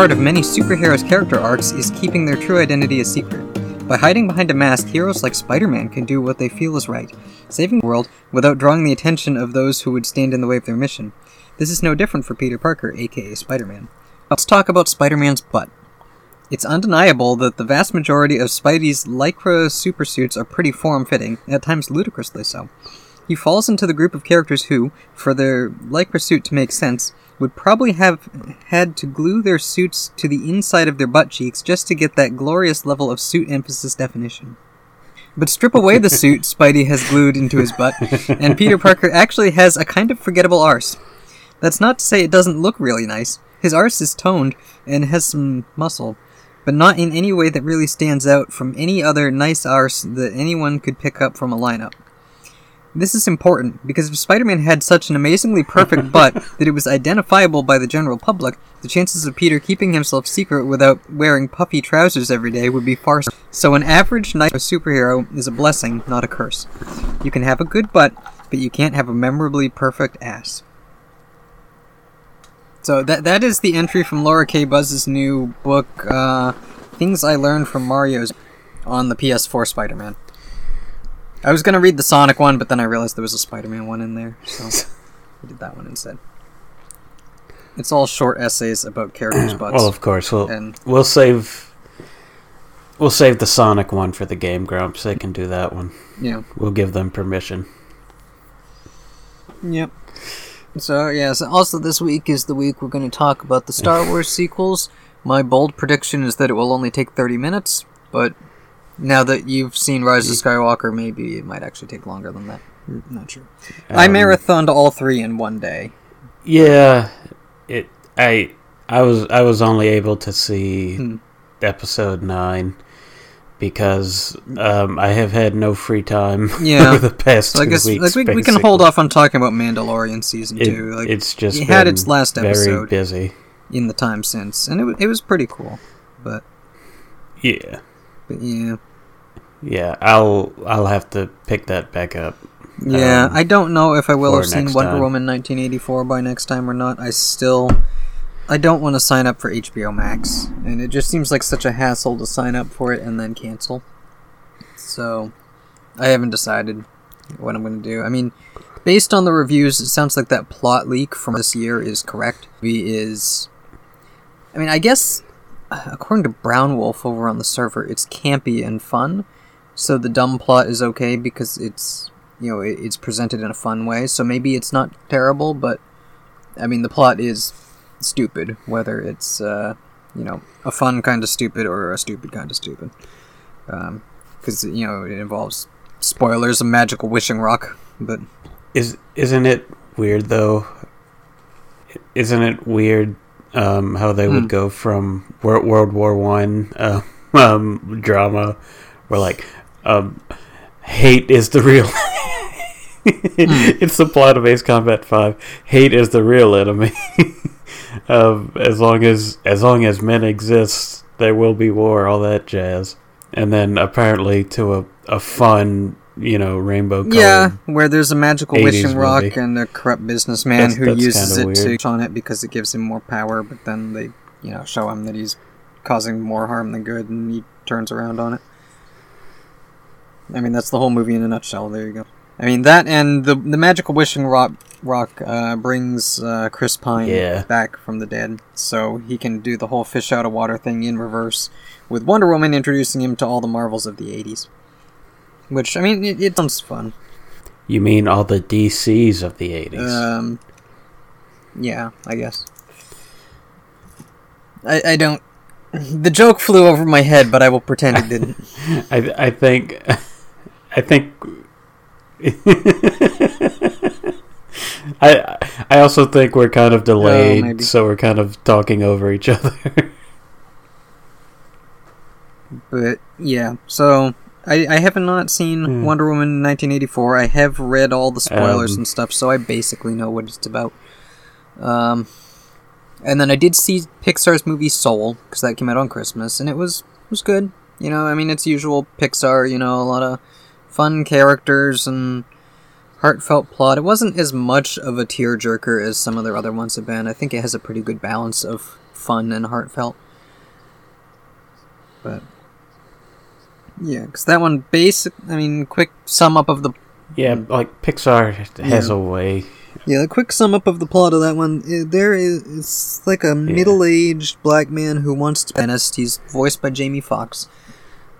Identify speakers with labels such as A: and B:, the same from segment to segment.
A: part of many superheroes' character arcs is keeping their true identity a secret. By hiding behind a mask, heroes like Spider Man can do what they feel is right, saving the world without drawing the attention of those who would stand in the way of their mission. This is no different for Peter Parker, aka Spider Man. Let's talk about Spider Man's butt. It's undeniable that the vast majority of Spidey's lycra supersuits are pretty form fitting, at times ludicrously so. He falls into the group of characters who, for their lycra suit to make sense, would probably have had to glue their suits to the inside of their butt cheeks just to get that glorious level of suit emphasis definition. But strip away the suit Spidey has glued into his butt, and Peter Parker actually has a kind of forgettable arse. That's not to say it doesn't look really nice. His arse is toned and has some muscle, but not in any way that really stands out from any other nice arse that anyone could pick up from a lineup. This is important because if Spider Man had such an amazingly perfect butt that it was identifiable by the general public, the chances of Peter keeping himself secret without wearing puffy trousers every day would be far. So, an average night of superhero is a blessing, not a curse. You can have a good butt, but you can't have a memorably perfect ass. So that that is the entry from Laura K. Buzz's new book, uh, "Things I Learned from Mario's" on the PS4 Spider-Man. I was gonna read the Sonic one, but then I realized there was a Spider-Man one in there, so I did that one instead. It's all short essays about characters' butts.
B: well, of course, we'll
A: and
B: we'll save we'll save the Sonic one for the Game Grumps. They can do that one.
A: yeah,
B: We'll give them permission.
A: yep. So yeah, so also this week is the week we're going to talk about the Star Wars sequels. My bold prediction is that it will only take thirty minutes, but now that you've seen Rise of Skywalker, maybe it might actually take longer than that. I'm not sure. I
B: Um,
A: marathoned all three in one day.
B: Yeah, it. I I was I was only able to see
A: Hmm.
B: episode nine because um, I have had no free time
A: Yeah.
B: over the past
A: So I
B: two
A: guess
B: weeks.
A: like we, we can hold off on talking about Mandalorian season
B: It-
A: two. Like
B: it's just
A: it had its last
B: very
A: episode.
B: busy.
A: in the time since, and it, it was pretty cool. But
B: Yeah,
A: but yeah,
B: yeah. I'll I'll have to pick that back up.
A: yeah.
B: Um,
A: I don't know if I will have seen Wonder
B: time.
A: Woman 1984 by next time or not. I still. I don't want to sign up for HBO Max, and it just seems like such a hassle to sign up for it and then cancel. So, I haven't decided what I'm going to do. I mean, based on the reviews, it sounds like that plot leak from this year is correct. He is. I mean, I guess according to Brown Wolf over on the server, it's campy and fun. So the dumb plot is okay because it's you know it, it's presented in a fun way. So maybe it's not terrible, but I mean the plot is stupid, whether it's uh, you know a fun kind of stupid or a stupid kind of stupid. Because you know it involves spoilers, a magical wishing rock, but
B: Is isn't it weird though? Isn't it weird um, how they
A: Hmm.
B: would go from World, World War One uh, um, drama, where like um, hate is the real. it's the plot of Ace Combat Five. Hate is the real enemy. um, as long as as long as men exist, there will be war. All that jazz. And then apparently to a, a fun, you know, rainbow.
A: Yeah, where there's a magical wishing rock
B: movie.
A: and a corrupt businessman
B: That's-
A: who
B: that's
A: uses it
B: kinda
A: to
B: weird.
A: on it because it gives him more power, but then they, you know, show him that he's causing more harm than good, and he turns around on it. I mean, that's the whole movie in a nutshell. There you go. I mean that and the the magical wishing rock rock uh, brings uh, Chris Pine
B: Yeah.
A: back from the dead, so he can do the whole fish out of water thing in reverse, with Wonder Woman introducing him to all the marvels of the '80s. Which I mean, it, it sounds fun.
B: You mean all the DCs of the 80s?
A: Um, yeah, I guess. I, I don't. The joke flew over my head, but I will pretend it didn't.
B: I I think I think I I also think we're kind of delayed,
A: maybe.
B: so we're kind of talking over each other.
A: But yeah, so I, I have not seen
B: Hmm.
A: Wonder Woman 1984. I have read all the spoilers
B: Um,
A: and stuff, so I basically know what it's about. Um, and then I did see Pixar's movie Soul because that came out on Christmas, and it was was good. You know, I mean, it's usual Pixar. You know, a lot of fun characters and heartfelt plot. It wasn't as much of a tearjerker as some of their other ones have been. I think it has a pretty good balance of fun and heartfelt. But yeah, because that one basic. I mean, quick sum up of the
B: Yeah, like Pixar has
A: Yeah.
B: a way.
A: yeah, the quick sum up of the plot of that one. There is it's like a middle-aged black man who wants to be a. He's voiced by Jamie Foxx.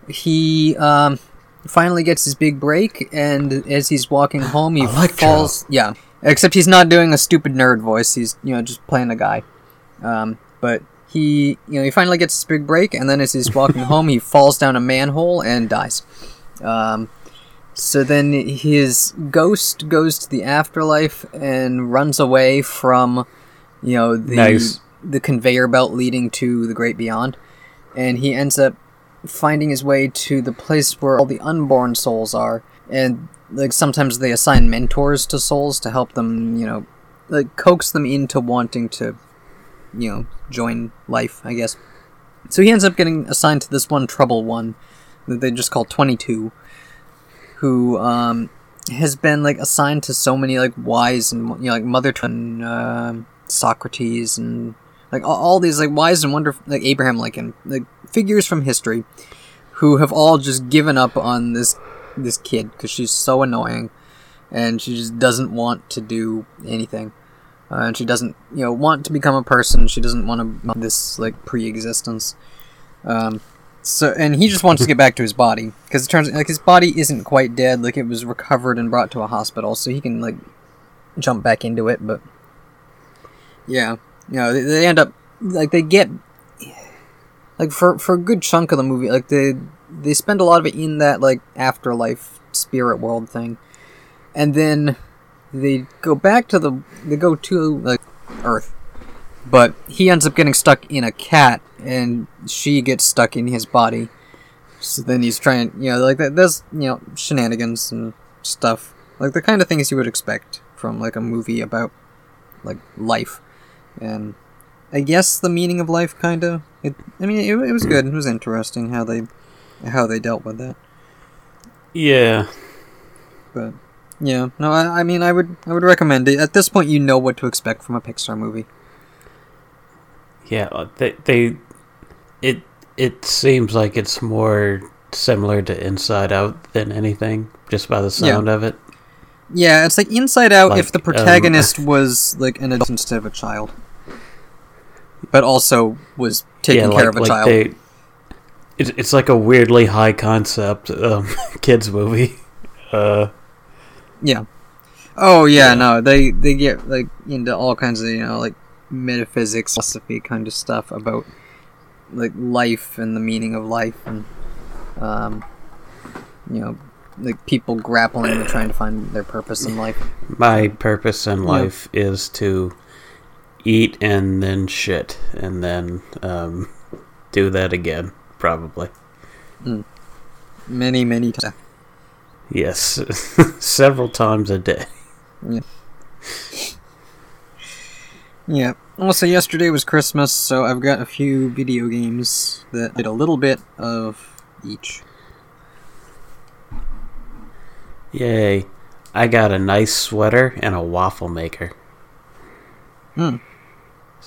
A: He um finally gets his big break, and as he's walking home, he
B: Electro.
A: falls. Yeah, except he's not doing a stupid nerd voice. He's you know just playing a guy. Um, but he you know he finally gets his big break, and then as he's walking home, he falls down a manhole and dies. Um, so then his ghost goes to the afterlife and runs away from, you know, the
B: Nice.
A: the conveyor belt leading to the great beyond, and he ends up finding his way to the place where all the unborn souls are, and like sometimes they assign mentors to souls to help them, you know, like coax them into wanting to, you know, join life, I guess. So he ends up getting assigned to this one trouble one that they just call twenty two who um, has been like assigned to so many like wise and you know like Mother and um Socrates and like all, all these like wise and wonderful like Abraham Lincoln like figures from history who have all just given up on this this kid because she's so annoying and she just doesn't want to do anything uh, and she doesn't you know want to become a person she doesn't want to this like pre-existence um, so and he just wants to get back to his body because it turns like his body isn't quite dead. Like it was recovered and brought to a hospital, so he can like jump back into it. But yeah, you know they, they end up like they get like for for a good chunk of the movie, like they they spend a lot of it in that like afterlife spirit world thing, and then they go back to the they go to like Earth. But he ends up getting stuck in a cat and she gets stuck in his body. So then he's trying you know like there's you know shenanigans and stuff. Like the kind of things you would expect from like a movie about like life. And i guess the meaning of life kind of it i mean it, it was good. It was interesting how they how they dealt with that
B: Yeah,
A: but yeah. No I, I mean i would i would recommend it. At this point you know what to expect from a pixar movie.
B: Yeah. uh, They they it it seems like it's more similar to Inside Out than anything, just by the sound of it.
A: Yeah, it's like Inside Out if
B: Like,
A: the
B: um,
A: protagonist was like an adult instead of a child, but also was taking
B: yeah,
A: care of a
B: like
A: child.
B: They, it's it's like a weirdly high concept um, kids movie. Uh,
A: Yeah. Oh yeah,
B: Yeah.
A: no, they they get like into all kinds of you know like metaphysics, philosophy kind of stuff about like life and the meaning of life and um, you know like people grappling with trying to find their purpose in life.
B: my purpose in
A: Yeah.
B: life is to eat and then shit and then um, do that again, probably.
A: Many many times.
B: Yes, several times a day.
A: Yeah. Also, yesterday was Christmas, so I've got a few video games that did a little bit of each.
B: Yay! I got a nice sweater and a waffle maker.
A: Hmm.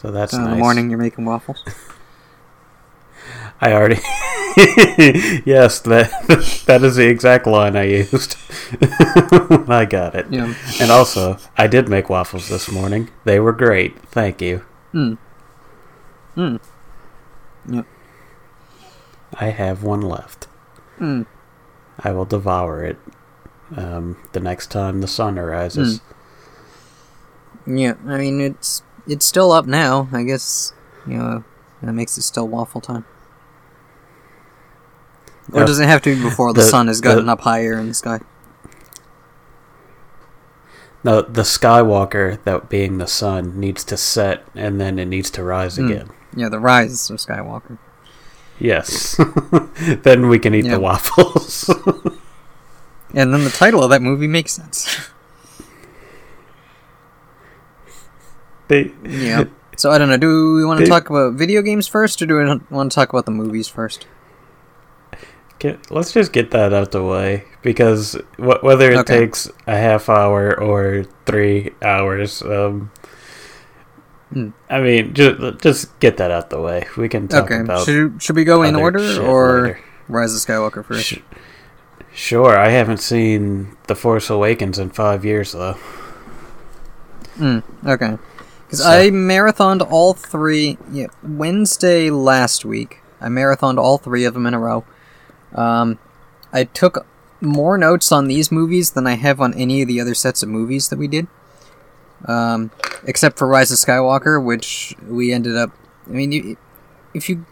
B: So that's
A: So in the morning, you're making waffles.
B: I already. yes, that that is the exact line I used. I got it.
A: Yeah.
B: And also, I did make waffles this morning. They were great. Thank you.
A: Hmm. Hmm. Yep.
B: I have one left.
A: Hmm.
B: I will devour it um, the next time the sun arises.
A: Yeah. I mean, it's it's still up now. I guess you know that makes it still waffle time. Or
B: Uh,
A: does it have to be before the,
B: the-
A: sun has gotten
B: the-
A: up higher in the sky?
B: No, the Skywalker, that being the sun, needs to set and then it needs to rise
A: Hmm.
B: again.
A: Yeah, the rise of Skywalker.
B: Yes. then we can eat
A: Yeah.
B: the waffles.
A: And then the title of that movie makes sense.
B: they,
A: Yeah. So I don't know. Do we want to
B: They-
A: talk about video games first, or do we want to talk about the movies first?
B: Get, let's just get that out the way because wh- whether it
A: Okay.
B: takes a half hour or three hours, um,
A: Hmm.
B: I mean, just just get that out the way. We can talk
A: Okay,
B: about
A: should, should we go in order or
B: later.
A: Rise of Skywalker first?
B: Sh- Sure, I haven't seen The Force Awakens in five years though.
A: Mm, okay. Because
B: So-
A: I marathoned all three. Yeah, Wednesday last week. I marathoned all three of them in a row. Um, I took more notes on these movies than I have on any of the other sets of movies that we did. Um, except for Rise of Skywalker, which we ended up. I mean, if you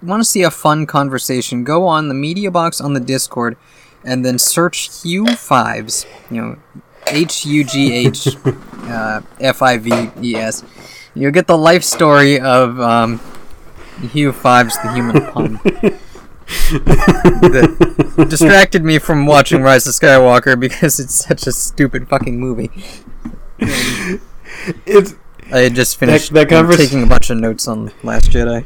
A: want to see a fun conversation, go on the media box on the Discord, and then search Hugh Fives. You know, H U G H uh, F I V E S. You'll get the life story of um, Hugh Fives, the human pun. that distracted me from watching Rise of Skywalker because it's such a stupid fucking movie.
B: It's
A: I had just finished
B: that convers-
A: taking a bunch of notes on Last Jedi.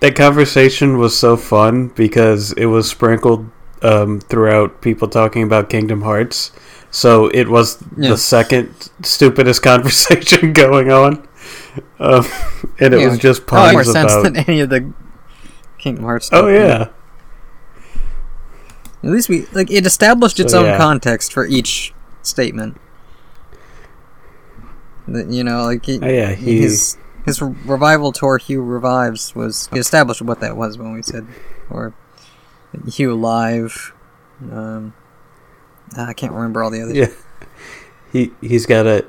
B: that conversation was so fun because it was sprinkled um, throughout people talking about Kingdom Hearts. So it was
A: Yeah.
B: the second stupidest conversation going on, um, and it
A: Yeah,
B: was just
A: Oh, more
B: puns
A: sense than any of the Kingdom Hearts.
B: Oh yeah,
A: At least we like it established its
B: So,
A: own
B: yeah.
A: context for each statement. That you know, like he,
B: Oh, yeah, he-
A: his his revival tour, Hugh revives, was he established what that was when we said, or Hugh live. Um, I can't remember all the others.
B: yeah. He he's got a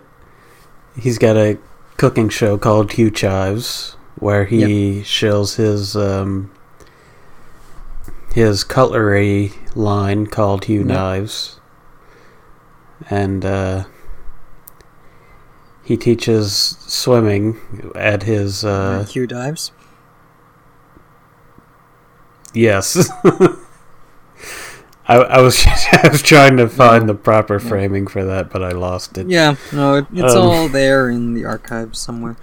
B: he's got a cooking show called Hugh Chives where he shills his um, his cutlery line called Hugh
A: Yep.
B: Knives, and uh, he teaches swimming at his uh,
A: Hugh dives.
B: yes. I, I was I was trying to find the proper framing for that, but I lost it.
A: Yeah, no, it, it's
B: Um,
A: all there in the archives somewhere.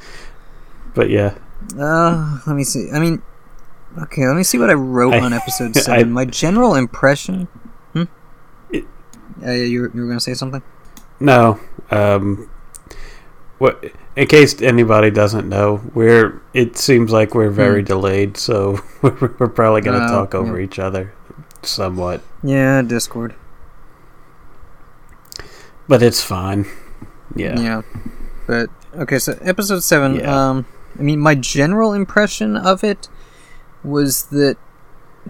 B: But yeah,
A: Uh, let me see. I mean, okay, let me see what I wrote
B: I-
A: on episode
B: I-
A: seven. My general impression. Hmm.
B: It-
A: Uh, you were, you were gonna say something?
B: No. Um, what? In case anybody doesn't know, we're. It seems like we're very delayed, so we're, we're probably going to
A: Oh,
B: talk over
A: yeah.
B: each other, somewhat.
A: Yeah, Discord.
B: But it's fine. Yeah.
A: Yeah. But okay, so episode seven.
B: Yeah.
A: Um, I mean, my general impression of it was that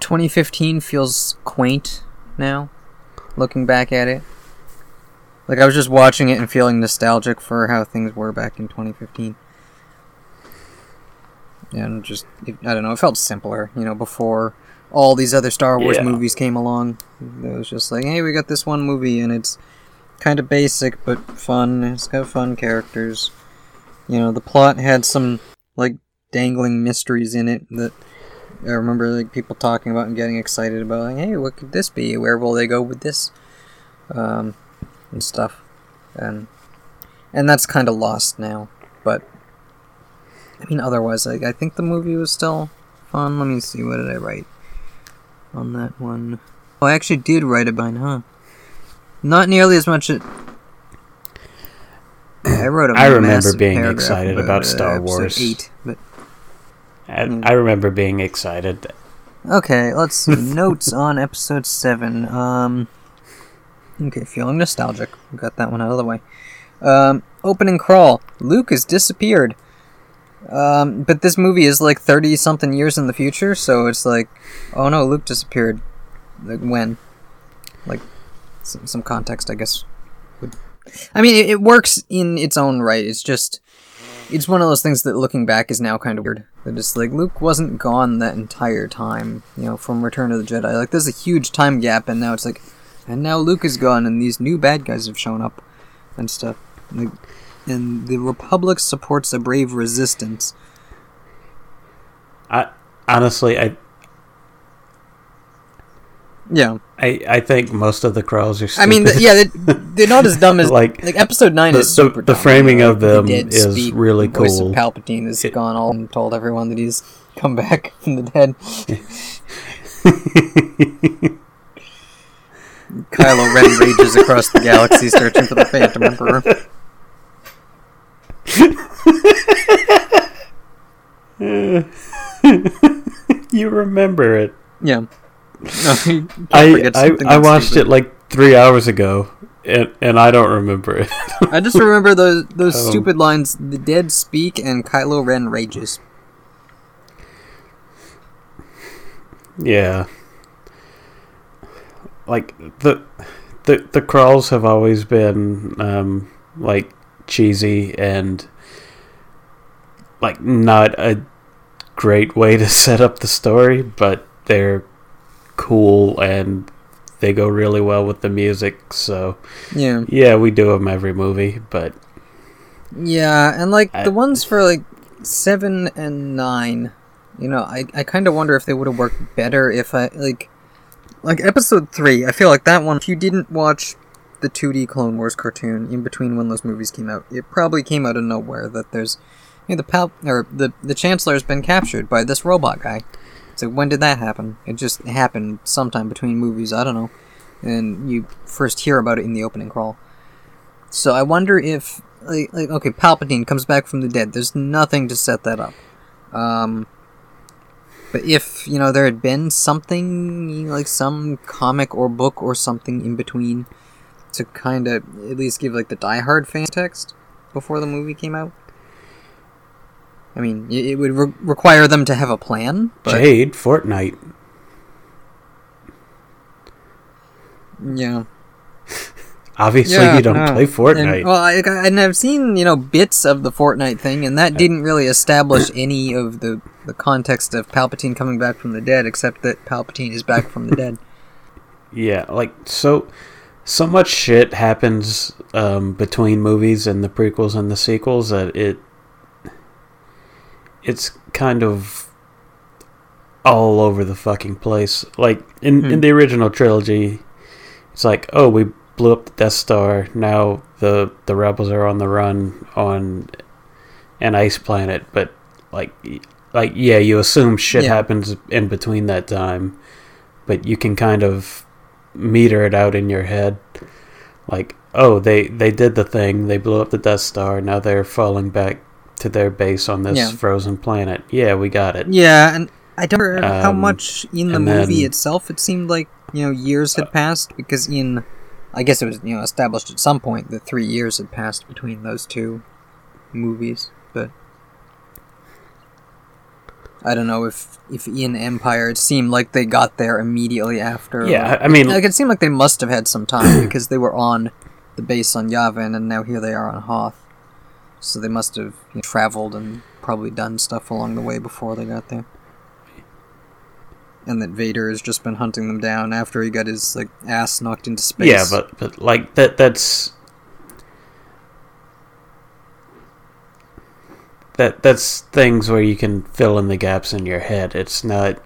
A: 2015 feels quaint now, looking back at it. Like I was just watching it and feeling nostalgic for how things were back in 2015. And just, I don't know, it felt simpler, you know, before all these other Star Wars
B: Yeah.
A: movies came along. It was just like, hey, we got this one movie and it's kind of basic but fun. It's got fun characters. You know, the plot had some like dangling mysteries in it that I remember like people talking about and getting excited about. Like, hey, what could this be? Where will they go with this? Um, and stuff, and and that's kind of lost now. But I mean, otherwise, like I think the movie was still fun. Let me see, what did I write on that one? Oh, I actually did write about, huh? Not nearly as much. I wrote a
B: I remember being excited about
A: uh,
B: Star
A: episode
B: Wars.
A: Eight, but
B: I,
A: Mm.
B: I remember being excited.
A: Okay, let's see. Notes on episode 7. Um, okay, feeling nostalgic. Got that one out of the way. Um, opening crawl. Luke has disappeared. Um, but this movie is like 30 something years in the future, so it's like, oh no, Luke disappeared. Like, when? Like, some, some context, I guess. Would... I mean, it, it works in its own right. It's just it's one of those things that looking back is now kind of weird. That it's like Luke wasn't gone that entire time, you know, from Return of the Jedi. Like there's a huge time gap, and now it's like, and now Luke is gone, and these new bad guys have shown up, and stuff. Like, and the Republic supports a brave resistance.
B: I honestly, I
A: Yeah,
B: I, I think most of the crawls are. Stupid.
A: I mean, th- yeah, they, they're not as dumb as
B: Like,
A: like Episode Nine
B: the-
A: is super.
B: the
A: dumb,
B: framing of them is
A: speak,
B: really
A: the voice
B: cool.
A: Of Palpatine has
B: It-
A: gone all and told everyone that he's come back from the dead. Kylo Ren rages across the galaxy, searching for the Phantom Emperor.
B: you remember it.
A: Yeah. No,
B: I I, I watched
A: stupid.
B: it like three hours ago, and and I don't remember it.
A: I just remember those those
B: um,
A: stupid lines: "The dead speak, and Kylo Ren rages."
B: Yeah, like the the the crawls have always been um, like cheesy and like not a great way to set up the story, but they're cool and they go really well with the music. So
A: Yeah,
B: yeah, we do them every movie, but
A: yeah, and like
B: I-
A: the ones for like seven and nine, you know, I I kind of wonder if they would have worked better if I like like episode three. I feel like that one. If you didn't watch the 2D Clone Wars cartoon in between when those movies came out, it probably came out of nowhere that there's you know, the pal or the the Chancellor's been captured by this robot guy. So when did that happen? It just happened sometime between movies. I don't know, and you first hear about it in the opening crawl. So I wonder if like, like okay, Palpatine comes back from the dead. There's nothing to set that up. Um, but if you know there had been something like some comic or book or something in between to kind of at least give like the Die Hard fan text before the movie came out. I mean, it, it would re- require them to have a plan. But
B: Jade Fortnite.
A: yeah,
B: Obviously,
A: yeah,
B: you don't
A: no.
B: play Fortnite.
A: And, well, I, I, and I've seen you know bits of the Fortnite thing, and that didn't really establish any of the the context of Palpatine coming back from the dead, except that Palpatine is back from the dead.
B: Yeah, like so so much shit happens um, between movies and the prequels and the sequels that it it's kind of all over the fucking place. Like in in
A: Hmm.
B: the original trilogy, it's like, oh, we blew up the Death Star. Now the the rebels are on the run on an ice planet, but like like yeah, you assume shit
A: Yeah.
B: happens in between that time, but you can kind of meter it out in your head. Like, oh, they they did the thing. They blew up the Death Star. Now they're falling back to their base on this
A: Yeah.
B: frozen planet. Yeah, we got it.
A: Yeah, and I don't remember how
B: Um,
A: much in the movie
B: then-
A: itself it seemed like you know years had passed because in I guess it was you know established at some point that three years had passed between those two movies, but I don't know if if in Empire it seemed like they got there immediately after.
B: Yeah, I mean-
A: like it seemed like they must have had some time because they were on the base on Yavin and now here they are on Hoth, so they must have you know, traveled and probably done stuff along the way before they got there and that Vader has just been hunting them down after he got his like ass knocked into space.
B: Yeah, but but like that that's that that's things where you can fill in the gaps in your head. It's not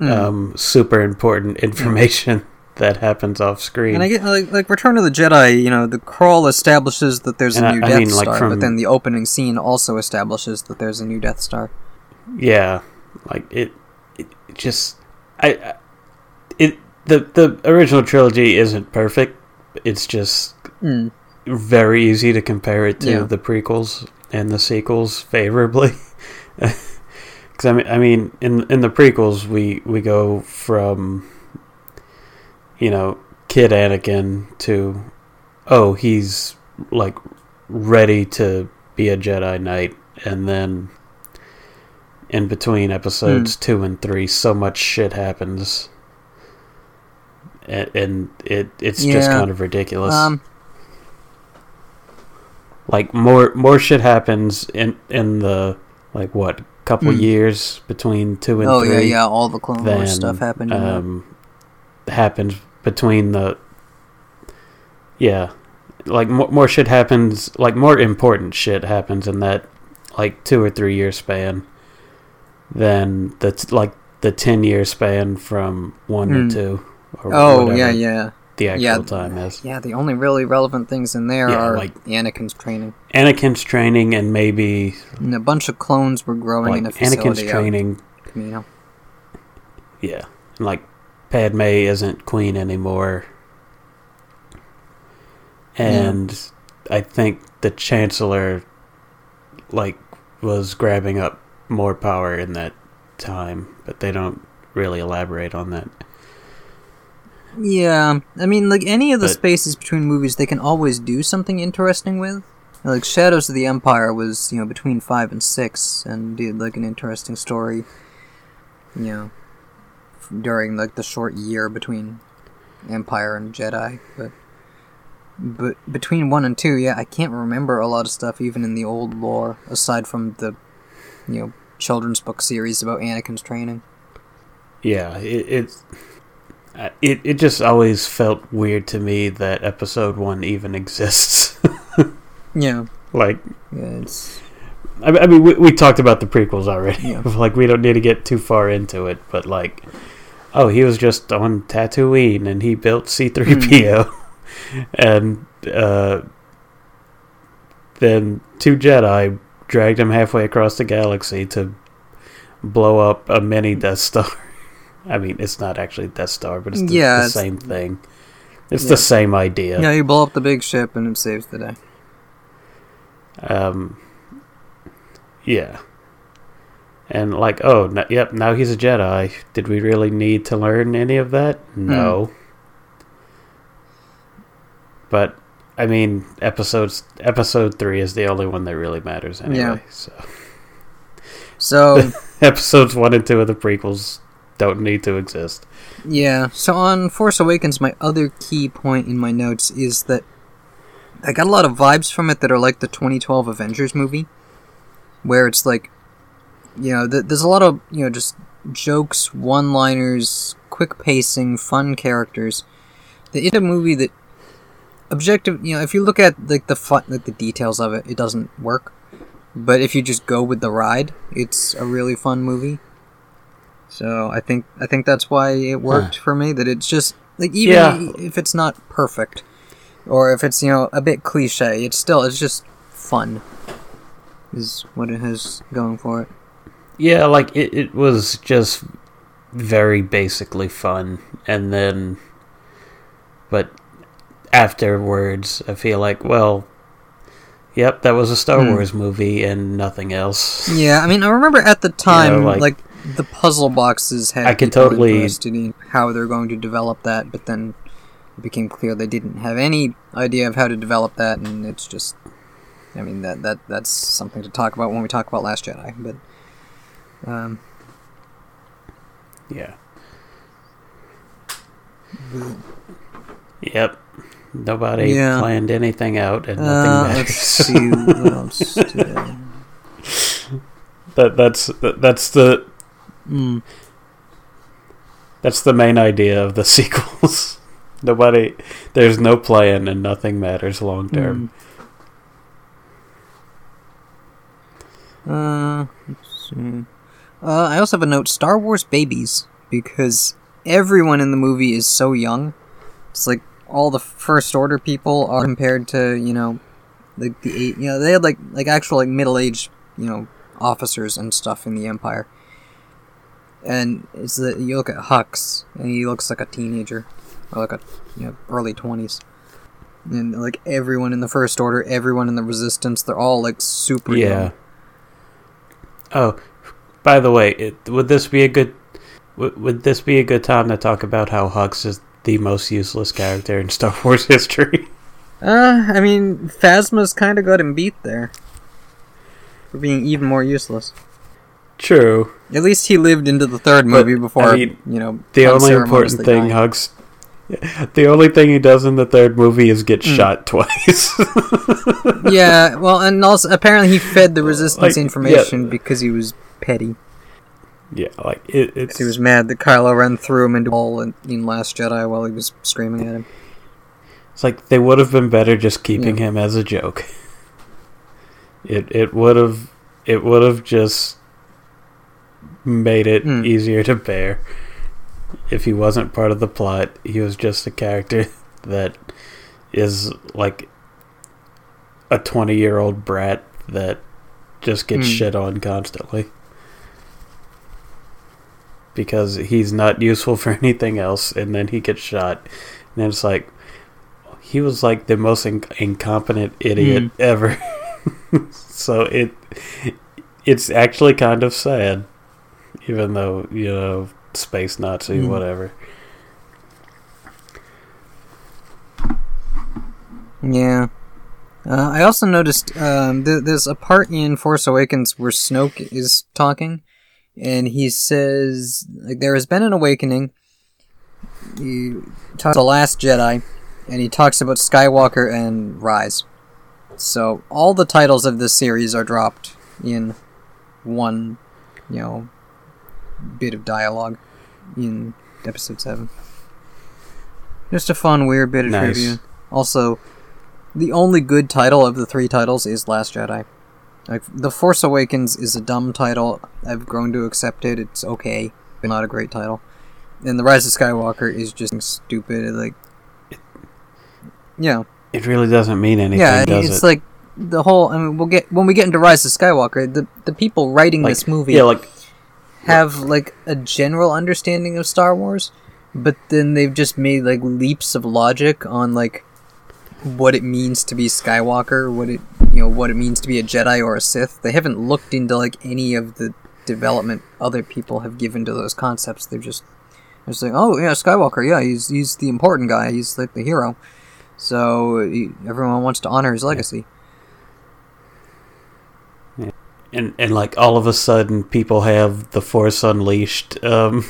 A: Mm.
B: um, super important information that happens off screen.
A: and I get like, like Return of the Jedi. You know, the crawl establishes that there's
B: And
A: a
B: I-
A: new
B: I
A: Death
B: mean, like,
A: Star,
B: from-
A: but then the opening scene also establishes that there's a new Death Star.
B: Yeah, like it, it just I, I it the the original trilogy isn't perfect. It's just
A: Mm.
B: very easy to compare it to
A: Yeah.
B: the prequels and the sequels favorably. Because I mean, I mean, in in the prequels, we we go from you know kid Anakin to oh he's like ready to be a Jedi Knight, and then in between episodes two and three, so much shit happens. And, and it it's just kind of ridiculous
A: Um,
B: like more more shit happens in in the like what couple
A: Hmm.
B: years between two and
A: oh
B: three
A: yeah, yeah, all the Clone
B: than
A: Wars stuff happened.
B: um happens between the yeah like more, more shit happens like more important shit happens in that like two or three year span than the like the 10 year span from one
A: Hmm.
B: to two or
A: oh
B: whatever
A: yeah, yeah,
B: the actual
A: yeah.
B: time is
A: yeah. The only really relevant things in there
B: Yeah,
A: are
B: like-
A: Anakin's training,
B: Anakin's training and maybe
A: and a bunch of clones were growing in a
B: like
A: facility.
B: Anakin's
A: out
B: training
A: in Kamino.
B: Yeah, and like Padme isn't queen anymore, and I think the Chancellor like was grabbing up more power in that time, but they don't really elaborate on that.
A: Yeah, I mean, like any of the
B: But-
A: spaces between movies, they can always do something interesting with. Like Shadows of the Empire was, you know, between five and six, and did like an interesting story. You know, f- during like the short year between Empire and Jedi, but but between one and two, yeah, I can't remember a lot of stuff even in the old lore, aside from the, you know, children's book series about Anakin's training.
B: Yeah, it, it's uh, it it just always felt weird to me that episode one even exists.
A: Yeah,
B: like,
A: yeah, it's
B: I, I mean, we, we talked about the prequels already.
A: Yeah.
B: like, we don't need to get too far into it, but like, oh, he was just on Tatooine and he built C three PO, and uh, then two Jedi dragged him halfway across the galaxy to blow up a mini Death Star. I mean, it's not actually Death Star, but it's the,
A: Yeah,
B: the
A: it's-
B: same thing. It's
A: Yeah.
B: the same idea.
A: yeah, you blow up the big ship and it saves the day.
B: Um, yeah. And like, oh, n- yep, now he's a Jedi. Did we really need to learn any of that? No. But I mean, episodes episode three is the only one that really matters anyway.
A: Yeah.
B: So
A: So
B: episodes one and two of the prequels don't need to exist.
A: yeah, so on Force Awakens, my other key point in my notes is that I got a lot of vibes from it that are like the 2012 Avengers movie, where it's like, you know, th- there's a lot of you know just jokes, one-liners, quick pacing, fun characters. It's a movie that objective, you know, if you look at like the fun, like the details of it, it doesn't work. But if you just go with the ride, it's a really fun movie. So I think I think that's why it worked for me. That it's just like even
B: Yeah.
A: if it's not perfect, or if it's you know a bit cliche, it's still it's just fun. Is what it has going for it.
B: Yeah, like it, it was just very basically fun. And then, but afterwards, I feel like, well, yep, that was a Star
A: Hmm.
B: Wars movie and nothing else.
A: Yeah, I mean, I remember at the time,
B: like-
A: like, the puzzle boxes had
B: I can totally-
A: interested in how they're going to develop that, but then it became clear they didn't have any idea of how to develop that, and it's just, I mean, that that that's something to talk about when we talk about Last Jedi, but. Um,
B: Yeah. Yep. Nobody
A: Yeah.
B: planned anything out and nothing
A: uh,
B: matters.
A: let's see what else. I...
B: that that's that, that's the
A: Mm,
B: that's the main idea of the sequels. Nobody there's no plan and nothing matters long term.
A: mm. Uh, let's see. Uh, I also have a note: Star Wars babies, because everyone in the movie is so young. It's like all the First Order people are compared to you know, like the eight. You know, they had like like actual like middle aged you know officers and stuff in the Empire. And it's that you look at Hux, and he looks like a teenager, or like a you know early twenties. And like everyone in the First Order, everyone in the Resistance, they're all like super
B: Yeah.
A: young.
B: Oh, by the way, it, would this be a good would, would this be a good time to talk about how Hux is the most useless character in Star Wars history?
A: Uh, I mean, Phasma's kind of got him beat there. For being even more useless.
B: True.
A: At least he lived into the third
B: But,
A: movie before,
B: I mean,
A: you know,
B: The only important thing
A: dying.
B: Hux the only thing he does in the third movie is get
A: Hmm.
B: shot twice.
A: yeah, well, and also, apparently he fed the Resistance
B: Like,
A: information because he was petty.
B: yeah, like it, it's
A: he was mad that Kylo Ren threw him into a hole in, in Last Jedi while he was screaming at him.
B: It's like they would have been better just keeping
A: Yeah.
B: him as a joke. It it would have it would have just made it
A: Hmm.
B: easier to bear if he wasn't part of the plot. He was just a character that is like a 20-year-old brat that just gets
A: Hmm.
B: shit on constantly. Because he's not useful for anything else and then he gets shot and it's like he was like the most in- incompetent idiot
A: Hmm.
B: ever. so it it's actually kind of sad, even though you know space Nazi,
A: Mm.
B: whatever.
A: Yeah. Uh, I also noticed um, th- there's a part in Force Awakens where Snoke is talking, and he says like there has been an awakening. He talks the Last Jedi, and he talks about Skywalker and Rise. So all the titles of this series are dropped in one, you know, bit of dialogue in Episode Seven. Just a fun, weird bit of
B: Nice.
A: trivia. Also, the only good title of the three titles is Last Jedi. Like The Force Awakens is a dumb title. I've grown to accept it. It's okay, but not a great title. And The Rise of Skywalker is just stupid. Like, yeah,
B: It really doesn't mean anything,
A: yeah. It's
B: it?
A: like the whole. I mean, we'll get when we get into Rise of Skywalker. The the people writing
B: Like,
A: this movie
B: yeah, like
A: have like a general understanding of Star Wars, but then they've just made like leaps of logic on like what it means to be Skywalker, what it you know what it means to be a Jedi or a Sith. They haven't looked into like any of the development other people have given to those concepts. They're just they're like, oh yeah, Skywalker, yeah, he's he's the important guy, he's like the hero. So he, everyone wants to honor his legacy.
B: And and like all of a sudden people have the Force unleashed, um,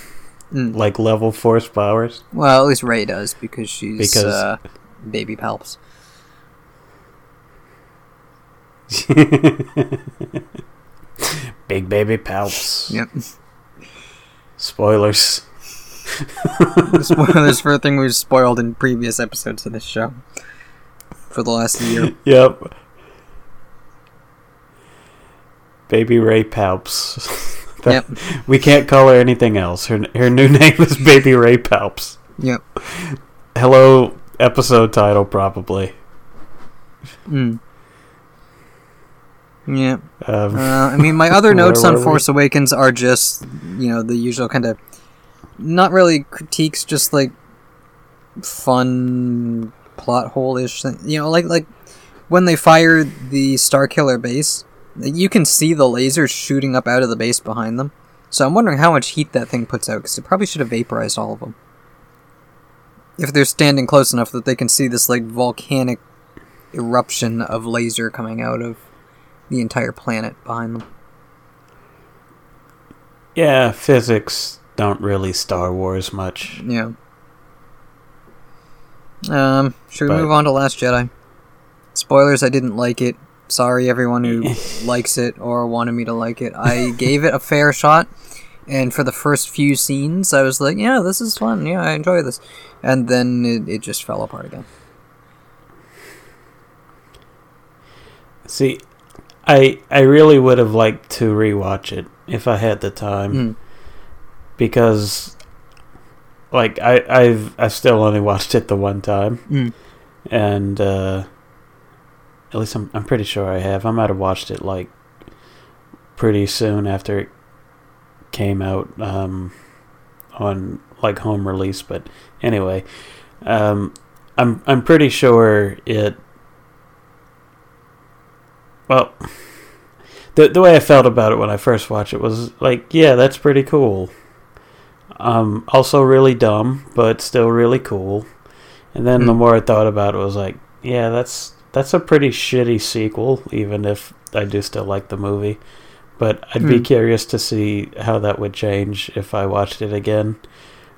A: Mm.
B: like level Force powers.
A: Well, at least Rey does because she's
B: Because-
A: uh, baby palps.
B: Big baby palps.
A: Yep.
B: Spoilers.
A: Spoilers for a thing we've spoiled in previous episodes of this show for the last year.
B: Yep. Baby Rey Palps.
A: Yep.
B: We can't call her anything else. Her her new name is Baby Rey Palps.
A: Yep.
B: Hello, episode title probably.
A: Mm. Yeah.
B: Um,
A: Uh, I mean, my other notes on
B: were we?
A: Force Awakens are just, you know, the usual kind of, not really critiques, just like fun plot hole ish. You know, like like when they fire the Star Killer base, you can see the lasers shooting up out of the base behind them. So I'm wondering how much heat that thing puts out, because it probably should have vaporized all of them. If they're standing close enough that they can see this like volcanic eruption of laser coming out of the entire planet behind them.
B: yeah, physics don't really Star Wars much.
A: Yeah. Um, should we
B: But-
A: move on to Last Jedi? Spoilers, I didn't like it. Sorry, everyone who likes it or wanted me to like it. I gave it a fair shot, and for the first few scenes, I was like, yeah, this is fun. Yeah, I enjoy this. And then it, it just fell apart again.
B: See, I I really would have liked to rewatch it if I had the time
A: Mm.
B: because like I I've I've still only watched it the one time
A: Mm.
B: and uh at least I'm I'm pretty sure I have. I might have watched it like pretty soon after it came out um on like home release, but anyway, um I'm I'm pretty sure it well the the way I felt about it when I first watched it was like, yeah, that's pretty cool. Um, also really dumb, but still really cool. And then the
A: Hmm.
B: more I thought about it, was like, yeah, that's that's a pretty shitty sequel, even if I do still like the movie. But I'd be
A: Hmm.
B: curious to see how that would change if I watched it again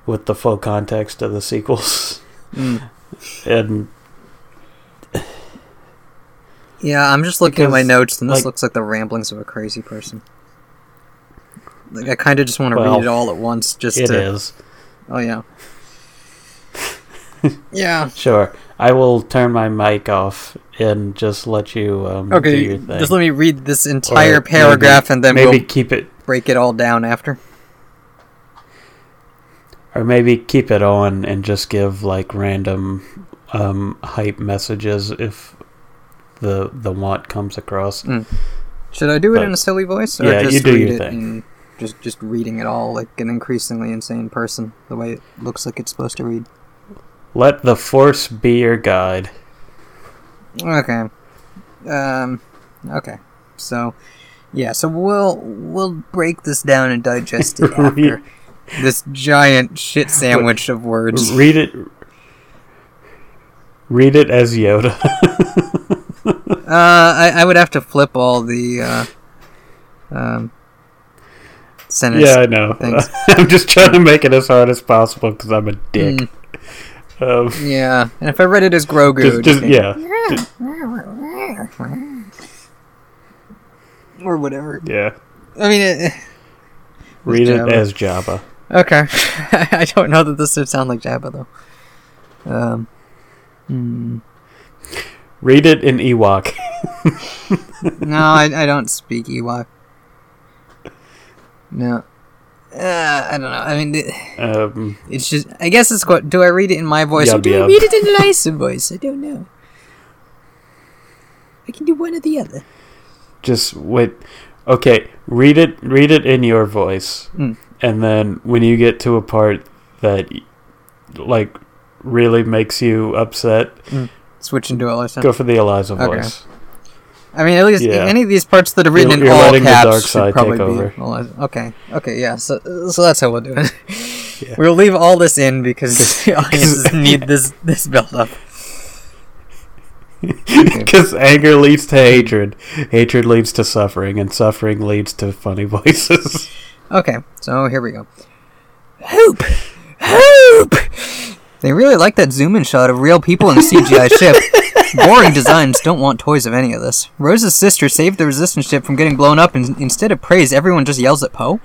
B: with the full context of the sequels.
A: Mm.
B: and
A: Yeah, I'm just looking at my notes, and this
B: like-
A: looks like the ramblings of a crazy person. Like, I kind of just want to
B: Well,
A: read it all at once, just
B: it
A: to.
B: is.
A: Oh yeah. yeah.
B: Sure. I will turn my mic off and just let you um, do
A: Okay,
B: your thing.
A: just let me read this entire
B: Or
A: paragraph,
B: maybe-
A: and then
B: maybe
A: we'll
B: keep it
A: break it all down after.
B: or maybe keep it on and just give like random um, hype messages if the the want comes across.
A: Should I do it
B: But-
A: in a silly voice, or
B: Yeah, you do
A: read
B: your
A: it
B: thing.
A: just just reading it all like an increasingly insane person, the way it looks like it's supposed to read?
B: Let the force be your guide.
A: Okay. Um. Okay. So, yeah. So we'll we'll break this down and digest it after. this giant shit sandwich of words.
B: Read it. Read it as Yoda.
A: Uh, I, I would have to flip all the uh, um, sentences.
B: yeah, I know. I'm just trying to make it as hard as possible because I'm a dick.
A: Mm.
B: Um,
A: Yeah, and if I read it as Grogu,
B: just, just
A: be-
B: yeah,
A: or whatever.
B: yeah.
A: I mean, it,
B: Read it
A: Jabba.
B: as Jabba.
A: okay. I don't know that this would sound like Jabba though. Um, hmm.
B: Read it in Ewok.
A: no, I, I don't speak Ewok. No. Uh, I don't know. I mean, it,
B: Um,
A: it's just. I guess it's what. Do I read it in my voice or
B: Yub
A: do I read it in Lysa voice? I don't know. I can do one or the other.
B: just wait. Okay, read it. Read it in your voice,
A: Mm.
B: and then when you get to a part that, like, really makes you upset,
A: Switch into Lysa.
B: go for the Eliza
A: Okay. I mean, at least
B: Yeah.
A: any of these parts that are written
B: You're-
A: in
B: you're
A: all caps should probably
B: take
A: be.
B: over.
A: Okay, okay, yeah. So, so that's how we'll do it.
B: Yeah.
A: We'll leave all this in because the audiences need this this build up.
B: Because anger leads to hatred, hatred leads to suffering, and suffering leads to funny voices.
A: Okay, so here we go. Hoop, hoop. They really like that zoom in shot of real people in a CGI ship. Boring designs don't want toys of any of this. Rose's sister saved the resistance ship from getting blown up, and instead of praise, everyone just yells at Poe.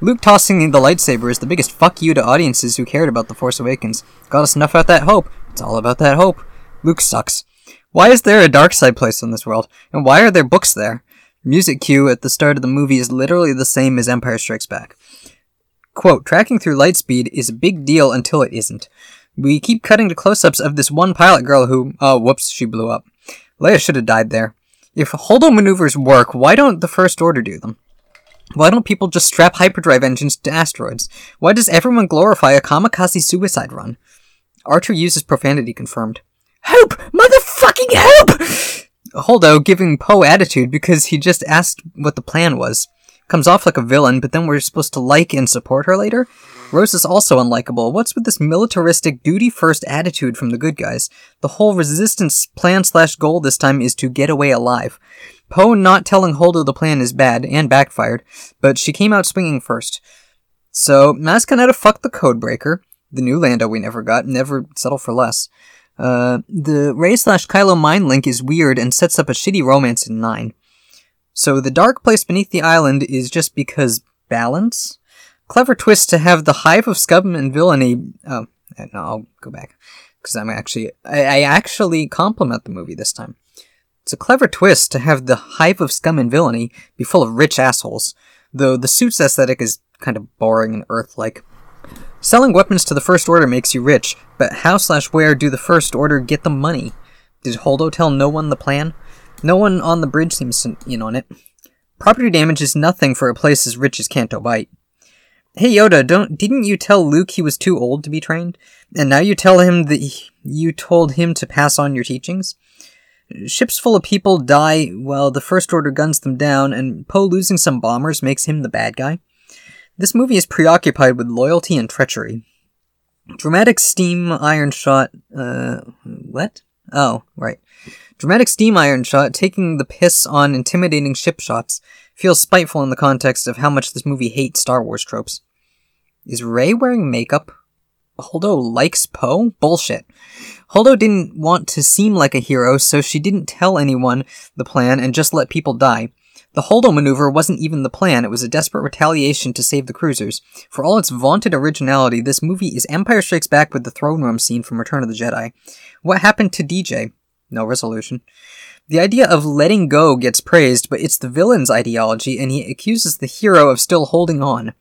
A: Luke tossing the lightsaber is the biggest fuck you to audiences who cared about The Force Awakens. Got us enough about that hope. It's all about that hope. Luke sucks. Why is there a dark side place in this world? And why are there books there? Music cue at the start of the movie is literally the same as Empire Strikes Back. Quote, tracking through lightspeed is a big deal until it isn't. We keep cutting to close-ups of this one pilot girl who, oh, whoops, she blew up. Leia should have died there. If holdo maneuvers work, why don't the First Order do them? Why don't people just strap hyperdrive engines to asteroids? Why does everyone glorify a kamikaze suicide run? Archer uses profanity confirmed. Hope! Motherfucking hope! Holdo giving Poe attitude because he just asked what the plan was. Comes off like a villain, but then we're supposed to like and support her later? Rose is also unlikable. What's with this militaristic, duty first attitude from the good guys? The whole resistance plan slash goal this time is to get away alive. Poe not telling Holdo the plan is bad and backfired, but she came out swinging first. So, Maz Kanata fucked the Codebreaker, the new Lando we never got, never settle for less. Uh, the Rey slash Kylo mind link is weird and sets up a shitty romance in 9. So the dark place beneath the island is just because balance? Clever twist to have the hive of scum and villainy. Oh, no, I'll go back. Because I'm actually. I, I actually compliment the movie this time. It's a clever twist to have the hive of scum and villainy be full of rich assholes, though the suit's aesthetic is kind of boring and earth like. Selling weapons to the First Order makes you rich, but how slash where do the First Order get the money? Did Holdo tell no one the plan? No one on the bridge seems in on it. Property damage is nothing for a place as rich as Canto Bight. Hey Yoda, don't didn't you tell Luke he was too old to be trained? And now you tell him that he- you told him to pass on your teachings? Ships full of people die while the First Order guns them down, and Poe losing some bombers makes him the bad guy? This movie is preoccupied with loyalty and treachery. Dramatic steam iron shot. Uh, what? Oh, right. Dramatic steam iron shot taking the piss on intimidating ship shots feels spiteful in the context of how much this movie hates Star Wars tropes. Is Rey wearing makeup? Holdo likes Poe? Bullshit. Holdo didn't want to seem like a hero, so she didn't tell anyone the plan and just let people die. The Holdo maneuver wasn't even the plan, it was a desperate retaliation to save the cruisers. For all its vaunted originality, this movie is Empire Strikes Back with the throne room scene from Return of the Jedi. What happened to DJ? No resolution. The idea of letting go gets praised, but it's the villain's ideology, and he accuses the hero of still holding on.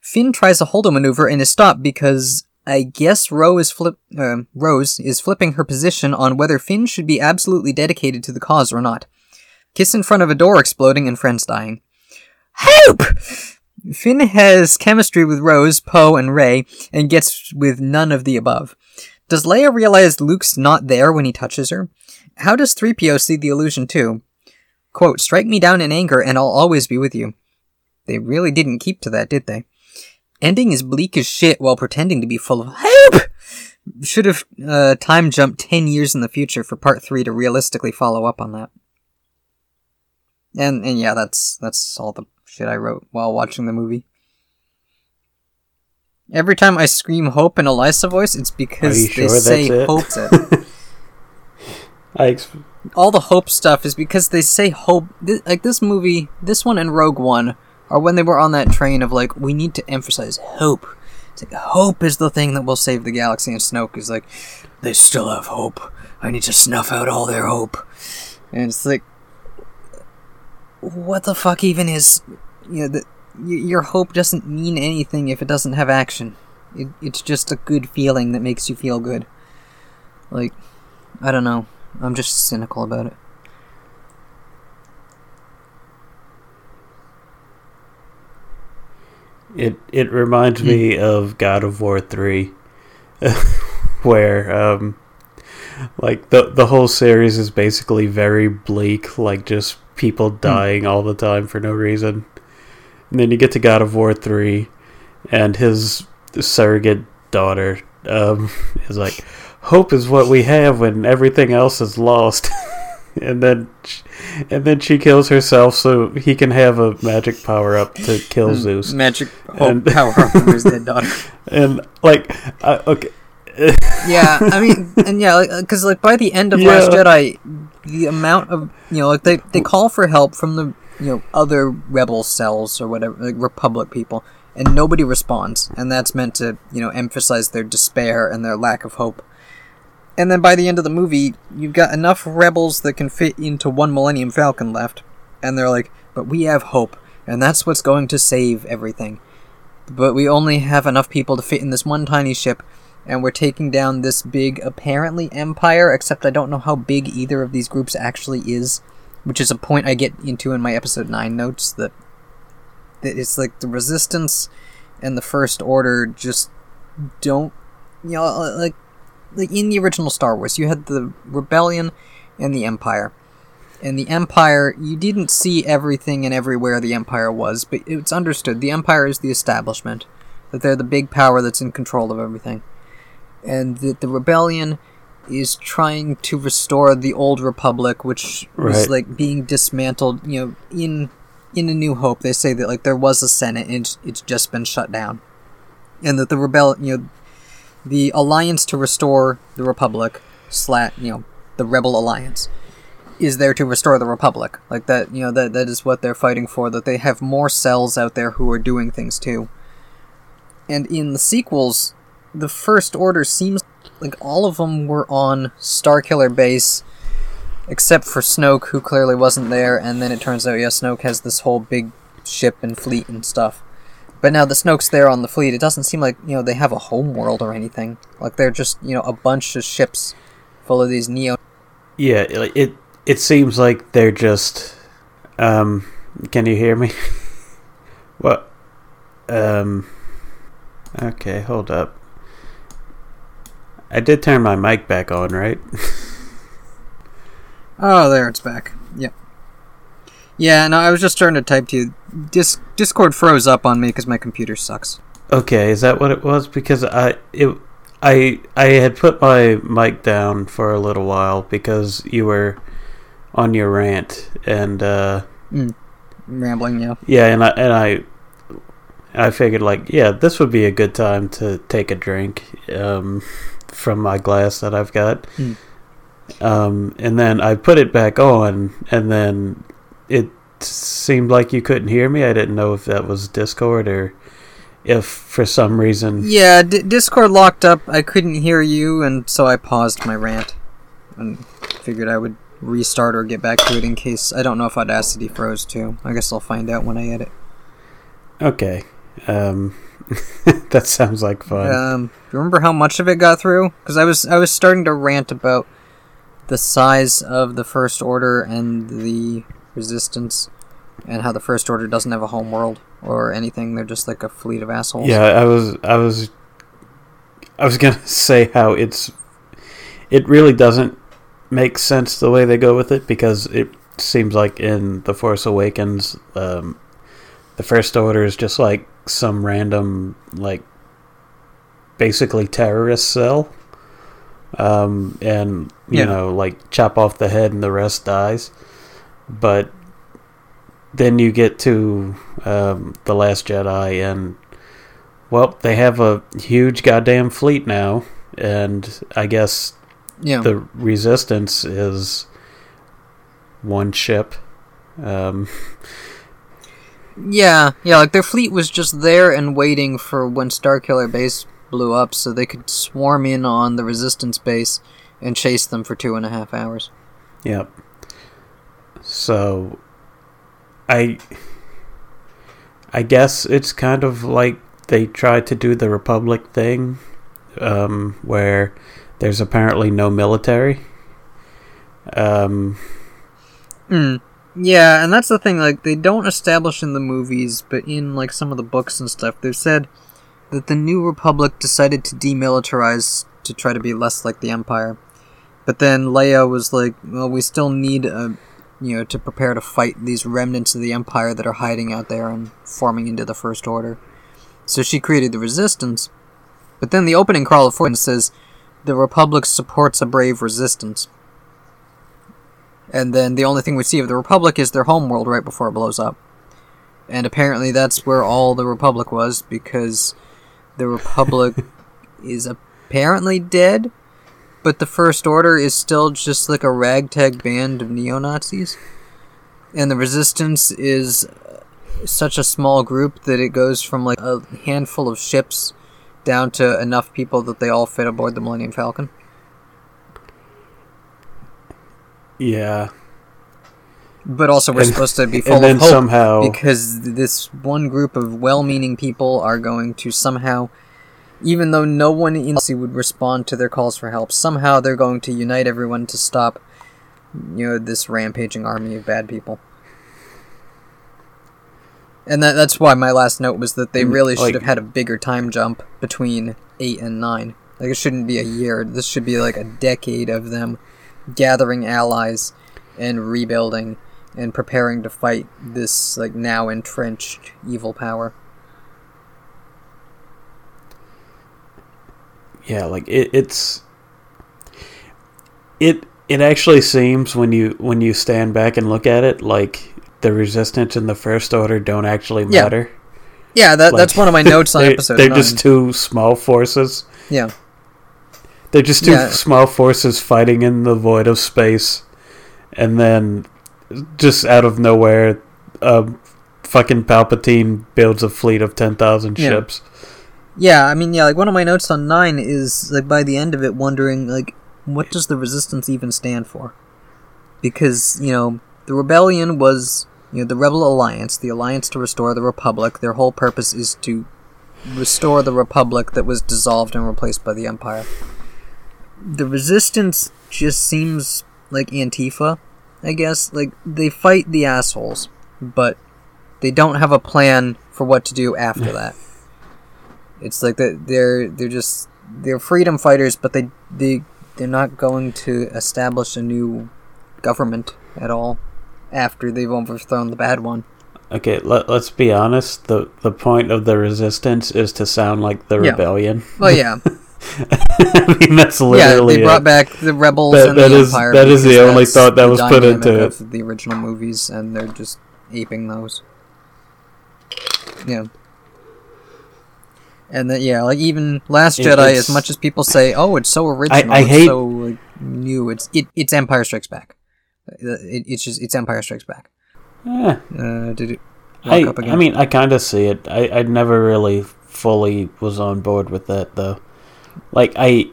A: Finn tries a Holdo maneuver and is stopped because I guess Rose is, flip, uh, Rose is flipping her position on whether Finn should be absolutely dedicated to the cause or not. Kiss in front of a door exploding and friends dying. Help! Finn has chemistry with Rose, Poe, and Rey, and gets with none of the above. Does Leia realize Luke's not there when he touches her? How does 3PO see the illusion too? Quote, strike me down in anger and I'll always be with you. They really didn't keep to that, did they? ending is bleak as shit while pretending to be full of hope. Should have uh, time jumped ten years in the future for part three to realistically follow up on that. And and yeah, that's that's all the shit I wrote while watching the movie. Every time I scream hope in a Lysa voice, it's because they
B: sure
A: say hope.
B: I ex-
A: all the hope stuff is because they say hope. Th- like this movie, this one and Rogue One are when they were on that train of like, we need to emphasize hope. It's like hope is the thing that will save the galaxy, and Snoke is like, they still have hope. I need to snuff out all their hope. And it's like, what the fuck even is, you know, the, y- your hope doesn't mean anything if it doesn't have action. It, it's just a good feeling that makes you feel good. Like, I don't know. I'm just cynical about it.
B: It it reminds
A: Hmm.
B: me of God of War three, where um, like the the whole series is basically very bleak, like just people
A: Hmm.
B: dying all the time for no reason. And then you get to God of War three, and his surrogate daughter um, is like, "Hope is what we have when everything else is lost." and then, and then she kills herself so he can have a magic power up to kill
A: Mm,
B: Zeus.
A: Magic
B: And-
A: power up from his dead daughter.
B: and like I okay
A: Yeah, I mean, and yeah, because like by the end of
B: Yeah.
A: Last Jedi, the amount of you know, like they they call for help from the you know other rebel cells or whatever, like Republic people, and nobody responds, and that's meant to you know emphasize their despair and their lack of hope. And then by the end of the movie, you've got enough rebels that can fit into one Millennium Falcon left, and they're like, "But we have hope, and that's what's going to save everything." But we only have enough people to fit in this one tiny ship, and we're taking down this big, apparently, empire, except I don't know how big either of these groups actually is, which is a point I get into in my episode 9 notes that, that it's like the Resistance and the First Order just don't, you know, uh, like, like in the original Star Wars, you had the Rebellion and the Empire. And the Empire, you didn't see everything and everywhere the Empire was, but it's understood. The Empire is the establishment, that they're the big power that's in control of everything and that the rebellion is trying to restore the old republic which was
B: Right.
A: like being dismantled you know in in a new hope. They say that like there was a senate and it's, it's just been shut down. And that the rebel you know the alliance to restore the republic slat you know the rebel alliance is there to restore the republic. Like that you know that that is what they're fighting for that they have more cells out there who are doing things too. And in the sequels the first order seems like all of them were on Starkiller base, except for Snoke, who clearly wasn't there. And then it turns out, yeah, Snoke has this whole big ship and fleet and stuff. But now the Snoke's there on the fleet, it doesn't seem like you know they have a home world or anything. Like they're just you know a bunch of ships full of these neo.
B: yeah it it, it seems like they're just um can you hear me what um okay hold up I did turn my mic back on right
A: Oh, there it's back. Yep. Yeah, no, I was just trying to type to you. Dis- Discord froze up on me because my computer sucks.
B: Okay, is that what it was? Because I it I I had put my mic down for a little while because you were on your rant and uh
A: I'm rambling, yeah.
B: yeah, and I and I I figured like yeah, this would be a good time to take a drink um from my glass that I've got.
A: Hmm.
B: Um and then I put it back on and then it seemed like you couldn't hear me. I didn't know if that was Discord or if for some reason
A: Yeah, D- Discord locked up. I couldn't hear you, and so I paused my rant and figured I would restart or get back to it in case I don't know if Audacity froze too. I guess I'll find out when I edit.
B: Okay. Um, that sounds like fun.
A: Um, do you remember how much of it got through? Because I was I was starting to rant about the size of the First Order and the Resistance, and how the First Order doesn't have a home world or anything. They're just like a fleet of assholes.
B: yeah, I was, I was, I was gonna say how it's, it really doesn't make sense the way they go with it because it seems like in the Force Awakens, um, the First Order is just like some random like basically terrorist cell. Um, and you
A: Yeah.
B: know, like chop off the head and the rest dies. But then you get to um, the Last Jedi, and well, they have a huge goddamn fleet now, and I guess
A: Yeah.
B: the Resistance is one ship. Um,
A: Yeah, yeah, like their fleet was just there and waiting for when Starkiller Base blew up so they could swarm in on the Resistance base and chase them for two and a half hours.
B: Yep. So I I guess it's kind of like they tried to do the Republic thing um, where there's apparently no military. Um,
A: Mm. Yeah, and that's the thing, like, they don't establish in the movies, but in, like, some of the books and stuff, they've said that the New Republic decided to demilitarize to try to be less like the Empire. But then Leia was like, well, we still need, a, you know, to prepare to fight these remnants of the Empire that are hiding out there and forming into the First Order. So she created the Resistance. But then the opening crawl of Fortune says, the Republic supports a brave resistance. And then the only thing we see of the Republic is their homeworld right before it blows up. And apparently that's where all the Republic was because the Republic is apparently dead, but the First Order is still just like a ragtag band of neo Nazis. And the Resistance is such a small group that it goes from like a handful of ships down to enough people that they all fit aboard the Millennium Falcon.
B: Yeah.
A: But also, we're
B: And-
A: supposed to be full
B: And then
A: of hope
B: somehow
A: because this one group of well-meaning people are going to somehow, even though no one in the would respond to their calls for help, somehow they're going to unite everyone to stop, you know, this rampaging army of bad people. And that, that's why my last note was that they
B: Mm,
A: really should
B: like-
A: have had a bigger time jump between 8 and 9. Like, it shouldn't be a year. This should be like a decade of them gathering allies and rebuilding and preparing to fight this like now entrenched evil power.
B: yeah, like it, it's it it actually seems when you when you stand back and look at it like the resistance and the first order don't actually matter.
A: Yeah, that,
B: Like,
A: that's one of my notes on
B: they're,
A: episode
B: They're
A: nine.
B: just two small forces.
A: yeah,
B: They're just two
A: Yeah.
B: small forces fighting in the void of space, and then just out of nowhere, uh, fucking Palpatine builds a fleet of ten thousand
A: Yeah.
B: ships.
A: yeah. I mean, yeah. Like one of my notes on nine is like by the end of it, wondering like what does the resistance even stand for? Because you know the rebellion was you know the rebel alliance, the alliance to restore the republic. Their whole purpose is to restore the republic that was dissolved and replaced by the empire. The resistance just seems like Antifa, I guess. Like they fight the assholes, but they don't have a plan for what to do after that. It's like that they're they're just they're freedom fighters, but they they they're not going to establish a new government at all after they've overthrown the bad one.
B: Okay, let, let's be honest. the The point of the resistance is to sound like the
A: Yeah.
B: rebellion.
A: Well, yeah,
B: I mean, that's
A: yeah.
B: literally
A: They
B: it.
A: brought back the rebels
B: That-
A: and
B: that
A: the
B: is-
A: empire.
B: that is the only thought that was put into
A: of the original movies, and they're just aping those. Yeah. And then yeah, like even Last
B: It-
A: Jedi, as much as people say, "Oh, it's so original,
B: I
A: it's
B: hate-
A: so like, new," it's it, it's Empire Strikes Back. It, it's just it's Empire Strikes Back.
B: Eh,
A: Uh, did it
B: I,
A: up again?
B: I mean, I kind of see it. I, I never really fully was on board with that, though. Like, I,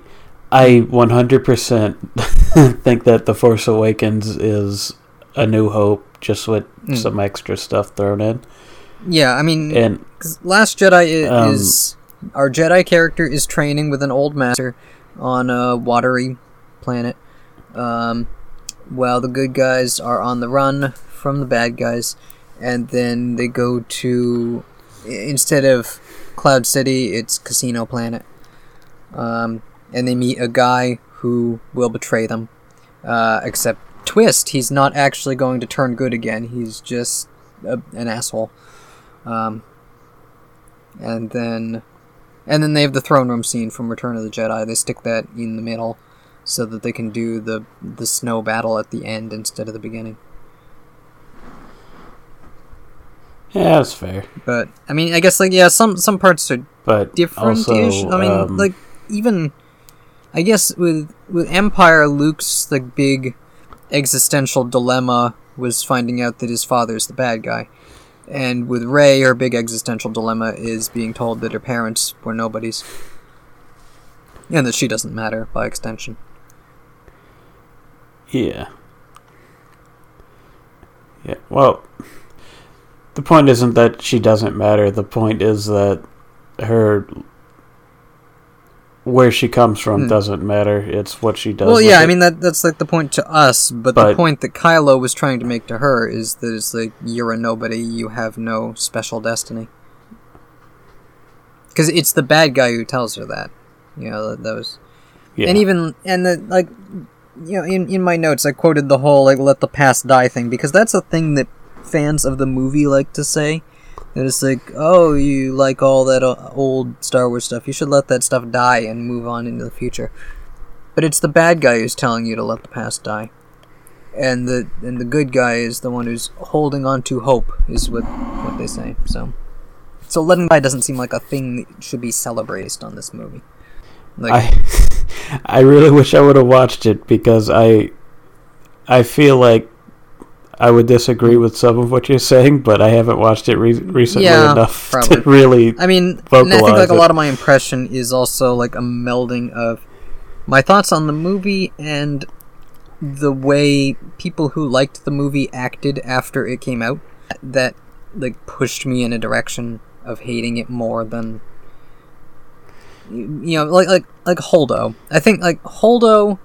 B: I 100% think that The Force Awakens is A New Hope, just with
A: Mm.
B: some extra stuff thrown in.
A: yeah, I mean,
B: And
A: Last Jedi
B: Um,
A: is our Jedi character is training with an old master on a watery planet, um, while the good guys are on the run from the bad guys, and then they go to instead of Cloud City, it's Casino Planet, um, and they meet a guy who will betray them. Uh, except twist, he's not actually going to turn good again. He's just a, an asshole. Um, and then and then they have the throne room scene from Return of the Jedi. They stick that in the middle so that they can do the the snow battle at the end instead of the beginning.
B: Yeah, that's fair.
A: But I mean, I guess like yeah, some some parts are
B: But
A: different-ish.
B: also,
A: I mean,
B: um,
A: like even I guess with with Empire, Luke's the big existential dilemma was finding out that his father's the bad guy, and with Rey, her big existential dilemma is being told that her parents were nobodies, and that she doesn't matter by extension.
B: Yeah. Yeah. Well, the point isn't that she doesn't matter. The point is that her where she comes from
A: Hmm.
B: doesn't matter. It's what she does.
A: well, yeah, I
B: it.
A: mean that that's like the point to us, but, the point that Kylo was trying to make to her is that it's like you're a nobody, you have no special destiny. Because it's the bad guy who tells her that, you know. That, that was,
B: yeah.
A: and even and the like, you know, in in my notes I quoted the whole like "let the past die" thing because that's a thing that fans of the movie like to say. That it's like, oh, you like all that uh, old Star Wars stuff. You should let that stuff die and move on into the future. But it's the bad guy who's telling you to let the past die, and the and the good guy is the one who's holding on to hope. Is what what they say. So, so letting die doesn't seem like a thing that should be celebrated on this movie. Like,
B: I I really wish I would have watched it because I I feel like I would disagree with some of what you're saying, but I haven't watched it re- recently
A: Yeah,
B: enough
A: probably.
B: to really.
A: I mean, I think like a lot of my impression is also like a melding of my thoughts on the movie and the way people who liked the movie acted after it came out. That like pushed me in a direction of hating it more than you you know, like like like Holdo. I think like Holdo.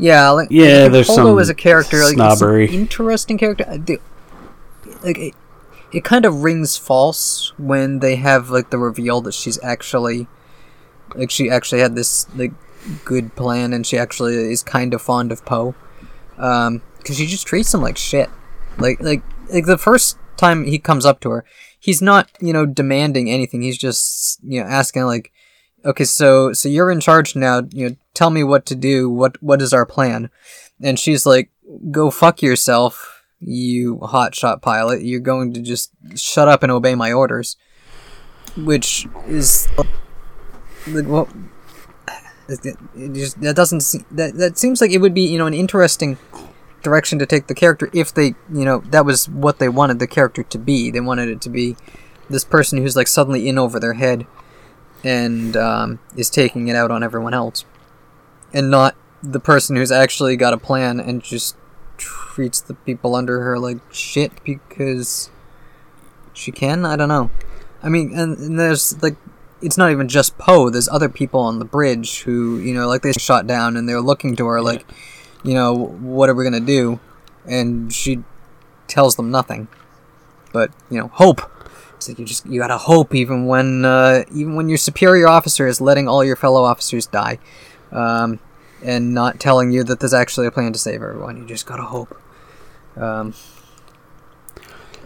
A: Yeah, like
B: Yeah,
A: think
B: there's some
A: as a character, like
B: snobbery.
A: interesting character. I do- Like it, it kind of rings false when they have like the reveal that she's actually like she actually had this like good plan and she actually is kind of fond of Poe. Um, because she just treats him like shit. Like like like the first time he comes up to her, he's not you know demanding anything. He's just you know asking like, okay, so so you're in charge now. You know, tell me what to do. What what is our plan? And she's like, go fuck yourself, you hotshot pilot. You're going to just shut up and obey my orders. Which is like what. It, just that doesn't se- that that seems like it would be you know an interesting direction to take the character if they you know that was what they wanted the character to be they wanted it to be this person who's like suddenly in over their head and um, is taking it out on everyone else. And not the person who's actually got a plan and just treats the people under her like shit because she can? I don't know. I mean and, and there's like it's not even just poe. There's other people on the bridge who you know like they shot down and they're looking to her like you know what are we gonna do? And she tells them nothing. But you know hope it's like you just you gotta hope even when uh, even when your superior officer is letting all your fellow officers die um, and not telling you that there's actually a plan to save everyone you just gotta hope um,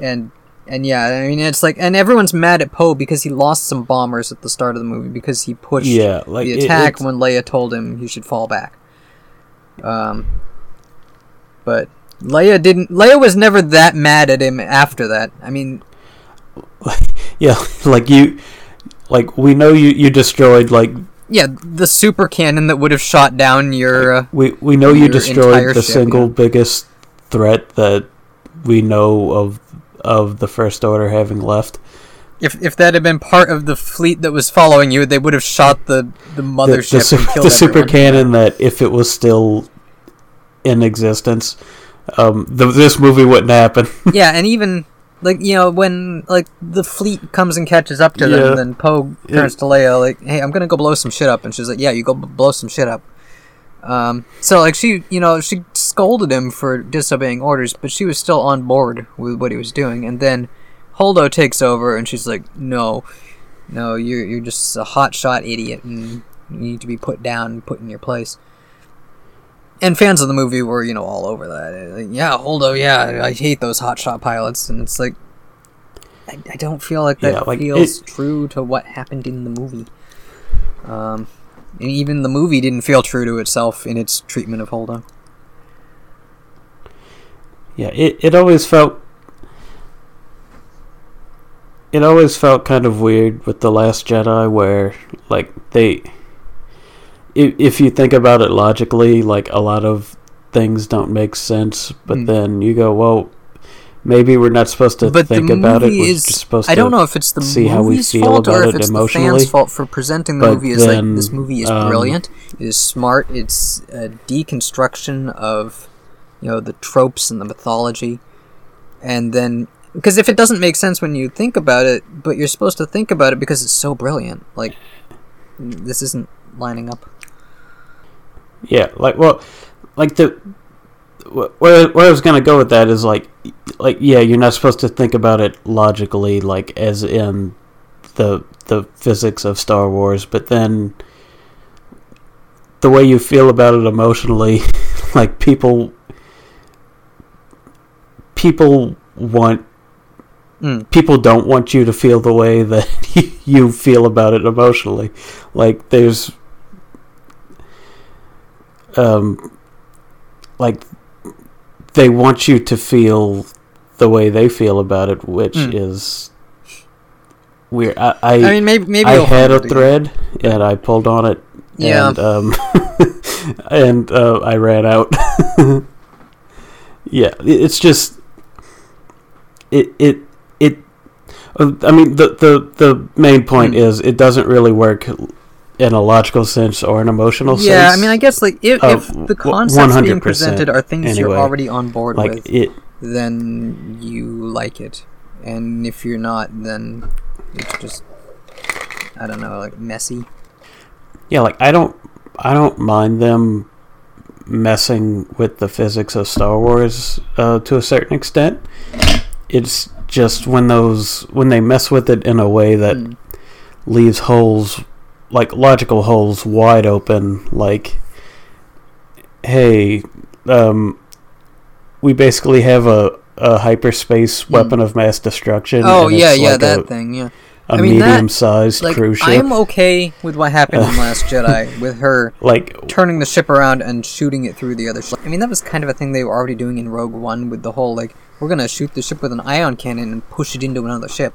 A: and and yeah i mean it's like and everyone's mad at poe because he lost some bombers at the start of the movie because he pushed
B: Yeah, like,
A: the attack
B: it's-
A: when leia told him he should fall back um, but Leia didn't. Leia was never that mad at him after that. I mean,
B: Yeah, like you, like we know you you destroyed like
A: yeah, the super cannon that would have shot down your. Uh,
B: we we know you destroyed the
A: ship,
B: single
A: yeah.
B: biggest threat that we know of of the First Order having left.
A: if if that had been part of the fleet that was following you, they would have shot the the
B: The,
A: mothership
B: the, su-
A: and killed
B: the super cannon that if it was still in existence, um, the, this movie wouldn't happen.
A: yeah, and even like you know when like the fleet comes and catches up to
B: Yeah.
A: them, then Poe
B: Yeah.
A: turns to Leia like, "Hey, I'm gonna go blow some shit up," and she's like, "Yeah, you go b- blow some shit up." Um, so like she, you know, she scolded him for disobeying orders, but she was still on board with what he was doing. And then Holdo takes over, and she's like, "No, no, you're you're just a hotshot idiot, and you need to be put down and put in your place." And fans of the movie were, you know, all over that. Yeah, Holdo, yeah, I hate those hotshot pilots, and it's like, I, I don't feel like that
B: Yeah, like,
A: feels
B: it-
A: true to what happened in the movie. Um, and even the movie didn't feel true to itself in its treatment of Holdo.
B: Yeah, it, it always felt it always felt kind of weird with the Last Jedi, where like they, if if you think about it logically, like a lot of things don't make sense, but
A: Hmm.
B: then you go, well, maybe we're not supposed to
A: but
B: think about it. We're
A: is.
B: just supposed
A: I don't know if it's the
B: see how we feel
A: fault or if
B: it
A: it's the fans' fault for presenting the
B: but
A: movie as like this movie is
B: um,
A: brilliant, it is smart, it's a deconstruction of you know the tropes and the mythology, and then because if it doesn't make sense when you think about it, but you're supposed to think about it because it's so brilliant, like this isn't lining up.
B: Yeah, like well, like the where where I was gonna go with that is like like yeah, you're not supposed to think about it logically, like as in the the physics of Star Wars, but then the way you feel about it emotionally, like people people want
A: Mm.
B: people don't want you to feel the way that you feel about it emotionally. Like there's um like they want you to feel the way they feel about it, which
A: Mm.
B: is weird. I I,
A: I mean, maybe maybe
B: I had a thread and I pulled on it
A: Yeah.
B: and um and uh, I ran out. yeah, it's just it it it. uh, I mean, the the the main point
A: Hmm.
B: is it doesn't really work in a logical sense or an emotional
A: Yeah,
B: sense.
A: Yeah, I mean, I guess like if, if the concepts being presented are things you're already on board
B: like
A: with,
B: it.
A: then you like it, and if you're not, then it's just I don't know, like messy.
B: Yeah, like I don't I don't mind them messing with the physics of Star Wars uh, to a certain extent. It's just when those when they mess with it in a way that
A: Mm.
B: leaves holes like logical holes wide open like hey um we basically have a a hyperspace weapon of mass destruction
A: Oh yeah, yeah,
B: like
A: that
B: a,
A: thing, yeah.
B: a
A: I mean, that-
B: medium-sized
A: Like
B: cruise ship
A: I'm okay with what happened in Last Jedi with her
B: like
A: turning the ship around and shooting it through the other ship. I mean, that was kind of a thing they were already doing in Rogue One with the whole like we're gonna shoot the ship with an ion cannon and push it into another ship,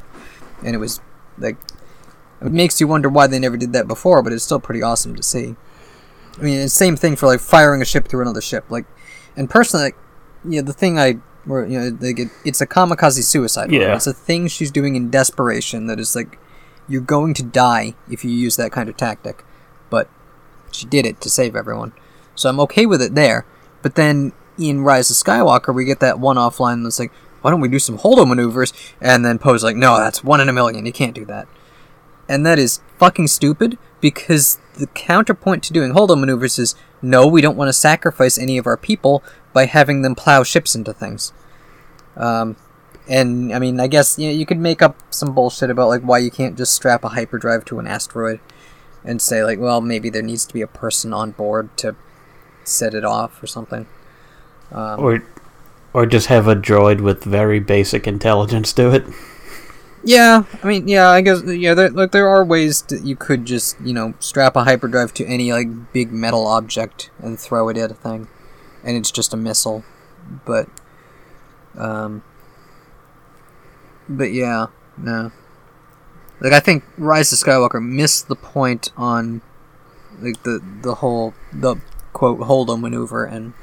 A: and it was like it makes you wonder why they never did that before, but it's still pretty awesome to see. I mean, it's the same thing for like firing a ship through another ship, like, and personally, like, yeah, the thing I where you know like it, it's a kamikaze suicide.
B: Yeah.
A: It's a thing she's doing in desperation that is like you're going to die if you use that kind of tactic, but she did it to save everyone. So I'm okay with it there. But then in Rise of Skywalker, we get that one off line that's like, why don't we do some holdo maneuvers? And then Poe's like, no, that's one in a million. You can't do that. And that is fucking stupid because the counterpoint to doing holdo maneuvers is no, we don't want to sacrifice any of our people by having them plow ships into things. Um, and I mean, I guess you, know, you could make up some bullshit about like why you can't just strap a hyperdrive to an asteroid and say like, well, maybe there needs to be a person on board to set it off or something. Um,
B: or or just have a droid with very basic intelligence do it.
A: Yeah, I mean, yeah, I guess yeah, there, like there are ways that you could just you know strap a hyperdrive to any like big metal object and throw it at a thing, and it's just a missile. But, um, but yeah, no. Like I think Rise of Skywalker missed the point on like the the whole the quote holdo maneuver and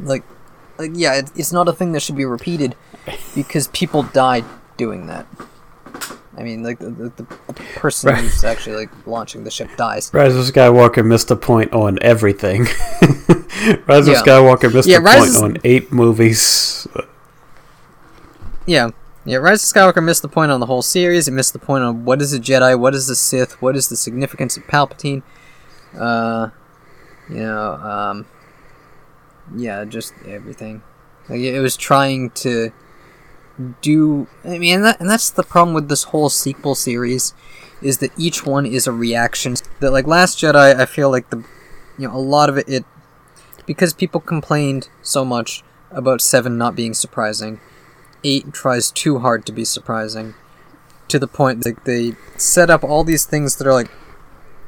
A: like like yeah, it, it's not a thing that should be repeated because people died doing that. I mean, like the, the, the person
B: Right.
A: who's actually like launching the ship dies.
B: Rise of Skywalker missed a point on everything. Rise
A: Yeah.
B: of Skywalker missed
A: Yeah,
B: a
A: Rise
B: point
A: is-
B: on eight movies.
A: Yeah, yeah. Rise of Skywalker missed the point on the whole series. It missed the point on what is a Jedi, what is a Sith, what is the significance of Palpatine. Uh, you know, um, yeah, just everything. Like it was trying to do. I mean, and, that, and that's the problem with this whole sequel series, is that each one is a reaction. That like Last Jedi, I feel like the, you know, a lot of it, it because people complained so much about Seven not being surprising. Eight tries too hard to be surprising, to the point that they set up all these things that are like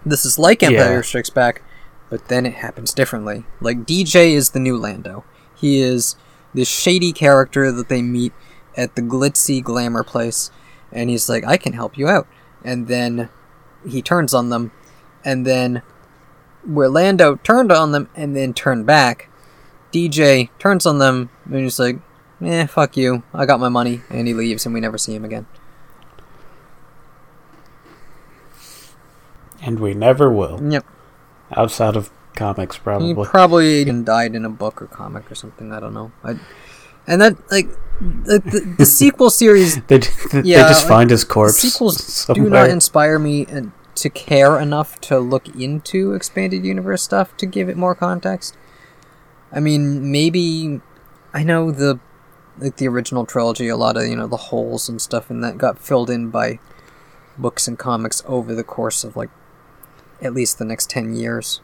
A: this is like Empire
B: Yeah.
A: Strikes Back, but then it happens differently. Like DJ is the new Lando. He is this shady character that they meet at the glitzy glamour place, and he's like, "I can help you out," and then he turns on them, and then where Lando turned on them and then turned back, DJ turns on them and he's like, "Eh, fuck you. I got my money," and he leaves, and we never see him again.
B: And we never will.
A: Yep.
B: Outside of comics, probably.
A: He probably. died in a book or comic or something. I don't know. I, and that like the, the, the sequel series
B: they, they
A: Yeah,
B: just
A: like,
B: find his corpse.
A: sequels
B: somewhere.
A: do not inspire me and to care enough to look into expanded universe stuff to give it more context. I mean, maybe I know the like the original trilogy, a lot of you know the holes and stuff and that got filled in by books and comics over the course of like at least the next ten years.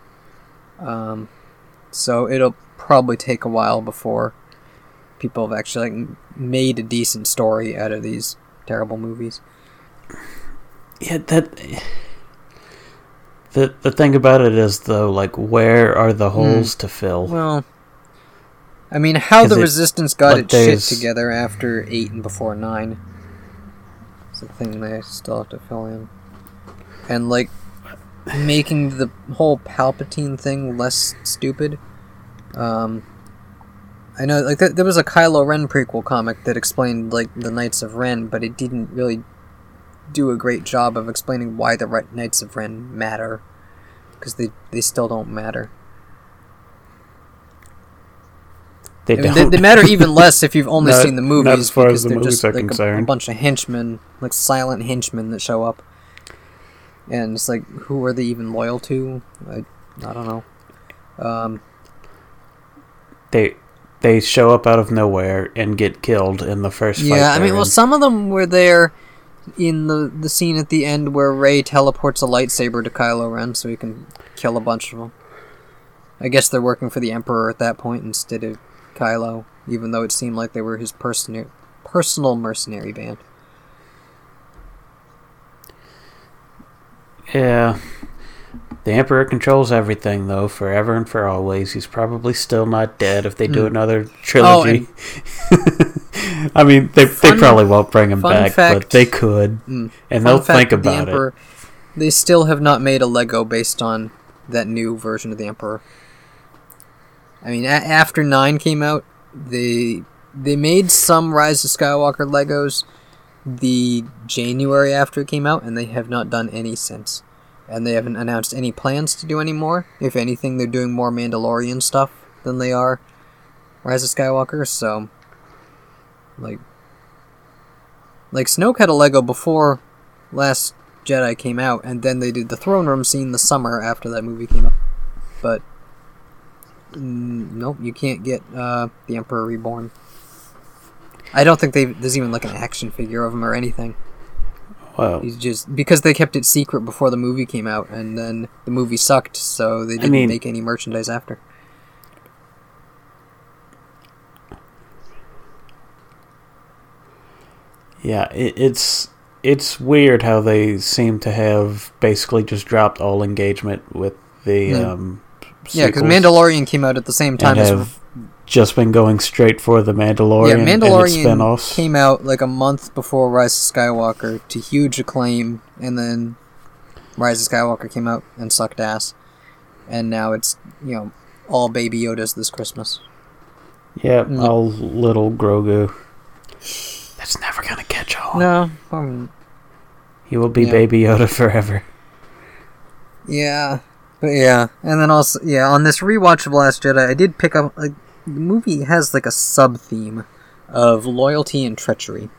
A: Um, so it'll probably take a while before people have actually like made a decent story out of these terrible movies.
B: Yeah, that. The the thing about it is though, like, where are the holes to fill?
A: Hmm. Well, I mean, how the
B: it-
A: Resistance got its shit together after eight and before nine. It's a thing they still have to fill in, and like making the whole Palpatine thing less stupid. Um, I know, like th- there was a Kylo Ren prequel comic that explained like the Knights of Ren, but it didn't really do a great job of explaining why the Re- Knights of Ren matter, because they they still don't matter.
B: They
A: I mean,
B: don't.
A: they, they matter even less if you've only
B: Not-
A: seen the movies
B: as far
A: because
B: as the
A: they're
B: movies
A: just
B: are
A: like a, a bunch of henchmen, like silent henchmen that show up, and it's like who are they even loyal to? I, I don't know. Um,
B: they they show up out of nowhere and get killed in the first fight.
A: yeah, I mean,
B: they're
A: well, some of them were there in the the scene at the end where Rey teleports a lightsaber to Kylo Ren so he can kill a bunch of them. I guess they're working for the Emperor at that point instead of Kylo, even though it seemed like they were his personal personal mercenary band.
B: Yeah. The Emperor controls everything, though, forever and for always. He's probably still not dead if they do
A: Hmm.
B: another trilogy.
A: and-
B: I mean, they,
A: Fun-
B: they probably won't bring him back,
A: fact-
B: but they could.
A: Mm.
B: And they'll think
A: with the
B: about it.
A: Emperor, They still have not made a Lego based on that new version of the Emperor. I mean, a- after nine came out, they they made some Rise of Skywalker Legos the January after it came out, and they have not done any since. And they haven't announced any plans to do any more. If anything, they're doing more Mandalorian stuff than they are Rise of Skywalker. So, like, like Snoke had a Lego before Last Jedi came out, and then they did the throne room scene the summer after that movie came out. But nope, you can't get uh, the Emperor Reborn. I don't think they there's even like an action figure of him or anything.
B: Well,
A: He's just because they kept it secret before the movie came out, and then the movie sucked, so they didn't
B: mean-
A: make any merchandise after.
B: yeah, it, it's it's weird how they seem to have basically just dropped all engagement with the
A: Yeah.
B: um,
A: Yeah, because Mandalorian came out at the same time as
B: just been going straight for the Mandalorian,
A: yeah,
B: and its
A: Mandalorian
B: spin-offs.
A: came out like a month before Rise of Skywalker to huge acclaim, and then Rise of Skywalker came out and sucked ass, and now it's you know all Baby Yodas this Christmas.
B: Yeah,
A: Mm.
B: all little Grogu. That's never gonna catch on.
A: No, um,
B: He will be
A: Yeah.
B: Baby Yoda forever.
A: yeah, but yeah, and then also yeah on this rewatch of Last Jedi, I did pick up like the movie has like a sub theme of loyalty and treachery,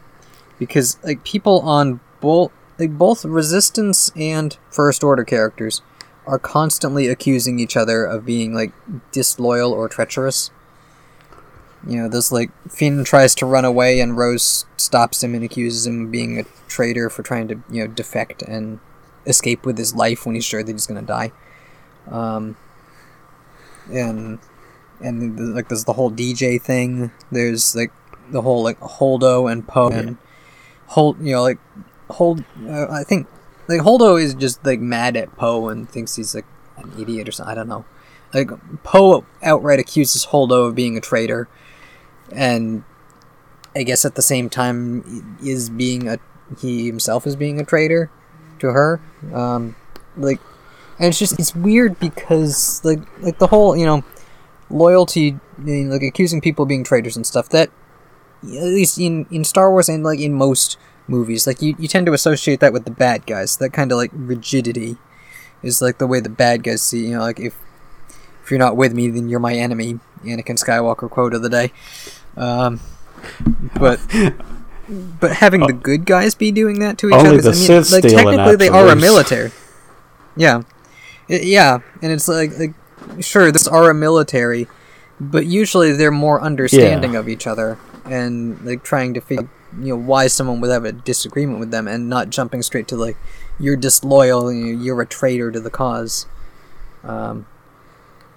A: because like people on both like both Resistance and First Order characters are constantly accusing each other of being like disloyal or treacherous. You know, this like Finn tries to run away and Rose stops him and accuses him of being a traitor for trying to, you know, defect and escape with his life when he's sure that he's gonna die. Um, and and like there's the whole DJ thing. There's like the whole like Holdo and Poe and Hold, you know, like Hold, uh, I think like Holdo is just like mad at Poe and thinks he's like an idiot or something. I don't know. Like Poe outright accuses Holdo of being a traitor, and I guess at the same time is being a he himself is being a traitor to her. Um, like, and it's just it's weird because like like the whole you know loyalty, I mean, like accusing people of being traitors and stuff. That at least in in Star Wars and like in most movies, like you, you tend to associate that with the bad guys. That kind of like rigidity is like the way the bad guys see. You know, like if if you're not with me, then you're my enemy. Anakin Skywalker quote of the day. Um, but but having the good guys be doing that to each other,
B: the
A: I mean,
B: Sith
A: like technically they are a military. Yeah, I- yeah, and it's like like sure, this are a military, but usually they're more understanding of each other and like trying to figure you know why someone would have a disagreement with them and not jumping straight to like you're disloyal, you're a traitor to the cause. Um,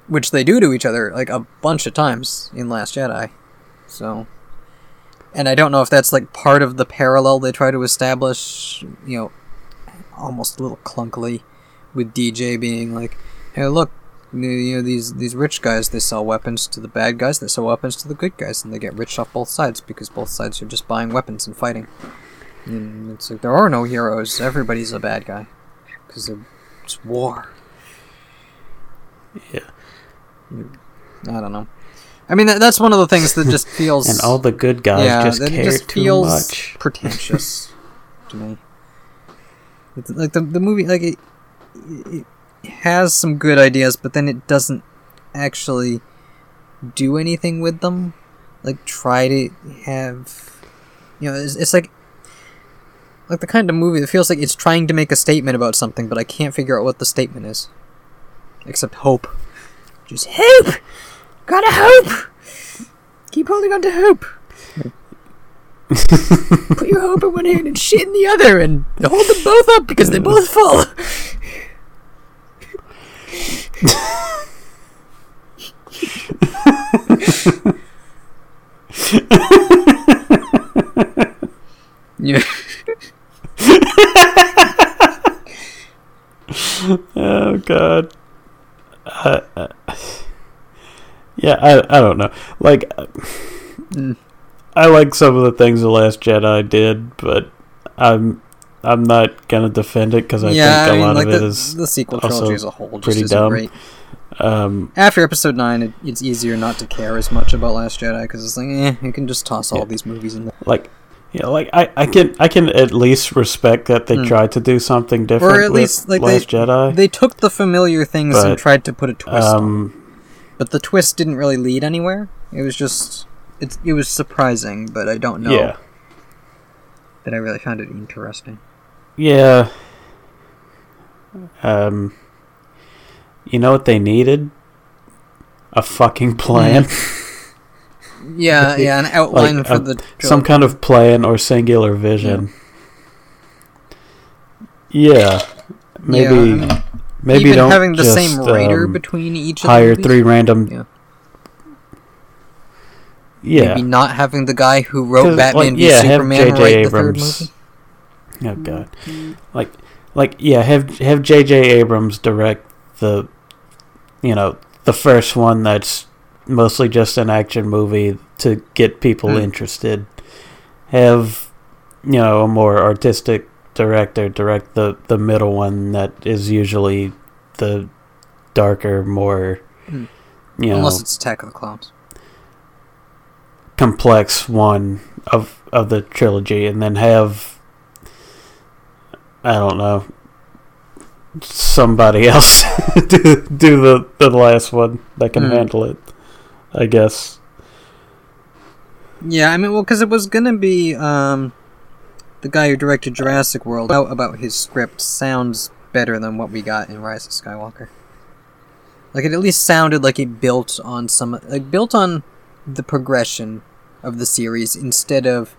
A: which they do to each other like a bunch of times in Last Jedi. So, and I don't know if that's like part of the parallel they try to establish. You know, almost a little clunkily with DJ being like, "Hey, look, you know these these rich guys they sell weapons to the bad guys, they sell weapons to the good guys, and they get rich off both sides because both sides are just buying weapons and fighting." And it's like there are no heroes; everybody's a bad guy because it's war.
B: Yeah.
A: I don't know. I mean, that, that's one of the things that just feels
B: And all the good guys
A: yeah,
B: just care
A: just
B: too
A: feels
B: much.
A: pretentious to me. It's like the the movie, like it, it has some good ideas, but then it doesn't actually do anything with them. Like try to have, you know, it's, it's like like the kind of movie that feels like it's trying to make a statement about something, but I can't figure out what the statement is. Except hope. Just hope. Gotta hope. Keep holding on to hope. Put your hope in one hand and shit in the other, and hold them both up because they both fall. Yeah.
B: Oh god. Uh, uh, yeah, I I don't know. Like,
A: Mm.
B: I like some of the things the Last Jedi did, but I'm I'm not gonna defend it because I
A: yeah,
B: think a
A: I mean,
B: lot
A: like
B: of it
A: the,
B: is.
A: the sequel trilogy as a whole just
B: pretty
A: isn't
B: dumb.
A: great.
B: Um,
A: After Episode Nine, it, it's easier not to care as much about Last Jedi because it's like, eh, you can just toss all
B: Yeah.
A: these movies in there.
B: like, yeah, like I, I can I can at least respect that they
A: Hmm.
B: tried to do something different
A: Or at
B: with
A: least, like,
B: Last Jedi.
A: They took the familiar things and tried to put a twist on. them.
B: um,
A: But the twist didn't really lead anywhere. It was just it's it was surprising, but I don't know
B: yeah,
A: that I really found it interesting.
B: Yeah. Um, you know what they needed? A fucking plan.
A: Yeah, yeah, an outline
B: Like,
A: for
B: uh,
A: the
B: some kind of plan or singular vision. Yeah, maybe
A: Yeah, I mean,
B: maybe don't
A: having the
B: just,
A: same writer
B: um,
A: between each of
B: hire three random.
A: Yeah.
B: Yeah,
A: Maybe not having the guy who wrote Batman
B: like,
A: v
B: yeah,
A: Superman write the third movie.
B: Oh god, like like yeah, have have J.J. Abrams direct the, you know, the first one that's mostly just an action movie to get people
A: Hmm.
B: interested. Have you know a more artistic director direct the the middle one that is usually the darker, more
A: Hmm.
B: you know
A: Unless it's Attack of the Clones.
B: complex one of of the trilogy and then have I don't know somebody else do, do the the last one that can
A: Hmm.
B: handle it I guess
A: Yeah, I mean, well, because it was gonna be um, the guy who directed Jurassic World. Out about his script sounds better than what we got in Rise of Skywalker. Like it at least sounded like it built on some, like built on the progression of the series instead of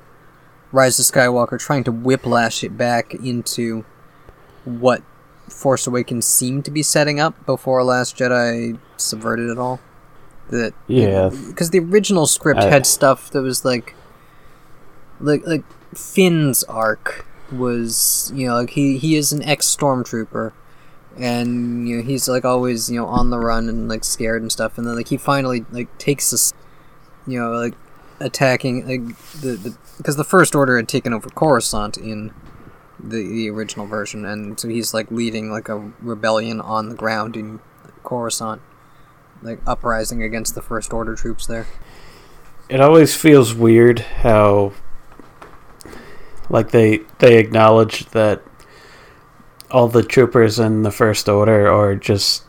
A: Rise of Skywalker trying to whiplash it back into what Force Awakens seemed to be setting up before Last Jedi subverted it all. That
B: Yeah.
A: because the original script
B: I-
A: had stuff that was like, like like Finn's arc was you know like he he is an ex stormtrooper, and you know he's like always you know on the run and like scared and stuff, and then like he finally like takes this, you know like attacking like the the because the first order had taken over Coruscant in the the original version, and so he's like leading like a rebellion on the ground in Coruscant, like uprising against the first order troops there.
B: It always feels weird how like they they acknowledge that all the troopers in the first order are just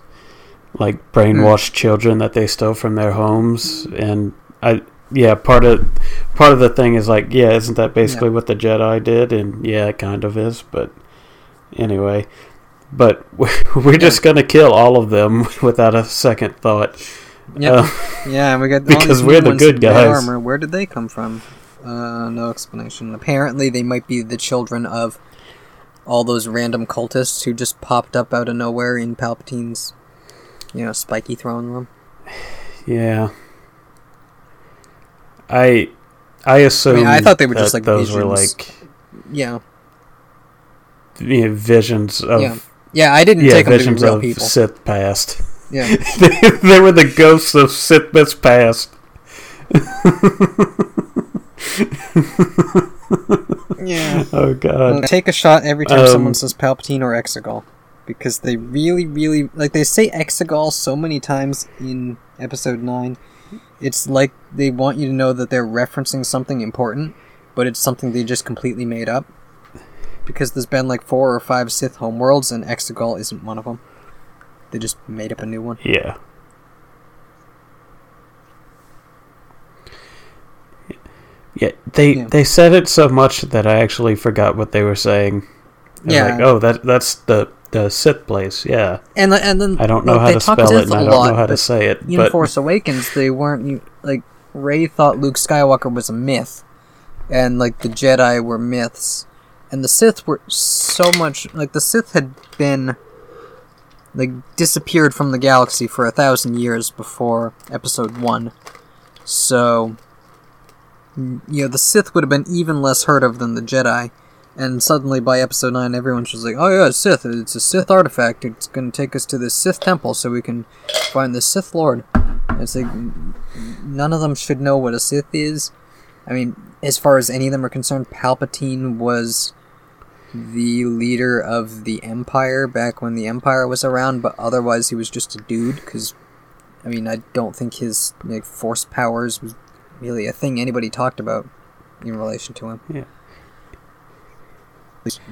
B: like brainwashed hmm. children that they stole from their homes and I yeah, part of part of the thing is like, yeah, isn't that basically
A: Yeah.
B: what the Jedi did? And yeah, it kind of is, but anyway. But we're just gonna kill all of them without a second thought.
A: Yeah,
B: Uh,
A: yeah, and we got
B: because we're the good guys.
A: Armor. Where did they come from? Uh, no explanation. Apparently, they might be the children of all those random cultists who just popped up out of nowhere in Palpatine's, you know, spiky throne room.
B: yeah. I I assume
A: I thought they were just, like,
B: those were like
A: Yeah,
B: visions of
A: yeah, yeah. I didn't
B: yeah,
A: take them to be
B: visions
A: real
B: of
A: people.
B: Sith past.
A: Yeah,
B: they, they were the ghosts of Sith Myths past.
A: yeah.
B: Oh god.
A: Take a shot every time
B: Um,
A: someone says Palpatine or Exegol, because they really, really like they say Exegol so many times in Episode Nine. It's like they want you to know that they're referencing something important, but it's something they just completely made up. Because there's been like four or five Sith homeworlds, and Exegol isn't one of them. They just made up a new one.
B: Yeah. Yeah, they
A: Yeah.
B: they said it so much that I actually forgot what they were saying. And
A: Yeah.
B: Like, oh, that that's the the Sith place. Yeah.
A: And and then
B: I don't know
A: like,
B: how to spell it, and I don't
A: lot,
B: know how to say it.
A: in
B: but
A: Force Awakens, they weren't like Rey thought Luke Skywalker was a myth, and like the Jedi were myths, and the Sith were so much like the Sith had been like disappeared from the galaxy for a thousand years before Episode One, so you know the Sith would have been even less heard of than the Jedi. And suddenly, by episode nine, everyone's just like, "Oh yeah, Sith! It's a Sith artifact. It's going to take us to this Sith temple, so we can find the Sith Lord." And It's like none of them should know what a Sith is. I mean, as far as any of them are concerned, Palpatine was the leader of the Empire back when the Empire was around, but otherwise he was just a dude. Because, I mean, I don't think his like Force powers was really a thing anybody talked about in relation to him.
B: Yeah.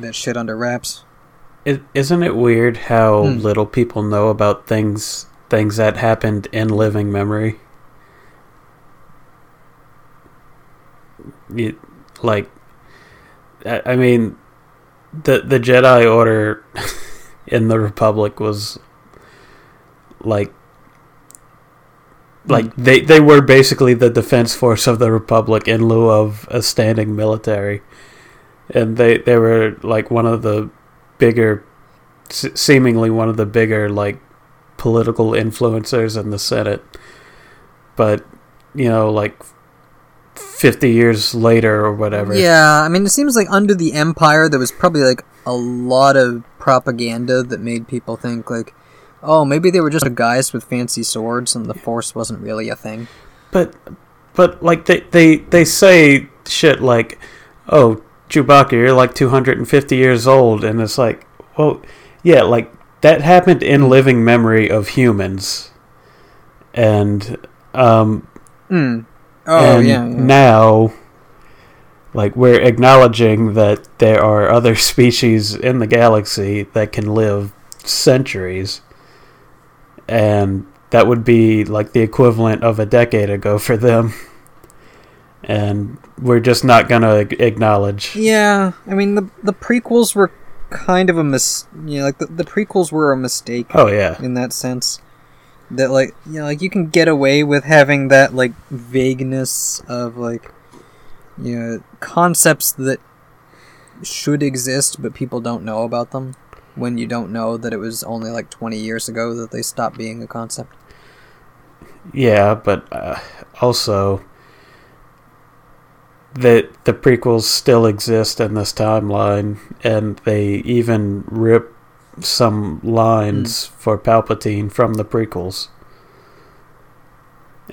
A: That shit under wraps.
B: is isn't it weird how
A: Hmm.
B: little people know about things things that happened in living memory? You, like, I, I mean, the the Jedi Order in the Republic was like like they they were basically the defense force of the republic in lieu of a standing military and they they were like one of the bigger se- seemingly one of the bigger like political influencers in the senate but you know like 50 years later or whatever
A: Yeah, I mean, it seems like under the Empire, there was probably like a lot of propaganda that made people think like, oh, maybe they were just guys with fancy swords, and the Force wasn't really a thing.
B: But but like they they they say shit like, "Oh, Chewbacca, you're like 250 years old." And it's like, "Well, yeah, like that happened in living memory of humans." And um
A: Hmm. Oh
B: and
A: yeah, yeah.
B: now like we're acknowledging that there are other species in the galaxy that can live centuries and that would be like the equivalent of a decade ago for them and we're just not gonna acknowledge
A: Yeah, I mean the the prequels were kind of a mis. You know, like the, the prequels were a mistake
B: oh yeah
A: in that sense. That like you know, like you can get away with having that like vagueness of like you know concepts that should exist but people don't know about them when you don't know that it was only like 20 years ago that they stopped being a concept.
B: yeah but uh, also that the prequels still exist in this timeline, and they even rip some lines for Palpatine from the prequels.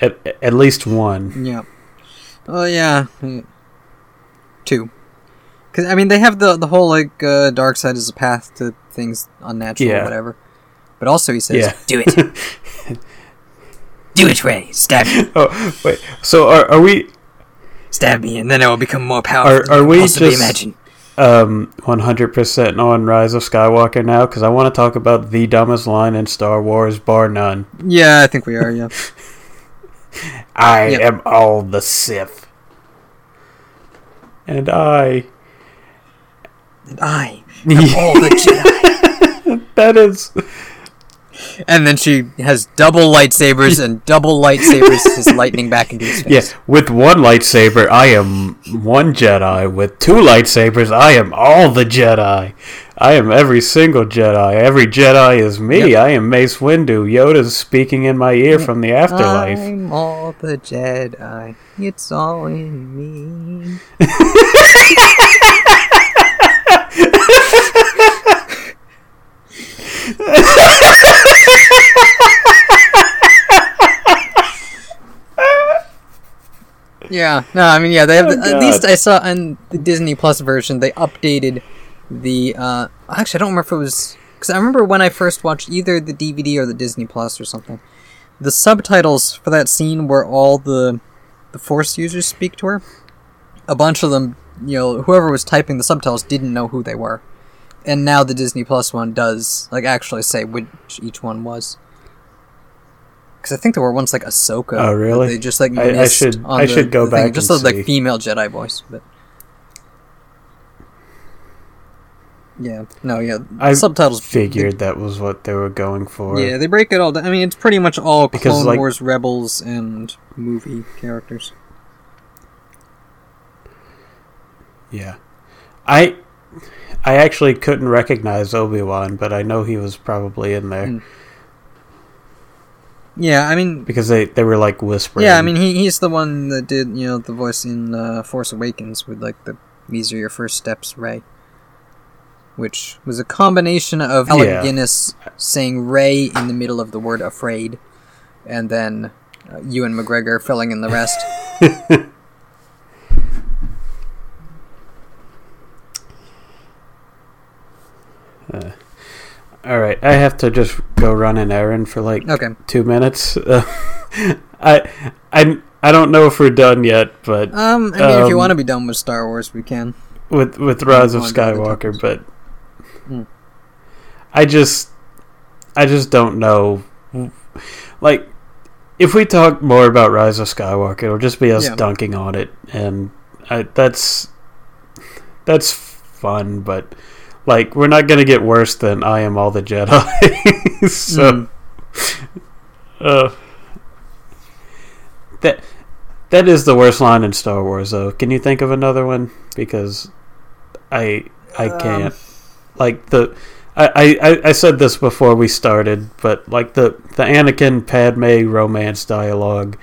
B: At at least one.
A: Yeah. Oh yeah. Two. Because I mean, they have the the whole like uh, dark side is a path to things unnatural
B: Yeah.
A: or whatever. But also he says,
B: Yeah.
A: "Do it, do it, Rey. Stab
B: Oh wait. So are are we
A: stab me, and then I will become more powerful
B: Are- are
A: you
B: we
A: can possibly
B: just-
A: imagine."
B: um 100% on Rise of Skywalker now cuz I want to talk about the dumbest line in Star Wars bar none.
A: Yeah, I think we are. Yeah.
B: I
A: Yep.
B: am all the Sith. And I
A: and I am all the Jedi.
B: that is
A: And then she has double lightsabers and double lightsabers is lightning back into his face.
B: Yes, with one lightsaber, I am one Jedi. With two lightsabers, I am all the Jedi. I am every single Jedi. Every Jedi is me.
A: Yep.
B: I am Mace Windu. Yoda's speaking in my ear from the afterlife.
A: I'm all the Jedi. It's all in me. yeah, no, I mean, yeah, they have.
B: Oh,
A: at least I saw in the Disney Plus version, they updated the. uh Actually, I don't remember if it was because I remember when I first watched either the DVD or the Disney Plus or something. The subtitles for that scene where all the the Force users speak to her, a bunch of them, you know, whoever was typing the subtitles didn't know who they were, and now the Disney Plus one does like actually say which each one was. Because I think there were ones like Ahsoka.
B: Oh, really?
A: They just like
B: I- I should- I
A: the-
B: should go
A: the thing,
B: back
A: just the like female Jedi voice, but yeah, no, yeah,
B: I
A: subtitles
B: Figured that was what they were going for.
A: yeah, they break it all down. I mean, it's pretty much all
B: Because,
A: Clone
B: like-
A: Wars rebels and movie characters.
B: Yeah. I I actually couldn't recognize Obi-Wan, but I know he was probably in there
A: Mm. Yeah, I mean,
B: because they, they were like whispering.
A: yeah, I mean, he, he's the one that did you know the voice in uh, Force Awakens with like the "These are your first steps, Rey," which was a combination of Alec
B: Yeah.
A: Guinness saying "Rey" in the middle of the word "afraid," and then uh, Ewan McGregor filling in the rest.
B: All right, I have to just go run an errand for like
A: Okay.
B: two minutes. Uh, I I I don't know if we're done yet, but
A: Um, I mean, if you
B: Um,
A: want to be done with Star Wars, we can.
B: with with Rise of
A: Go on to other
B: Skywalker, but
A: Hmm.
B: I just I just don't know. Like, if we talk more about Rise of Skywalker, it'll just be us
A: Yeah.
B: dunking on it, and I, that's that's fun. But like, we're not gonna get worse than I am all the Jedi. so,
A: Mm.
B: uh, that that is the worst line in Star Wars, though. Can you think of another one? Because I I
A: Um,
B: can't. like the I, I, I said this before we started, but like the the Anakin Padme romance dialogue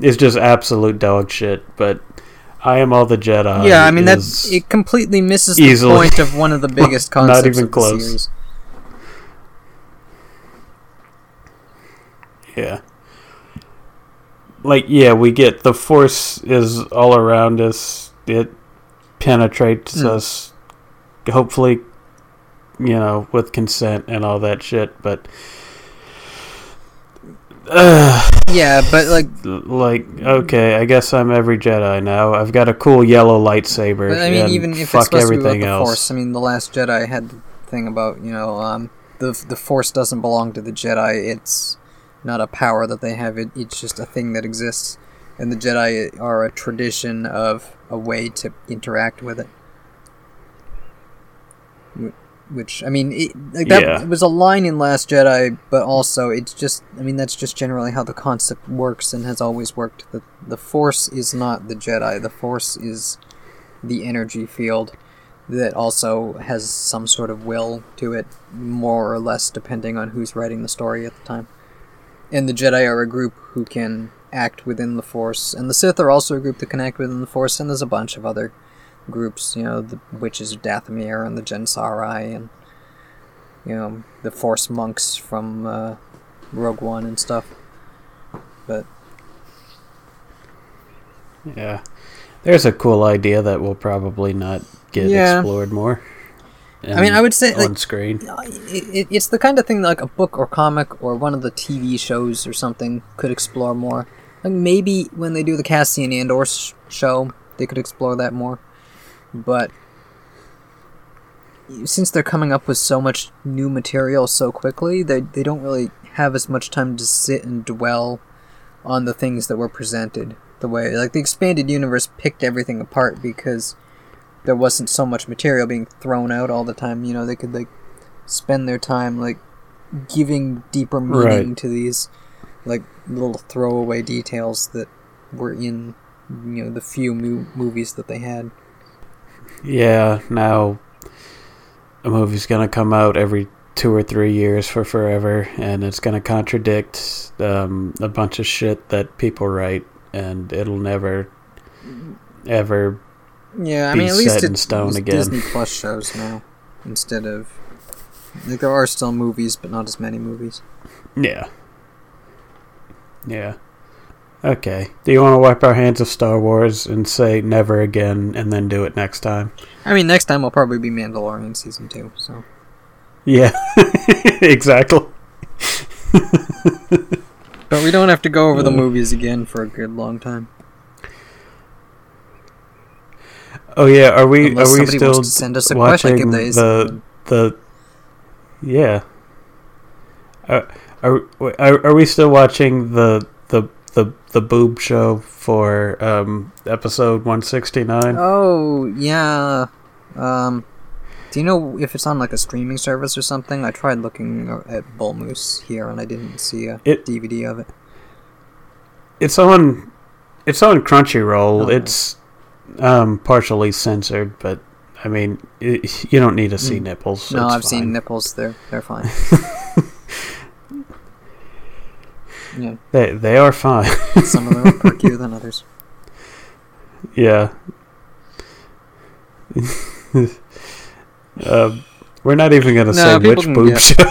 B: is just absolute dog shit. But I am all the Jedi.
A: yeah, I mean that it completely misses
B: easily-
A: the point of one of the biggest concepts Not
B: even
A: of
B: close.
A: the series.
B: Yeah. Like yeah, we get the force is all around us. It penetrates
A: Mm.
B: us hopefully you know, with consent and all that shit, but uh,
A: Yeah, but like,
B: like okay, I guess I'm every Jedi now. I've got a cool yellow lightsaber.
A: but I mean, even if
B: fuck
A: it's supposed to be about
B: everything
A: the
B: else.
A: Force, I mean, the Last Jedi had the thing about you know, um, the the Force doesn't belong to the Jedi. It's not a power that they have. It, it's just a thing that exists, and the Jedi are a tradition of a way to interact with it. Wh- Which I mean, it, like that
B: Yeah.
A: was a line in Last Jedi, but also it's just I mean that's just generally how the concept works and has always worked. The the Force is not the Jedi. The Force is the energy field that also has some sort of will to it, more or less depending on who's writing the story at the time. And the Jedi are a group who can act within the Force, and the Sith are also a group that can act within the Force, and there's a bunch of other groups. You know, the Witches of Dathomir and the Jensaarai, and you know the Force monks from uh, Rogue One and stuff. But
B: Yeah. There's a cool idea that will probably not get
A: Yeah.
B: explored more.
A: I mean, I would say,
B: on
A: like-
B: screen.
A: it, it, it's the kind of thing that, like a book or comic or one of the TV shows or something could explore more. Like maybe when they do the Cassian Andor sh- show, they could explore that more. But since they're coming up with so much new material so quickly, they they don't really have as much time to sit and dwell on the things that were presented. The way like the expanded universe picked everything apart because there wasn't so much material being thrown out all the time. You know, they could like spend their time like giving deeper meaning
B: Right.
A: to these like little throwaway details that were in you know the few mu- movies that they had.
B: Yeah, now a movie's gonna come out every two or three years for forever, and it's gonna contradict um, a bunch of shit that people write, and it'll never, ever.
A: Yeah, I
B: Be
A: mean, at least
B: set in
A: it's,
B: stone
A: it's
B: again.
A: Disney Plus shows now instead of like there are still movies, but not as many movies.
B: Yeah. Yeah. Okay. Do you want to wipe our hands of Star Wars and say never again, and then do it next time?
A: I mean, next time will probably be Mandalorian season two. So
B: Yeah. exactly.
A: But we don't have to go over the movies again for a good long time.
B: Oh yeah. Are we?
A: Unless
B: are we still
A: send us a question,
B: watching
A: these-
B: the the? Yeah. Uh, are, are are we still watching the the boob show for um episode one sixty nine?
A: Oh yeah. Um, do you know if it's on like a streaming service or something? I tried looking at Bull Moose here and I didn't see a
B: It-
A: DVD of it.
B: It's on. It's on Crunchyroll.
A: Oh.
B: It's um partially censored, but I mean, i you don't need to see
A: Mm.
B: nipples.
A: no, I've seen nipples. They're they're fine. yeah,
B: They they are fine.
A: some of them are perkier than others.
B: yeah. um, we're not even gonna
A: No,
B: say which boob
A: guess.
B: show.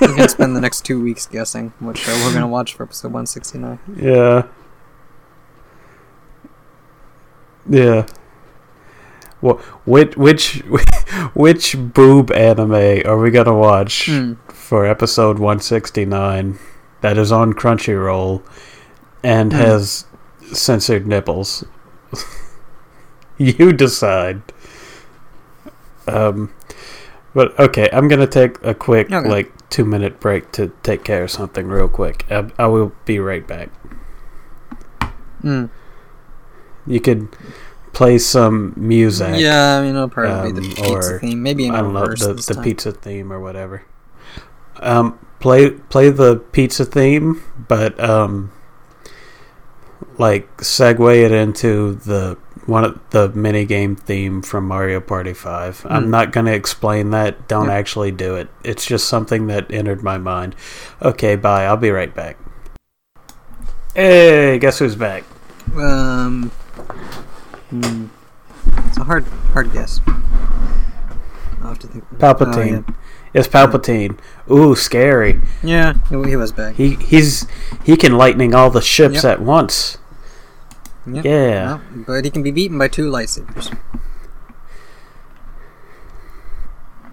A: We can spend the next two weeks guessing which show we're gonna watch for episode one sixty nine.
B: yeah. Yeah. Well, which which which boob anime are we gonna watch
A: Hmm.
B: for episode one sixty nine? That is on Crunchyroll and
A: Hmm.
B: has censored nipples. you decide. Um, but okay, I'm gonna take a quick
A: Okay.
B: like two minute break to take care of something real quick. I, I will be right back.
A: Hmm.
B: You could play some music.
A: Yeah, I mean it'll probably be the
B: um,
A: pizza
B: or,
A: theme, maybe
B: I don't know the the pizza theme or whatever. Um, play play the pizza theme, but um, like segue it into the one of the mini game theme from Mario Party Five. I'm
A: Hmm.
B: not gonna explain that. Don't
A: Yeah.
B: actually do it. It's just something that entered my mind. Okay, bye. I'll be right back. Hey, guess who's back?
A: Um, hmm. it's a hard, hard guess. I'll have to think.
B: Palpatine.
A: Oh,
B: It's Palpatine. Ooh, scary.
A: yeah, yeah he, he was back.
B: He he's he can lightning all the ships
A: Yep.
B: at once.
A: Yep.
B: Yeah.
A: Well, but he can be beaten by two lightsabers.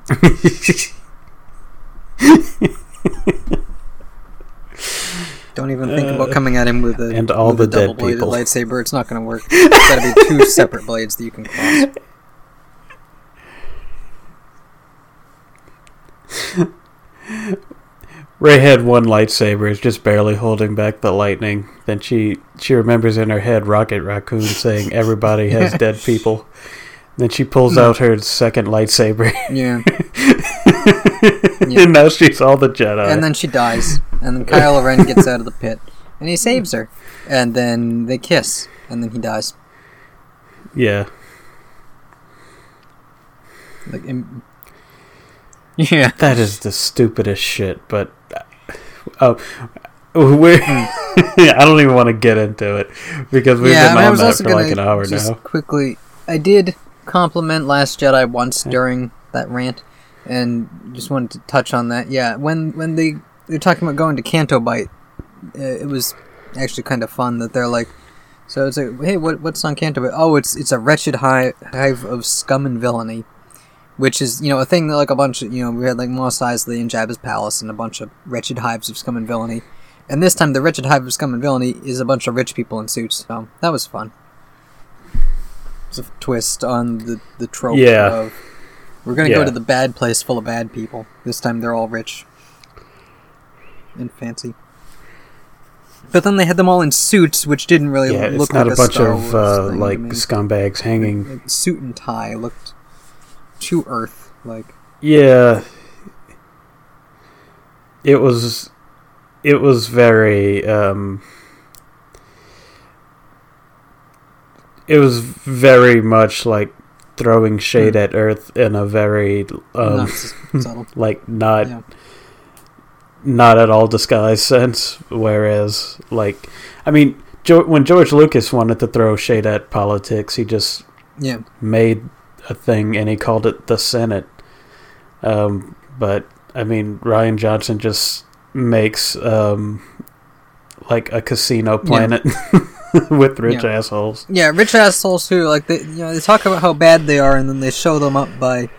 A: Don't even think about
B: Uh,
A: coming at him with a
B: and all
A: with
B: the
A: a
B: dead
A: double-bladed
B: people.
A: lightsaber. It's not going to work. It's got to be two separate blades that you can cross.
B: Rey had one lightsaber, is just barely holding back the lightning. Then she she remembers in her head Rocket Raccoon saying everybody has dead people. Then she pulls out her second lightsaber,
A: Yeah, Yeah.
B: and now she's all the Jedi.
A: and then she dies, and then Kylo Ren gets out of the pit, and he saves her, and then they kiss, and then he dies.
B: yeah,
A: Like, im- yeah.
B: that is the stupidest shit. But uh, oh, we're I don't even want to get into it because we've
A: yeah,
B: been
A: I, mean,
B: on that for like an hour
A: just
B: now.
A: quickly. I did compliment Last Jedi once during that rant, and just wanted to touch on that. Yeah, when when they they're talking about going to Canto Bight, uh, it was actually kind of fun that they're like. So it's like, hey, what, what's on Canto Bight? Oh, it's it's a wretched hive, hive of scum and villainy, which is you know a thing that like a bunch of you know we had like Mos Eisley and Jabba's palace and a bunch of wretched hives of scum and villainy, and this time the wretched hive of scum and villainy is a bunch of rich people in suits. So that was fun. It's a twist on the the trope
B: Yeah.
A: of we're gonna
B: Yeah.
A: go to the bad place full of bad people. This time they're all rich and fancy. But then they had them all in suits, which didn't really
B: Yeah,
A: look
B: it's not
A: like
B: a bunch
A: Star
B: of uh, like scumbags hanging.
A: Like, suit and tie looked too Earth like.
B: Yeah, it was. It was very. Um, it was very much like throwing shade at Earth in a very um,
A: not
B: like not
A: Yeah.
B: not at all disguised sense. Whereas, like, I mean, jo- when George Lucas wanted to throw shade at politics, he just
A: Yeah,
B: made a thing and he called it the Senate. Um, but I mean, Rian Johnson just makes um, like a casino planet with rich
A: Yeah.
B: assholes.
A: yeah, rich assholes who like they you know they talk about how bad they are, and then they show them up by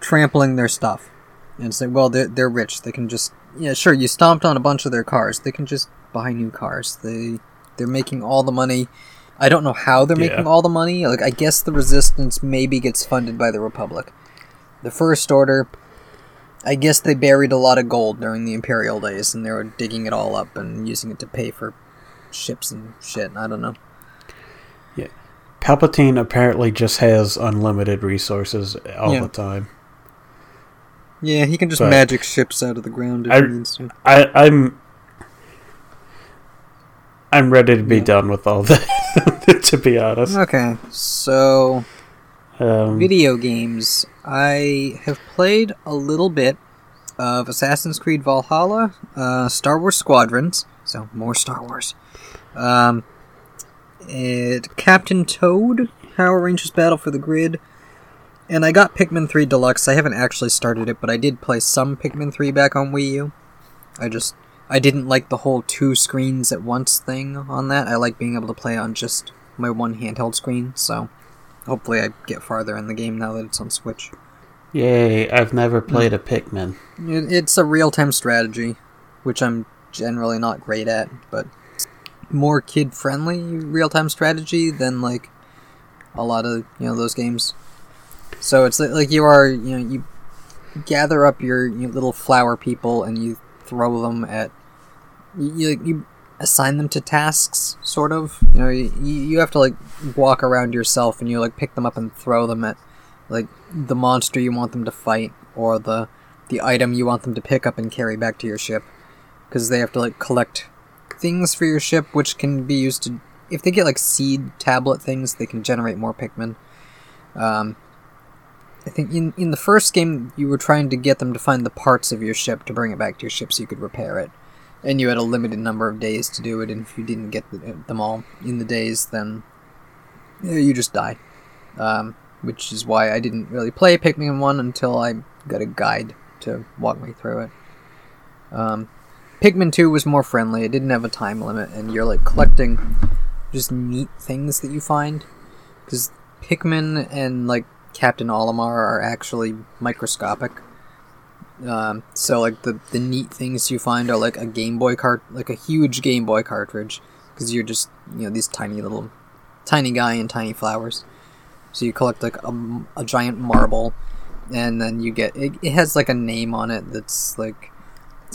A: trampling their stuff. And say, well, they're they're rich. They can just yeah, sure. You stomped on a bunch of their cars. They can just buy new cars. They they're making all the money. I don't know how they're
B: Yeah.
A: making all the money. Like I guess the resistance maybe gets funded by the Republic. The First Order, I guess they buried a lot of gold during the Imperial days, and they were digging it all up and using it to pay for ships and shit. I don't know.
B: Yeah, Palpatine apparently just has unlimited resources all
A: Yeah.
B: the time.
A: Yeah, he can just
B: But-
A: magic ships out of the ground if
B: I-
A: he needs to.
B: I, I'm I'm ready to be done with all that. to be honest,
A: Okay, so
B: um,
A: video games. I have played a little bit of Assassin's Creed Valhalla, uh, Star Wars Squadrons, so more Star Wars. Um, it, Captain Toad, Power Rangers Battle for the Grid, and I got Pikmin 3 Deluxe. I haven't actually started it, but I did play some Pikmin 3 back on Wii U. I just I didn't like the whole two screens at once thing on that. I like being able to play on just my one handheld screen, so hopefully I get farther in the game now that it's on Switch.
B: yay! I've never hmm. played a Pikmin.
A: It's a real time strategy, which I'm generally not great at, but more kid friendly real time strategy than like a lot of you know those games. So it's like you are you know you gather up your, your little flower people and you throw them at you you assign them to tasks sort of. You know you, you have to like walk around yourself and you like pick them up and throw them at like the monster you want them to fight or the the item you want them to pick up and carry back to your ship. Because they have to like collect things for your ship which can be used to if they get like seed tablet things they can generate more pikmin. Um, I think in, in the first game you were trying to get them to find the parts of your ship to bring it back to your ship so you could repair it and you had a limited number of days to do it and if you didn't get them all in the days then you just die um, which is why I didn't really play Pikmin 1 until I got a guide to walk me through it. Um, Pikmin 2 was more friendly, it didn't have a time limit, and you're like collecting just neat things that you find. Because Pikmin and like Captain Olimar are actually microscopic. Um, so like the the neat things you find are like a Game Boy cart, like a huge Game Boy cartridge, because you're just you know these tiny little, tiny guy and tiny flowers. So you collect like a, a giant marble, and then you get it, it has like a name on it that's like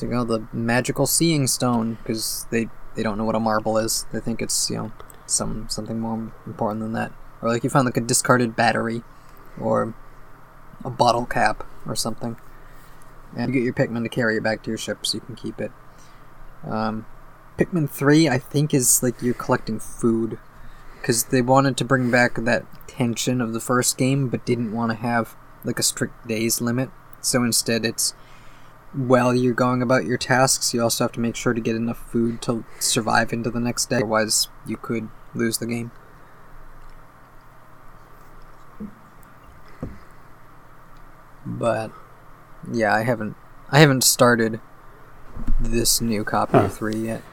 A: like oh the magical seeing stone because they they don't know what a marble is. They think it's you know some something more important than that. Or like you find like a discarded battery, or a bottle cap or something, and you get your Pikmin to carry it back to your ship so you can keep it. Um, Pikmin three I think is like you're collecting food because they wanted to bring back that tension of the first game, but didn't want to have like a strict days limit. So instead, it's while you're going about your tasks, you also have to make sure to get enough food to survive into the next day. Otherwise, you could lose the game. But yeah, I haven't I haven't started this new copy
B: Huh.
A: of three yet.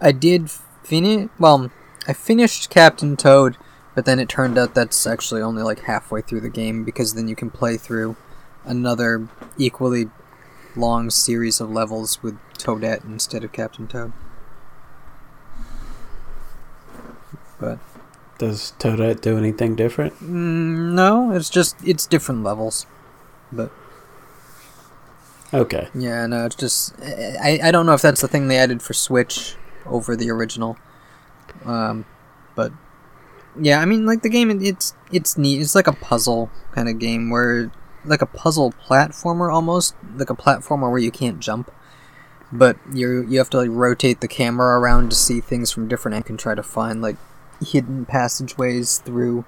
A: I did finish. Well, I finished Captain Toad, but then it turned out that's actually only like halfway through the game because then you can play through another equally long series of levels with Toadette instead of Captain Toad. But
B: Does Toadette do anything different?
A: mm, no, it's just it's different levels. But
B: Okay.
A: Yeah, no, it's just I, I don't know if that's the thing they added for Switch over the original, um, but yeah, I mean like the game it's it's neat. It's like a puzzle kind of game where like a puzzle platformer almost like a platformer where you can't jump, but you you have to like rotate the camera around to see things from different angles and try to find like hidden passageways through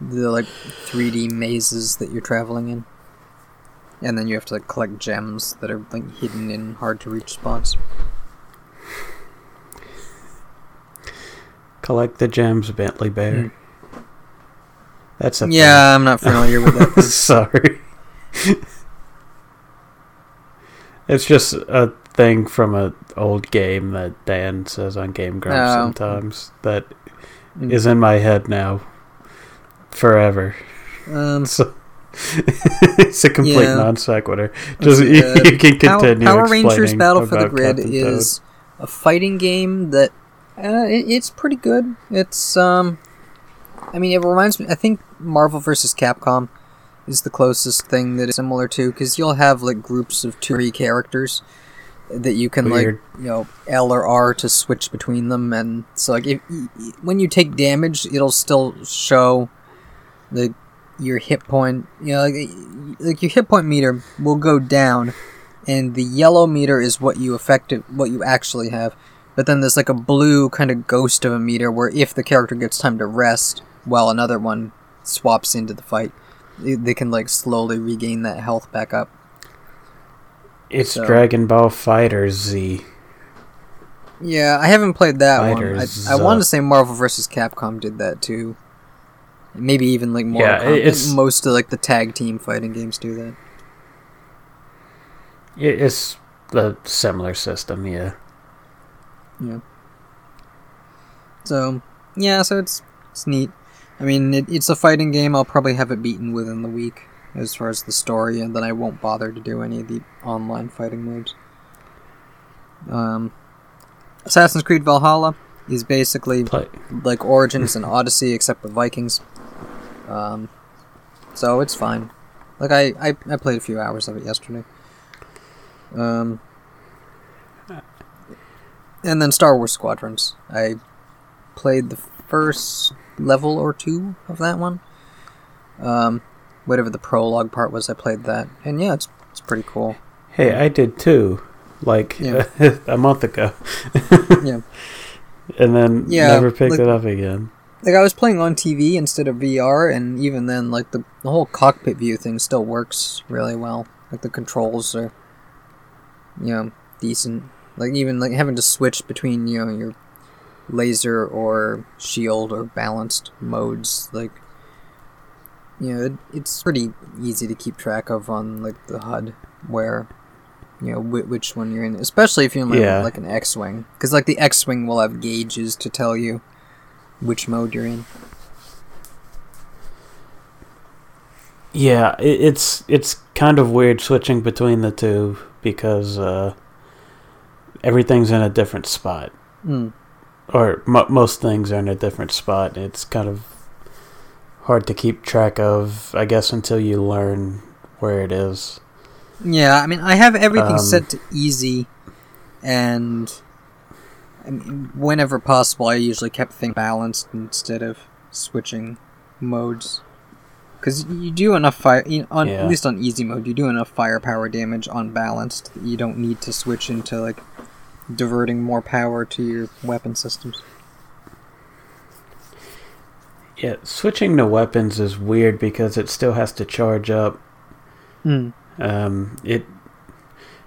A: the like 3D mazes that you're traveling in. And then you have to like collect gems that are like hidden in hard to reach spots.
B: Collect the gems, Bentley Bear. That's a.
A: Yeah, I'm not familiar with that.
B: thing. Sorry. it's just a thing from an old game that Dan says on Game Grumps
A: Oh.
B: sometimes that
A: Mm.
B: is in my head now forever.
A: Um,
B: So it's a complete
A: Yeah.
B: non sequitur. Just you, you can continue.
A: Power Rangers Battle for the Grid
B: Captain
A: is a fighting game that uh, it, it's pretty good. It's um, I mean, it reminds me. I think Marvel vs. Capcom is the closest thing that is similar to because you'll have like groups of two, three characters that you can
B: Weird.
A: like you know L or R to switch between them, and so like if when you take damage, it'll still show the your hit point. You know, like, like your hit point meter will go down, and the yellow meter is what you effective what you actually have. But then there's like a blue kind of ghost of a meter where if the character gets time to rest while another one swaps into the fight, they they can like slowly regain that health back up.
B: It's
A: so-
B: Dragon Ball Fighter Z.
A: Yeah, I haven't played that
B: Fighters
A: one. I, I want to say Marvel vs. Capcom did that too. Maybe even like more.
B: Yeah, it's-
A: most of like the tag team fighting games do that.
B: It's a similar system, yeah.
A: Yeah. So yeah, so it's it's neat. I mean, it, it's a fighting game. I'll probably have it beaten within the week as far as the story, and then I won't bother to do any of the online fighting modes. Um, Assassin's Creed Valhalla is basically
B: Play.
A: like Origins and Odyssey, except with Vikings. Um, so it's fine. Like I, I, I played a few hours of it yesterday. Um, and then Star Wars Squadrons. I played the first level or two of that one. Um, whatever the prologue part was, I played that, and yeah, it's it's pretty cool.
B: Hey, I did too. Like
A: Yeah.
B: a month ago.
A: Yeah.
B: And then
A: Yeah,
B: never picked
A: like-
B: it up again.
A: Like I was playing on TV instead of VR, and even then, like the the whole cockpit view thing still works really well. Like the controls are, you know, decent. Like even like having to switch between you know your laser or shield or balanced modes, like you know, it, it's pretty easy to keep track of on like the HUD where you know whi which one you're in, especially if you're in like,
B: Yeah.
A: like an X-wing, because like the X-wing will have gauges to tell you which mode you're in.
B: Yeah, it, it's it's kind of weird switching between the two because uh, everything's in a different spot,
A: Mm.
B: or mo most things are in a different spot. It's kind of hard to keep track of, I guess, until you learn where it is.
A: Yeah, I mean, I have everything
B: Um,
A: set to easy, and I mean, whenever possible, I usually kept things balanced instead of switching modes. Because you do enough fire, you know, on,
B: Yeah.
A: at least on easy mode, you do enough firepower damage on balanced that you don't need to switch into like diverting more power to your weapon systems.
B: Yeah, switching to weapons is weird because it still has to charge up.
A: Hmm.
B: Um, it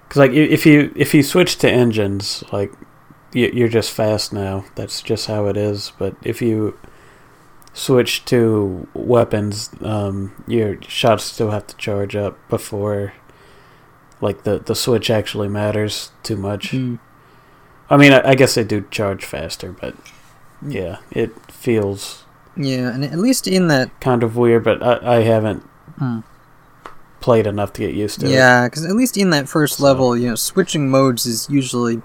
B: Because like if you if you switch to engines, like you're just fast now. That's just how it is. But if you switch to weapons, um, your shots still have to charge up before like the the switch actually matters too much.
A: Hmm.
B: I mean, I, I guess they do charge faster, but yeah, it feels
A: Yeah, and at least in that.
B: kind of weird. But I, I haven't
A: Hmm.
B: played enough to get used to it.
A: Yeah, because at least in that first
B: So-
A: level, you know, switching modes is usually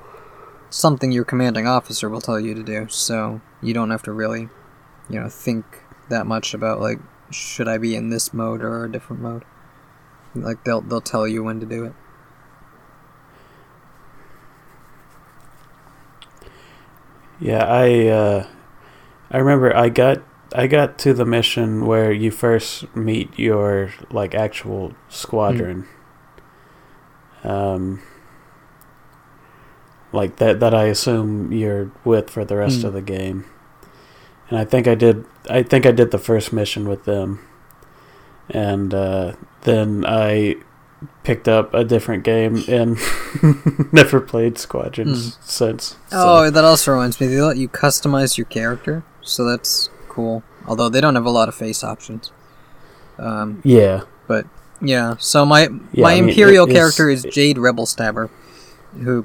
A: something your commanding officer will tell you to do. So you don't have to really, you know, think that much about like, should I be in this mode or a different mode? Like they'll they'll tell you when to do it.
B: Yeah, I uh, I remember I got I got to the mission where you first meet your like actual squadron. Um like that that I assume you're with for the rest
A: Hmm.
B: of the game. And I think I did I think I did the first mission with them. And uh, then I picked up a different game and never played Squadrons since. so-
A: Oh, that also reminds me. They let you customize your character, so that's cool. Although they don't have a lot of face options. Um,
B: yeah.
A: But yeah. So my
B: Yeah,
A: my
B: I mean,
A: imperial character is Jade Rebel Stabber, who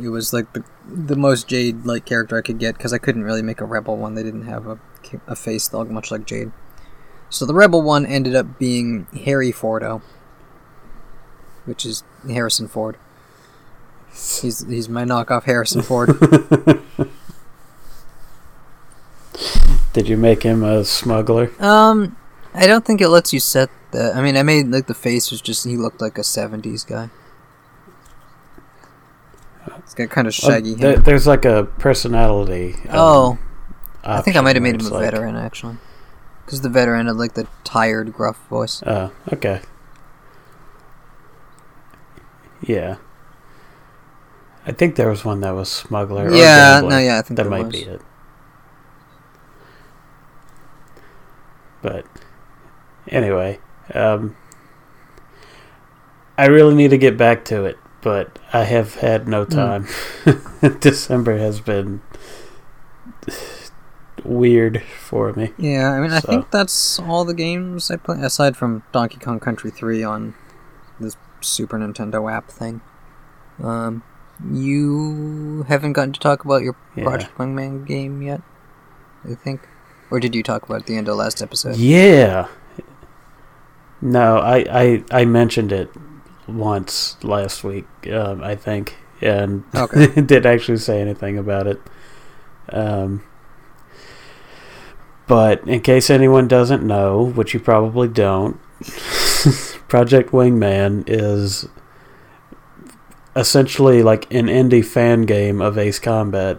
A: it was like the the most Jade like character I could get because I couldn't really make a rebel one. They didn't have a a face that looked much like Jade. So the rebel one ended up being Harry Fordo, which is Harrison Ford. He's he's my knockoff Harrison Ford.
B: Did you make him a smuggler?
A: Um, I don't think it lets you set the. I mean, I made like the face was just he looked like a '70s guy. He's got kind of shaggy
B: Uh, there- there's like a personality. um,
A: oh, I think I might have made him a
B: like-
A: veteran actually, because the veteran had like the tired, gruff voice.
B: Oh, okay. Yeah. I think there was one that was smuggler. or
A: yeah, no, yeah, I think
B: that might
A: was.
B: be it. But anyway, um, I really need to get back to it, but I have had no
A: Hmm.
B: time. December has been weird for me.
A: Yeah, I mean, I think that's all the games I play aside from Donkey Kong Country 3 on this Super Nintendo app thing. Um, you haven't gotten to talk about your
B: Yeah.
A: Project Wingman game yet, I think, or did you talk about it at the end of last episode?
B: Yeah. No, I, I I mentioned it once last week, um, I think, and
A: Okay.
B: didn't actually say anything about it. Um, but in case anyone doesn't know, which you probably don't, Project Wingman is essentially like an indie fan game of Ace Combat.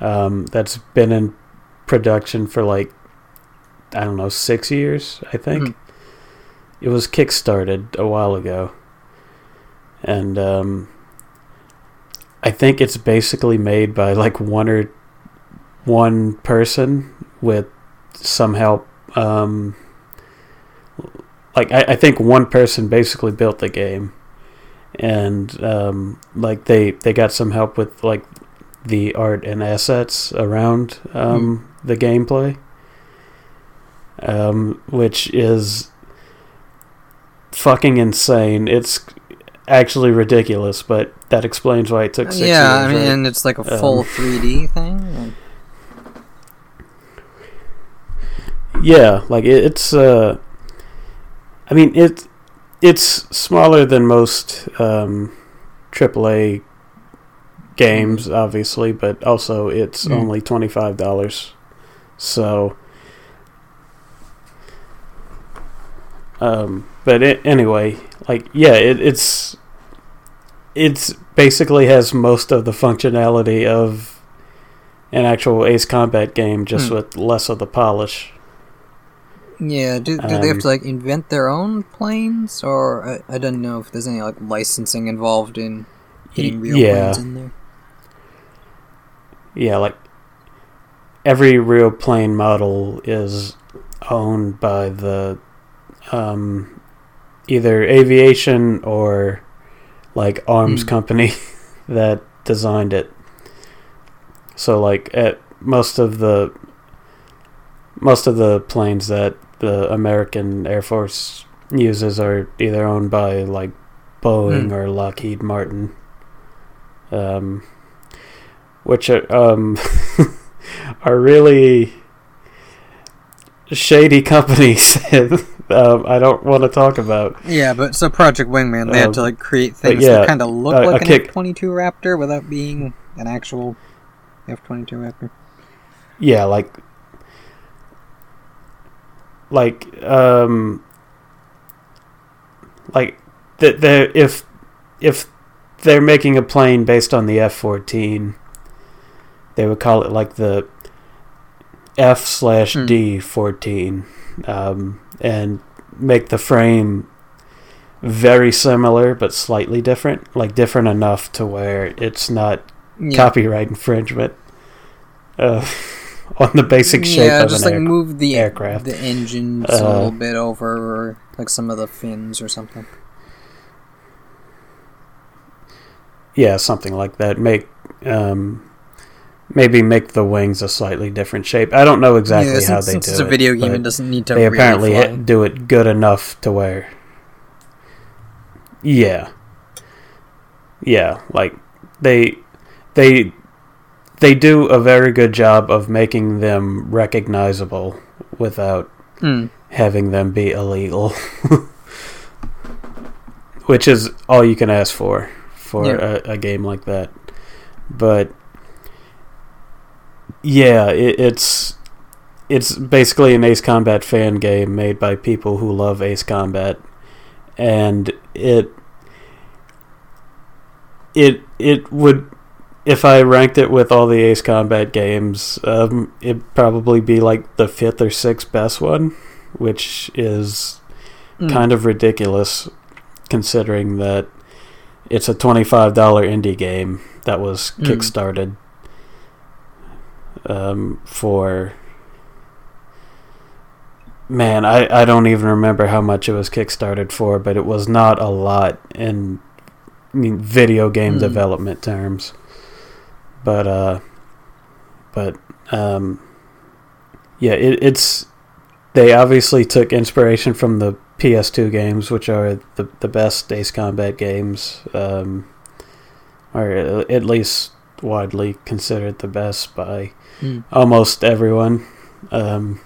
B: Um, that's been in production for like I don't know six years, I think.
A: Mhm.
B: It was kickstarted a while ago, and um, I think it's basically made by like one or one person with some help. Um, like I, I think one person basically built the game, and um, like they they got some help with like the art and assets around um, the gameplay, um, which is fucking insane. It's actually ridiculous, but that explains why it took six
A: yeah, I mean,
B: right?
A: and it's like a
B: Um,
A: full 3D thing.
B: Yeah, like it, it's. Uh, I mean it. It's smaller than most um, AAA games, obviously, but also it's
A: Mm.
B: only twenty five dollars. So. Um, but it, anyway, like yeah, it, it's. It's basically has most of the functionality of an actual Ace Combat game, just
A: Hmm.
B: with less of the polish.
A: Yeah, do, do they have
B: Um,
A: to like invent their own planes, or I, I don't know if there's any like licensing involved in getting real
B: yeah.
A: planes in there.
B: Yeah, like every real plane model is owned by the um, either aviation or like arms
A: Hmm.
B: company that designed it. So like at most of the most of the planes that the American Air Force uses are either owned by like Boeing
A: Hmm.
B: or Lockheed Martin. Um, which are um, are really shady companies. um, I don't want to talk about.
A: Yeah, but so Project Wingman, they had to
B: Um,
A: like create things
B: yeah,
A: that kind of look
B: a
A: like an F twenty two Raptor without being an actual F twenty two Raptor.
B: Yeah, like like um like that they if if they're making a plane based on the F fourteen, they would call it like the F slash D fourteen, um, and make the frame very similar but slightly different, like different enough to where it's not
A: Yeah.
B: copyright infringement uh, on the basic shape
A: yeah,
B: of
A: just
B: an
A: like
B: aircraft.
A: move the
B: aircraft.
A: the engines
B: Uh,
A: a little bit over, or like some of the fins or something.
B: Yeah, something like that. Make um, maybe make the wings a slightly different shape. I don't know exactly
A: yeah,
B: how
A: since,
B: they
A: since
B: do
A: it's a
B: it,
A: video game, it doesn't need to.
B: they
A: really
B: apparently
A: fly.
B: do it good enough to where. Yeah. Yeah, like they they they do a very good job of making them recognizable without
A: Mm.
B: having them be illegal. Which is all you can ask for for
A: Yeah.
B: a, a game like that. But yeah, it, it's it's basically an Ace Combat fan game made by people who love Ace Combat, and it it it would if I ranked it with all the Ace Combat games, um, it'd probably be like the fifth or sixth best one, which is
A: Mm.
B: kind of ridiculous considering that it's a $25 indie game that was
A: Mm.
B: kickstarted um, for man I, I don't even remember how much it was kickstarted for but it was not a lot in I mean, video game
A: Mm.
B: development terms but uh but um yeah it, it's they obviously took inspiration from the PS2 games, which are the the best Ace Combat games, um, or at least widely considered the best by
A: Mm.
B: almost everyone. Um,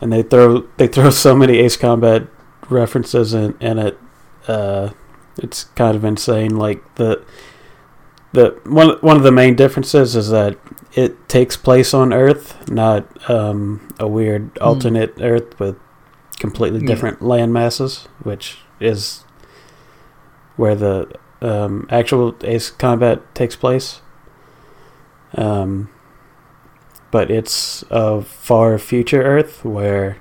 B: and they throw they throw so many Ace Combat references in, in it. Uh, it's kind of insane. Like the the one one of the main differences is that it takes place on Earth, not um, a weird alternate Earth with completely
A: Yeah.
B: different land masses, which is where the um, actual Ace Combat takes place. Um, but it's a far future Earth where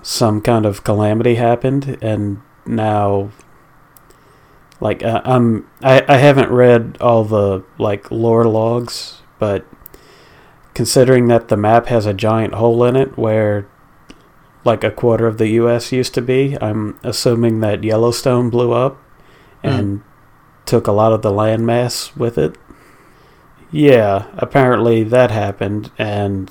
B: some kind of calamity happened, and now, like, uh, I'm I I haven't read all the like lore logs, but considering that the map has a giant hole in it where like a quarter of the US used to be, I'm assuming that Yellowstone blew up and took a lot of the landmass with it. Yeah, apparently that happened and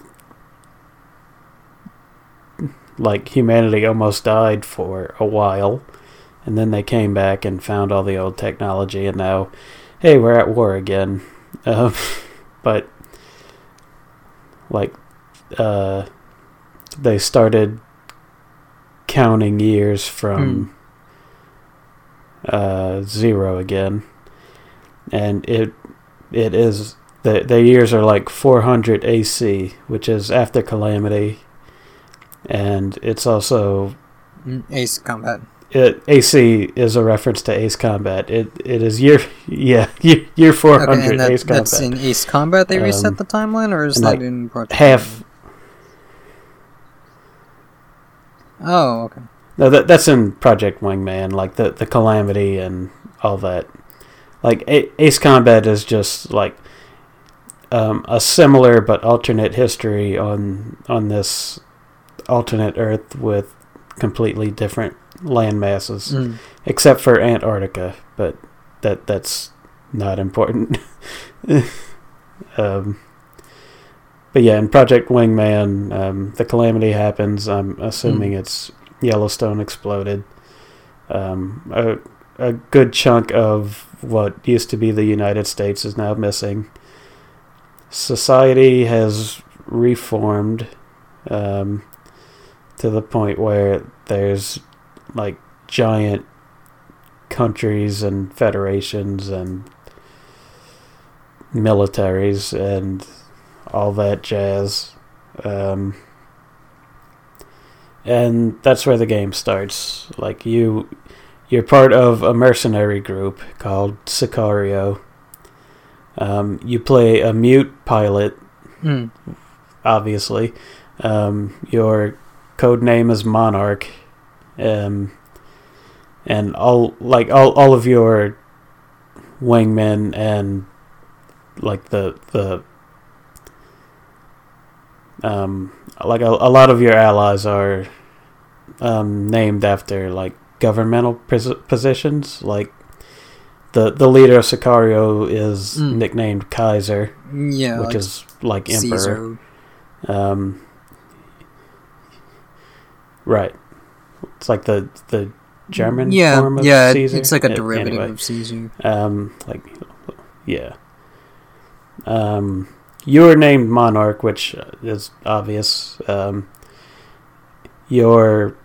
B: like humanity almost died for a while. And then they came back and found all the old technology and now hey, we're at war again. Um, but like uh they started counting years from uh, zero again, and it it is the the years are like 400 AC, which is after calamity, and it's also
A: Mm, Ace Combat.
B: it, AC is a reference to Ace Combat. It it is year yeah year, year 400
A: Okay, and that,
B: Ace Combat.
A: that's in Ace Combat. They reset
B: Um,
A: the timeline, or is that
B: like,
A: in Project?
B: half
A: Oh, okay.
B: No, that that's in Project Wingman, like the the calamity and all that. Like A- Ace Combat is just like um, a similar but alternate history on on this alternate Earth with completely different land masses.
A: Mm.
B: except for Antarctica, but that that's not important. um, but yeah, in Project Wingman, um, the calamity happens. I'm assuming it's Yellowstone exploded. Um, a, a good chunk of what used to be the United States is now missing. Society has reformed um, to the point where there's like giant countries and federations and militaries and all that jazz. Um, and that's where the game starts. Like you, you're part of a mercenary group called Sicario. Um, you play a mute pilot,
A: Mm.
B: obviously. Um, your code name is Monarch, um, and all like all all of your wingmen and like the the um like a, a lot of your allies are um, named after like governmental pos- positions like the the leader of Sicario is
A: Mm.
B: nicknamed Kaiser
A: Yeah,
B: which
A: like
B: is like emperor
A: Caesar.
B: um, right. It's like the the German
A: yeah,
B: form of
A: yeah,
B: Caesar.
A: it's like a derivative
B: anyway,
A: of Caesar.
B: um, like yeah. Um, you were named Monarch, which is obvious. Um, your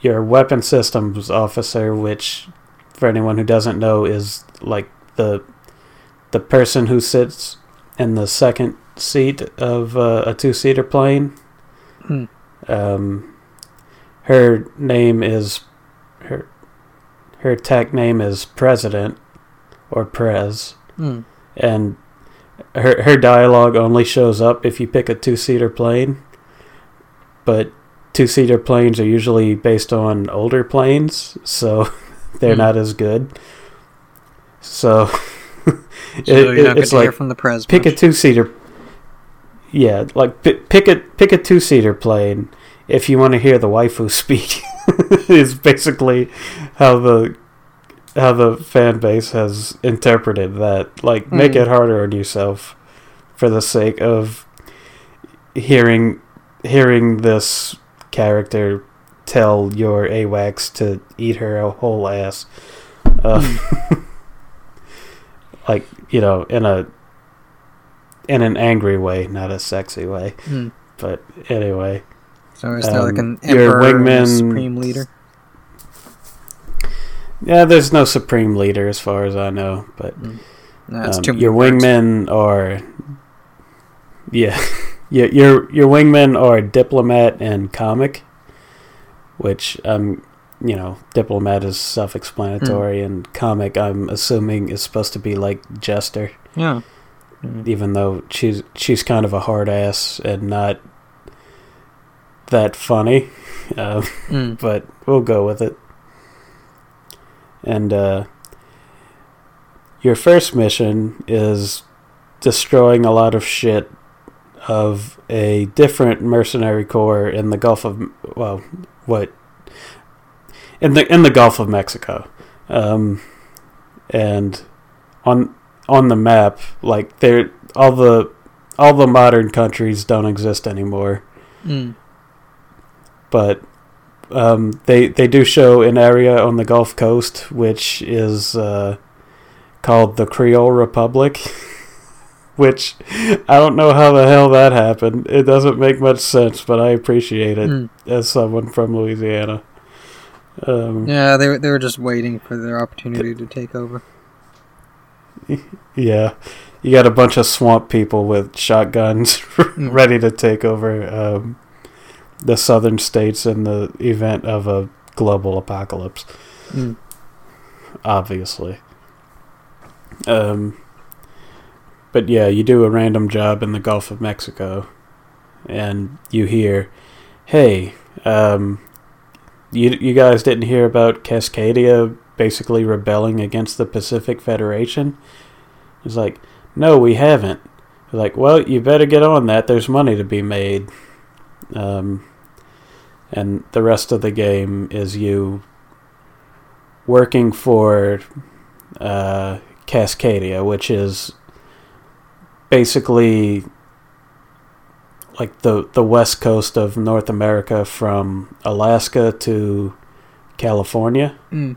B: your weapon systems officer, which for anyone who doesn't know, is like the the person who sits in the second seat of uh, a two seater plane.
A: Hmm.
B: Um, her name is her her tech name is President or Prez,
A: Mm.
B: and her her dialogue only shows up if you pick a two seater plane. But two seater planes are usually based on older planes, so they're
A: Hmm.
B: not as good. So,
A: So
B: it-
A: you're
B: it-
A: not
B: it's like
A: from the pres.
B: pick a two seater. Yeah, like pi- pick a pick a two seater plane if you want to hear the waifu speak. is basically how the how the fan base has interpreted that. Like, make
A: Hmm.
B: it harder on yourself for the sake of hearing hearing this character tell your AWACS to eat her a whole ass. Uh, like you know, in a in an angry way, not a sexy way.
A: Mm.
B: But anyway,
A: So is there like
B: um,
A: an
B: your
A: emperor,
B: wingman-
A: supreme leader?
B: yeah, there's no supreme leader as far as I know, but
A: No,
B: um, your
A: words.
B: wingmen are yeah, yeah, your your wingmen are diplomat and comic, which um you know diplomat is self-explanatory
A: Hmm.
B: and comic I'm assuming is supposed to be like jester.
A: Yeah. Mm.
B: even though she's she's kind of a hard ass and not that funny, uh,
A: Mm.
B: but we'll go with it. And uh, your first mission is destroying a lot of shit of a different mercenary corps in the Gulf of well, what in the in the Gulf of Mexico, um, and on on the map, like there, all the all the modern countries don't exist anymore,
A: Mm.
B: but um, they they do show an area on the Gulf Coast which is uh, called the Creole Republic, which I don't know how the hell that happened. It doesn't make much sense, but I appreciate it
A: Mm.
B: as someone from Louisiana. Um,
A: Yeah, they were they were just waiting for their opportunity to take over.
B: Yeah, you got a bunch of swamp people with shotguns ready to take over um, the southern states in the event of a global apocalypse.
A: Mm.
B: Obviously. Um, but yeah, you do a random job in the Gulf of Mexico, and you hear, "Hey, um, you you guys didn't hear about Cascadia basically rebelling against the Pacific Federation?" He's like, "No, we haven't." They're like, "Well, you better get on that. There's money to be made." Um, and the rest of the game is you working for uh, Cascadia, which is basically like the the west coast of North America from Alaska to California.
A: Mm.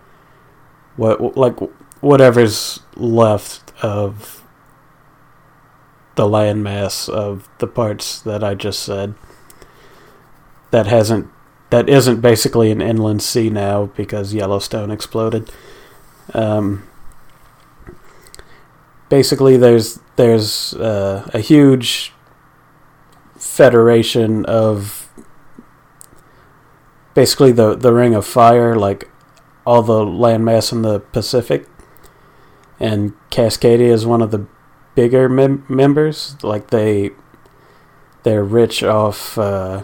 B: What like whatever's left of the landmass of the parts that I just said that hasn't that isn't basically an inland sea now because Yellowstone exploded. Um, basically, there's there's uh, a huge federation of basically the the Ring of Fire, like all the landmass in the Pacific, and Cascadia is one of the bigger mem- members. Like they they're rich off. Uh,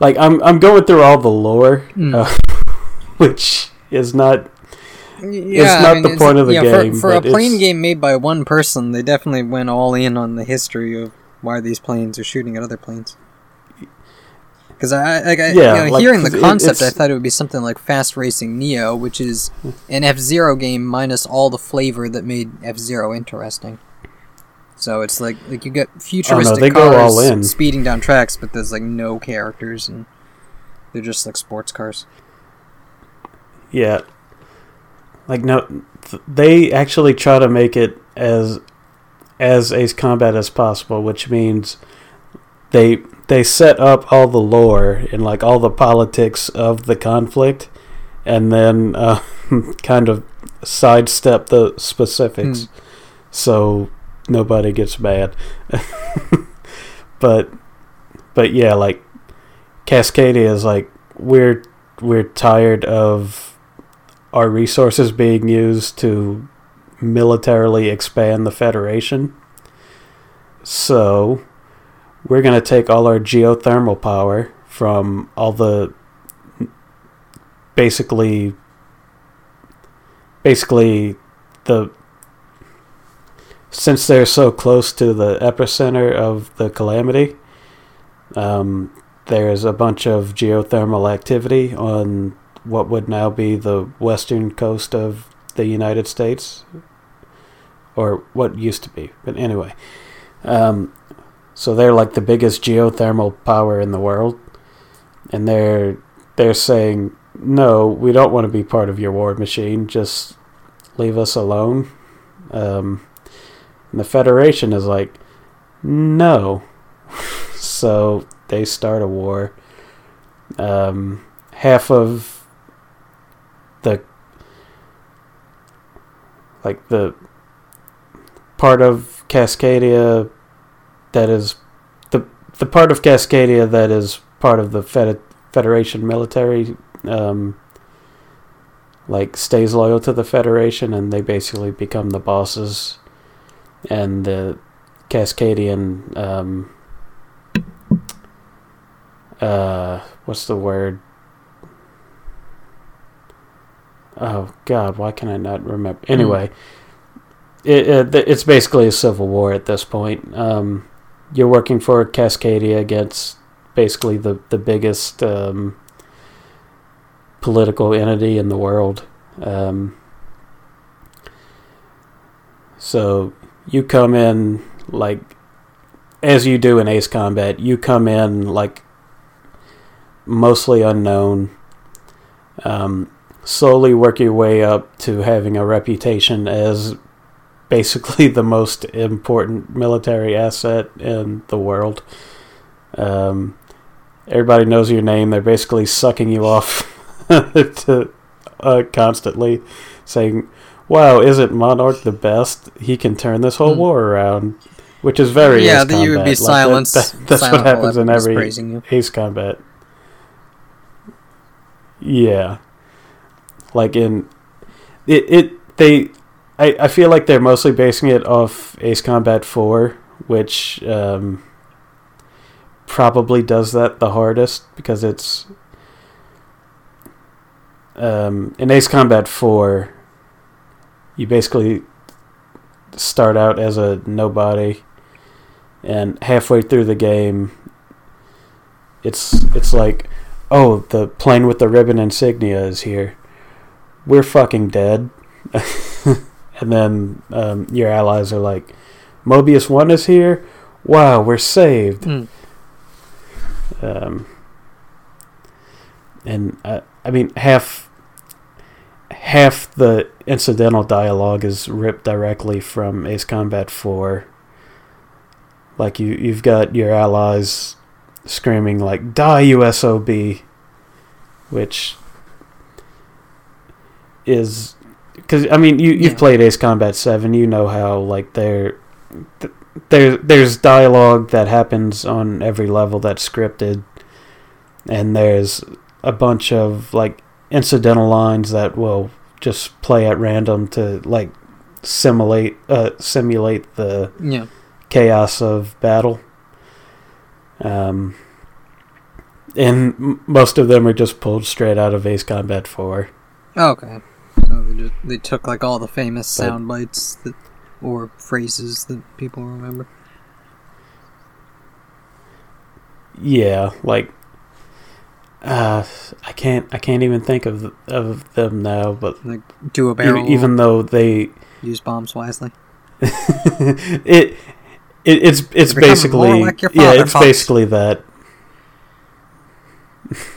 B: like I'm I'm going through all the lore,
A: Mm.
B: uh, which is not
A: Yeah,
B: not the point of the
A: yeah,
B: game,
A: For, for a plane
B: it's-
A: game made by one person, they definitely went all in on the history of why these planes are shooting at other planes. Because I, like, I,
B: Yeah,
A: you know,
B: like,
A: hearing the
B: 'cause it-
A: concept, I thought it would be something like Fast Racing Neo, which is an F Zero game minus all the flavor that made F Zero interesting. So it's like like you get futuristic
B: go
A: cars speeding down tracks, but there's like no characters and they're just like sports cars.
B: Yeah. Like no, th- they actually try to make it as as Ace Combat as possible, which means they they set up all the lore and like all the politics of the conflict, and then uh, kind of sidestep the specifics, so nobody gets mad. but but yeah, like Cascadia is like we're we're tired of our resources being used to militarily expand the Federation. So, we're going to take all our geothermal power from all the basically basically the since they're so close to the epicenter of the calamity um, there's a bunch of geothermal activity on what would now be the western coast of the United States, or what used to be. But anyway, um, so they're like the biggest geothermal power in the world, and they're they're saying no, we don't want to be part of your war machine. Just leave us alone. Um, and the Federation is like, no. so they start a war. Um, half of the like the part of Cascadia that is the the part of Cascadia that is part of the Fed, Federation military um, like stays loyal to the Federation and they basically become the bosses and the Cascadian um, uh, what's the word? Oh God, why can I not remember? Anyway, it, it it's basically a civil war at this point. Um, you're working for Cascadia against basically the the biggest um, political entity in the world. Um, so you come in like as you do in Ace Combat, you come in like mostly unknown. Um, slowly work your way up to having a reputation as basically the most important military asset in the world. Um, everybody knows your name. They're basically sucking you off to uh, constantly saying, "Wow, isn't Monarch the best? He can turn this whole
A: Hmm.
B: war around." Which is very
A: yeah,
B: Ace
A: that you would be
B: Like,
A: silenced.
B: that- that's
A: silent
B: what happens in every. Ace Combat. Yeah. Like in it it they I, I feel like they're mostly basing it off Ace Combat 4, which um, probably does that the hardest because it's um, in Ace Combat 4 you basically start out as a nobody and halfway through the game it's it's like oh the plane with the ribbon insignia is here we're fucking dead. and then um, your allies are like, Mobius 1 is here? Wow, we're saved.
A: Mm.
B: Um, and uh, I mean, half half the incidental dialogue is ripped directly from Ace Combat 4. Like you, you've got your allies screaming like "Die USOB," which is because I mean you you've
A: Yeah.
B: played Ace Combat Seven, you know how like there th- there there's dialogue that happens on every level that's scripted, and there's a bunch of like incidental lines that will just play at random to like simulate uh simulate the
A: Yeah.
B: chaos of battle. Um, and m- most of them are just pulled straight out of Ace Combat 4.
A: Oh, okay. So they, just, they took like all the famous
B: But-
A: sound bites that, or phrases that people remember.
B: Yeah, like uh, I can't I can't even think of of them now, but
A: Like do a barrel,
B: even though they
A: use bombs wisely.
B: it, it it's it's basically
A: like
B: yeah it's basically that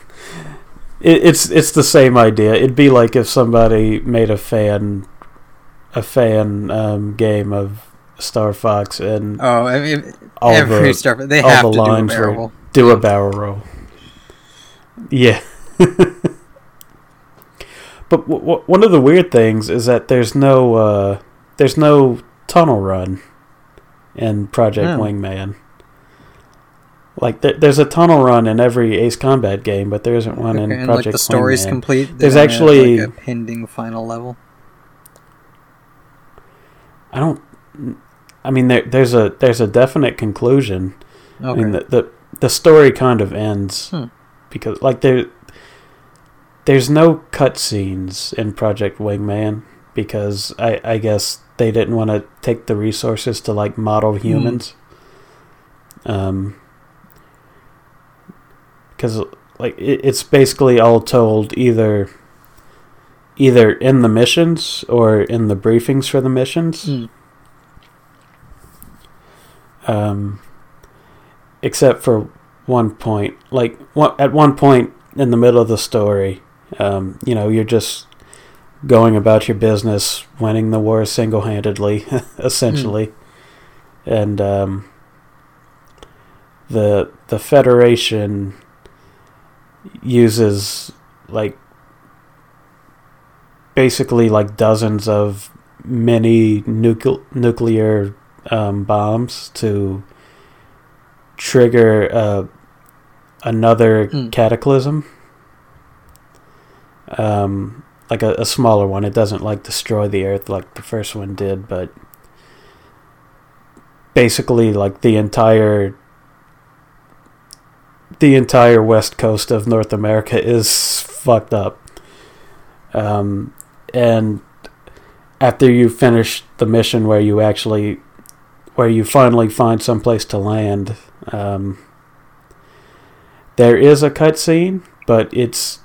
B: it, it's it's the same idea it'd be like if somebody made a fan a fan um, game of Star Fox and
A: Oh, I mean,
B: all
A: every
B: the
A: stuff they have
B: the
A: to do a barrel roll.
B: do a barrel roll yeah but w- w- one of the weird things is that there's no uh, there's no tunnel run in Project
A: Oh.
B: Wingman. Like there, there's a tunnel run in every Ace Combat game, but there isn't one
A: Okay,
B: in
A: and
B: Project
A: like the story's
B: Wingman.
A: complete.
B: There's
A: have,
B: actually-
A: like, a pending final level.
B: I don't. I mean, there, there's a there's a definite conclusion.
A: Okay.
B: I mean, the, the the story kind of ends
A: Hmm.
B: because like there there's no cutscenes in Project Wingman because I I guess they didn't want to take the resources to like model humans. Um, because like it, it's basically all told either either in the missions or in the briefings for the missions.
A: Hmm.
B: Um, except for one point, like one, at one point in the middle of the story, um, you know, you're just going about your business, winning the war single-handedly, essentially, and um, the the Federation uses like basically like dozens of mini nucle- nuclear um, bombs to trigger uh, another
A: Mm.
B: cataclysm. Um, like a, a smaller one. It doesn't like destroy the Earth like the first one did, but basically like the entire the entire west coast of North America is fucked up. Um, and after you finish the mission where you actually where you finally find some place to land um, there is a cutscene but it's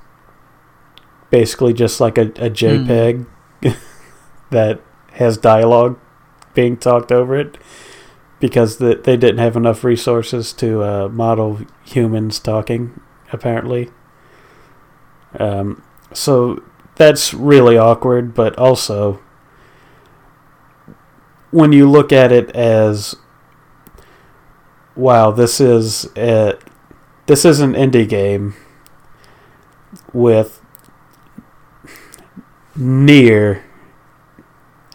B: basically just like a, a jpeg that has dialogue being talked over it because the, they didn't have enough resources to uh, model humans talking apparently. Um, so that's really awkward but also when you look at it as wow this is a, this is an indie game with near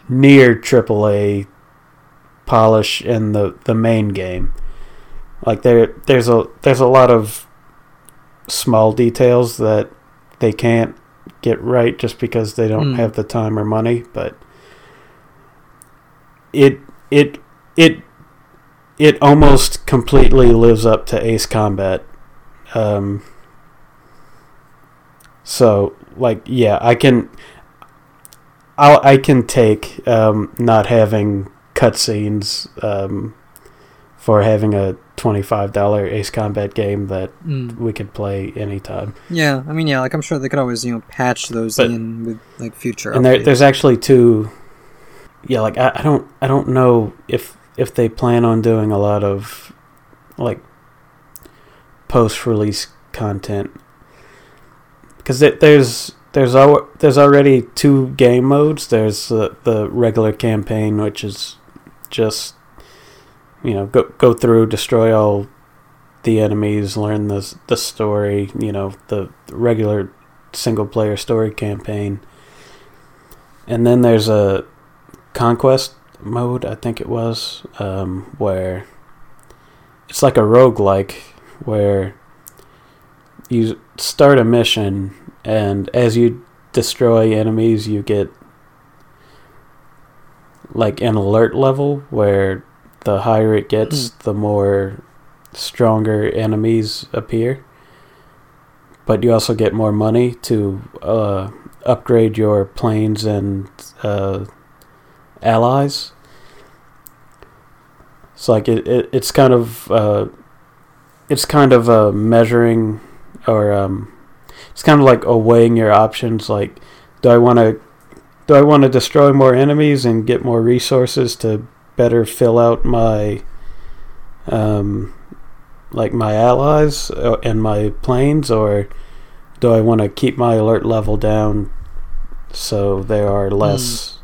B: near AAA polish in the, the main game like there there's a there's a lot of small details that they can't get right just because they don't
A: Mm.
B: have the time or money but it it it it almost completely lives up to Ace Combat. Um, so like yeah, I can I'll, I can take um, not having cutscenes um, for having a twenty five dollar Ace Combat game that
A: Mm.
B: we could play anytime.
A: Yeah, I mean, yeah, like I'm sure they could always, you know, patch those
B: But-
A: in with like future.
B: and there, there's actually two. Yeah, like I, I don't I don't know if if they plan on doing a lot of like post release content because there's there's al- there's already two game modes. There's the the regular campaign, which is just you know go go through, destroy all the enemies, learn the the story. You know the regular single player story campaign. And then there's a conquest mode, I think it was, um, where it's like a roguelike where you start a mission and as you destroy enemies you get like an alert level where the higher it gets the more stronger enemies appear but you also get more money to uh, upgrade your planes and uh, allies. So like it, it it's kind of uh, it's kind of uh, measuring or um, it's kind of like a weighing your options. Like, do I want to do I want to destroy more enemies and get more resources to better fill out my um, like my allies uh, and my planes, or do I want to keep my alert level down so there are less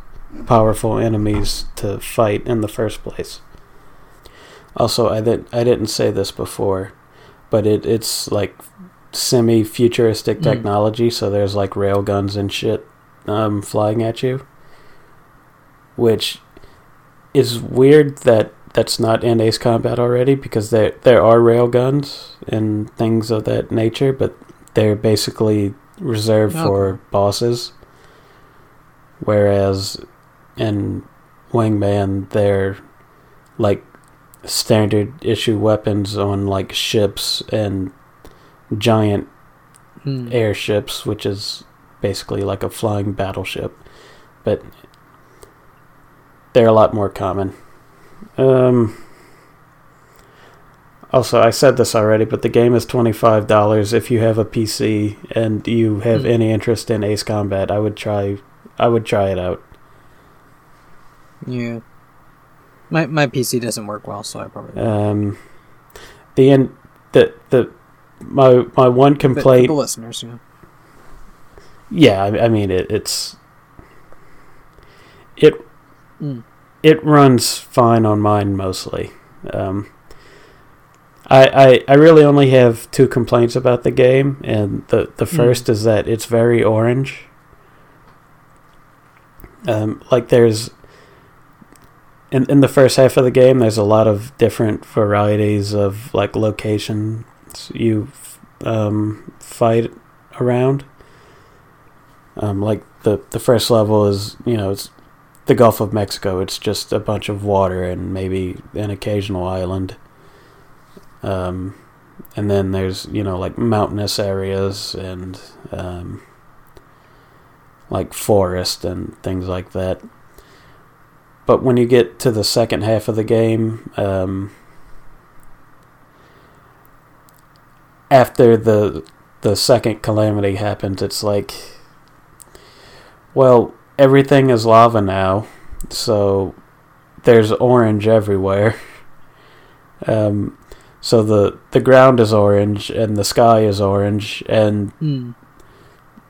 B: powerful enemies to fight in the first place? Also, I didn't I didn't say this before, but it it's like semi futuristic
A: Mm.
B: technology, so there's like railguns and shit um, flying at you, which is weird that that's not in Ace Combat already because there there are railguns and things of that nature, but they're basically reserved for bosses. Whereas in Wingman, they're like standard issue weapons on like ships and giant
A: Hmm.
B: airships, which is basically like a flying battleship, but they're a lot more common. Um, also, I said this already, but the game is twenty five dollars. If you have a PC and you have
A: Hmm.
B: any interest in Ace Combat, I would try. I would try it out.
A: Yeah. My my PC doesn't work well, so I probably.
B: Um, the end. The the my my one complaint.
A: the listeners, you know.
B: Yeah, I, I mean it, it's it
A: Mm.
B: it runs fine on mine mostly. Um, I, I I really only have two complaints about the game, and the the
A: Mm.
B: first is that it's very orange. Um, like there's in in the first half of the game, there's a lot of different varieties of like locations you um, fight around. Um, like the the first level is you know it's the Gulf of Mexico. It's just a bunch of water and maybe an occasional island. Um, and then there's you know like mountainous areas and um, like forest and things like that. But when you get to the second half of the game, um, after the the second calamity happens, it's like, well, everything is lava now, so there's orange everywhere. Um, so the the ground is orange and the sky is orange, and
A: Hmm.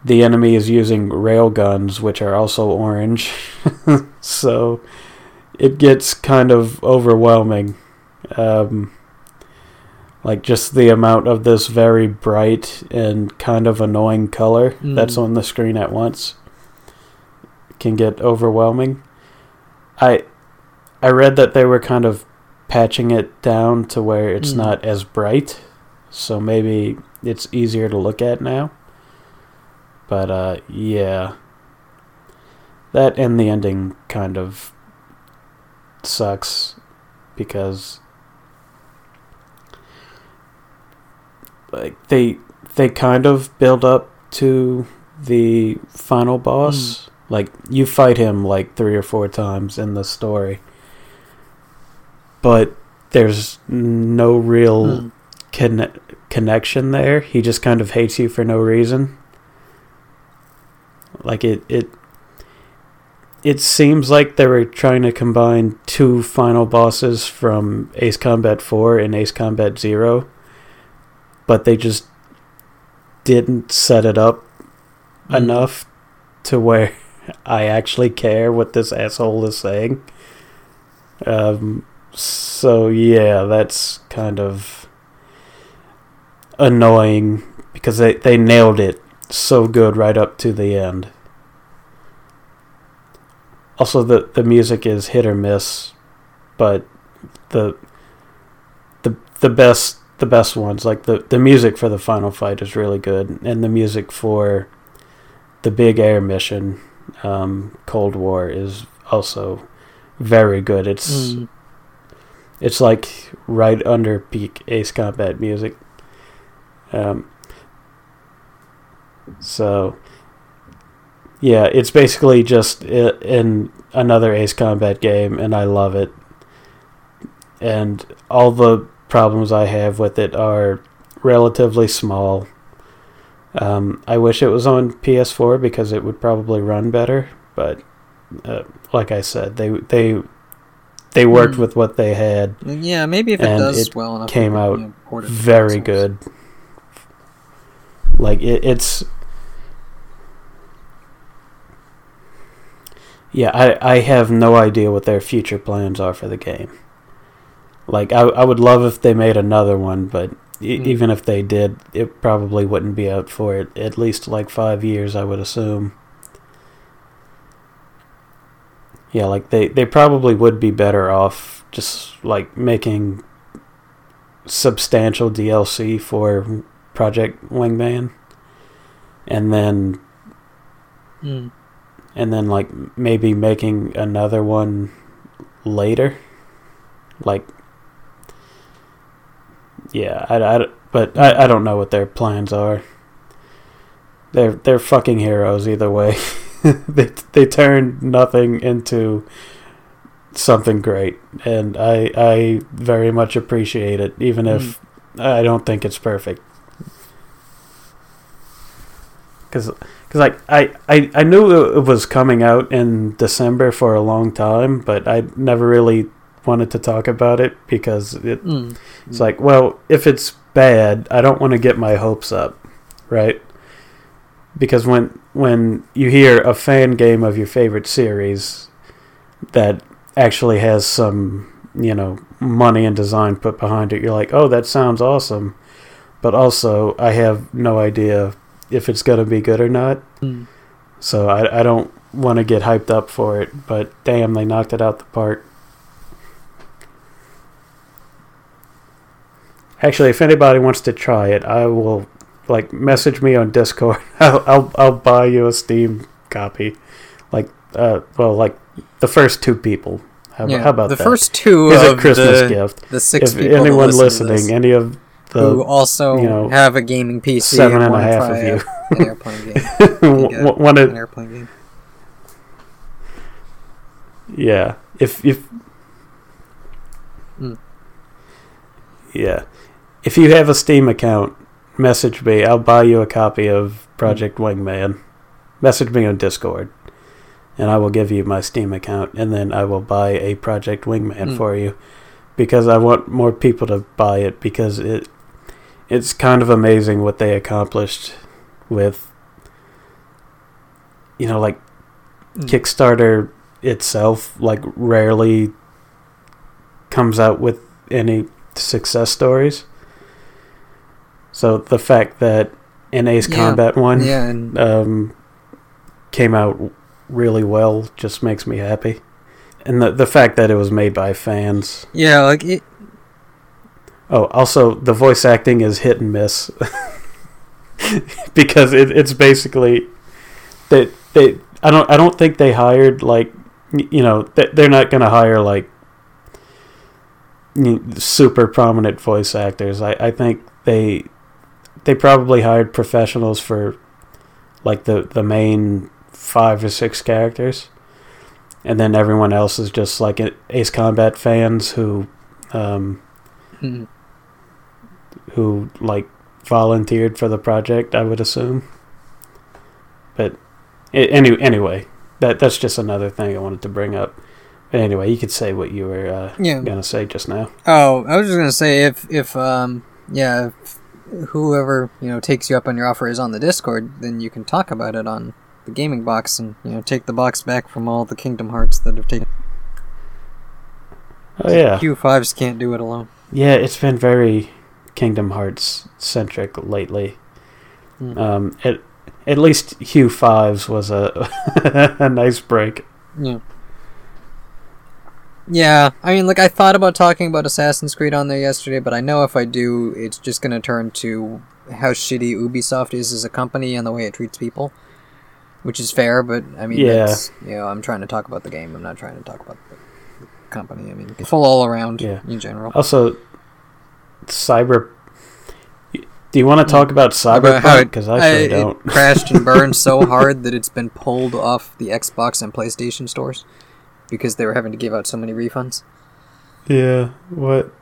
B: the enemy is using rail guns, which are also orange. so it gets kind of overwhelming. Um, like just the amount of this very bright and kind of annoying color that's
A: Mm.
B: on the screen at once can get overwhelming. I I read that they were kind of patching it down to where it's
A: Mm.
B: not as bright, so maybe it's easier to look at now. But uh yeah. That and the ending kind of sucks because like they they kind of build up to the final boss. Like you fight him like three or four times in the story. But there's no real
A: Hmm.
B: conne- connection there. He just kind of hates you for no reason. Like it it it seems like they were trying to combine two final bosses from Ace Combat 4 and Ace Combat 0, but they just didn't set it up
A: Mm.
B: enough to where I actually care what this asshole is saying. Um, so yeah, that's kind of annoying because they, they nailed it so good right up to the end. Also, the the music is hit or miss, but the the the best the best ones like the the music for the final fight is really good, and the music for the big air mission, um, Cold War, is also very good. It's
A: Mm.
B: it's like right under peak Ace Combat music. Um, so, yeah, it's basically just in another Ace Combat game, and I love it. And all the problems I have with it are relatively small. Um, I wish it was on PS4 because it would probably run better, but uh, like I said, they they they worked
A: Hmm.
B: with what they had
A: Yeah, maybe if it does
B: it
A: well enough,
B: came out
A: you know, port it to
B: very
A: consoles.
B: good. Like it, it's yeah. I I have no idea what their future plans are for the game. Like I I would love if they made another one, but e-
A: Mm.
B: even if they did, it probably wouldn't be out for it at least like five years. I would assume. Yeah, like they they probably would be better off just like making substantial DLC for Project Wingman, and then
A: Mm.
B: and then like maybe making another one later, like yeah, I, I but I, I don't know what their plans are. They're they're fucking heroes either way. they they turned nothing into something great, and I I very much appreciate it, even if I don't think it's perfect. Because because like I, I I knew it was coming out in December for a long time, but I never really wanted to talk about it because it
A: Mm.
B: it's like, well, if it's bad, I don't want to get my hopes up, right? Because when when you hear a fan game of your favorite series that actually has some, you know, money and design put behind it, you're like, "Oh, that sounds awesome." But also, I have no idea if it's going to be good or not.
A: Mm.
B: So I I don't want to get hyped up for it, but damn, they knocked it out the park. Actually, if anybody wants to try it, I will like message me on Discord. I'll I'll, I'll buy you a Steam copy. Like uh well like the first two people. How,
A: yeah,
B: how about
A: the
B: that?
A: first two
B: Here's a Christmas
A: the,
B: gift.
A: the six
B: If
A: people
B: anyone
A: listen
B: listening, any of the, who
A: also
B: you know,
A: have a gaming PC
B: seven and a half of you
A: an airplane game, get
B: want
A: an airplane game.
B: Yeah. If if
A: Mm.
B: Yeah. If you have a Steam account, message me. I'll buy you a copy of Project Wingman. Message me on Discord. And I will give you my Steam account and then I will buy a Project Wingman
A: Mm.
B: for you because I want more people to buy it because it it's kind of amazing what they accomplished with you know like
A: Mm.
B: Kickstarter itself like rarely comes out with any success stories. So the fact that an Ace
A: Yeah.
B: Combat one
A: Yeah, and
B: um, came out really well just makes me happy. And the the fact that it was made by fans.
A: yeah, like it.
B: Oh, also the voice acting is hit and miss because it, it's basically they they I don't I don't think they hired like you know they- they're not gonna hire like super prominent voice actors. I, I think they they probably hired professionals for like the the main five or six characters, and then everyone else is just like Ace Combat fans who um,
A: Mhm.
B: who like volunteered for the project. I would assume. But any anyway, that that's just another thing I wanted to bring up. But anyway, you could say what you were uh,
A: Yeah.
B: gonna say just now.
A: Oh, I was just gonna say if if um yeah if whoever you know takes you up on your offer is on the Discord, then you can talk about it on the gaming box and you know take the box back from all the Kingdom Hearts that have taken.
B: Oh yeah,
A: Q fives can't do it alone.
B: yeah. It's been very Kingdom Hearts centric lately.
A: Hmm.
B: Um, at at least Hue Fives was a a nice break.
A: Yeah. Yeah, I mean, like I thought about talking about Assassin's Creed on there yesterday, but I know if I do, it's just gonna turn to how shitty Ubisoft is as a company and the way it treats people, which is fair. But I mean,
B: Yeah.
A: that's, you know, I'm trying to talk about the game. I'm not trying to talk about the company. I mean, full all around
B: Yeah.
A: in general.
B: Also, cyber. Do you want to talk about Cyberpunk? Because I sure
A: it
B: don't.
A: crashed and burned so hard that it's been pulled off the Xbox and PlayStation stores because they were having to give out so many refunds.
B: Yeah. What?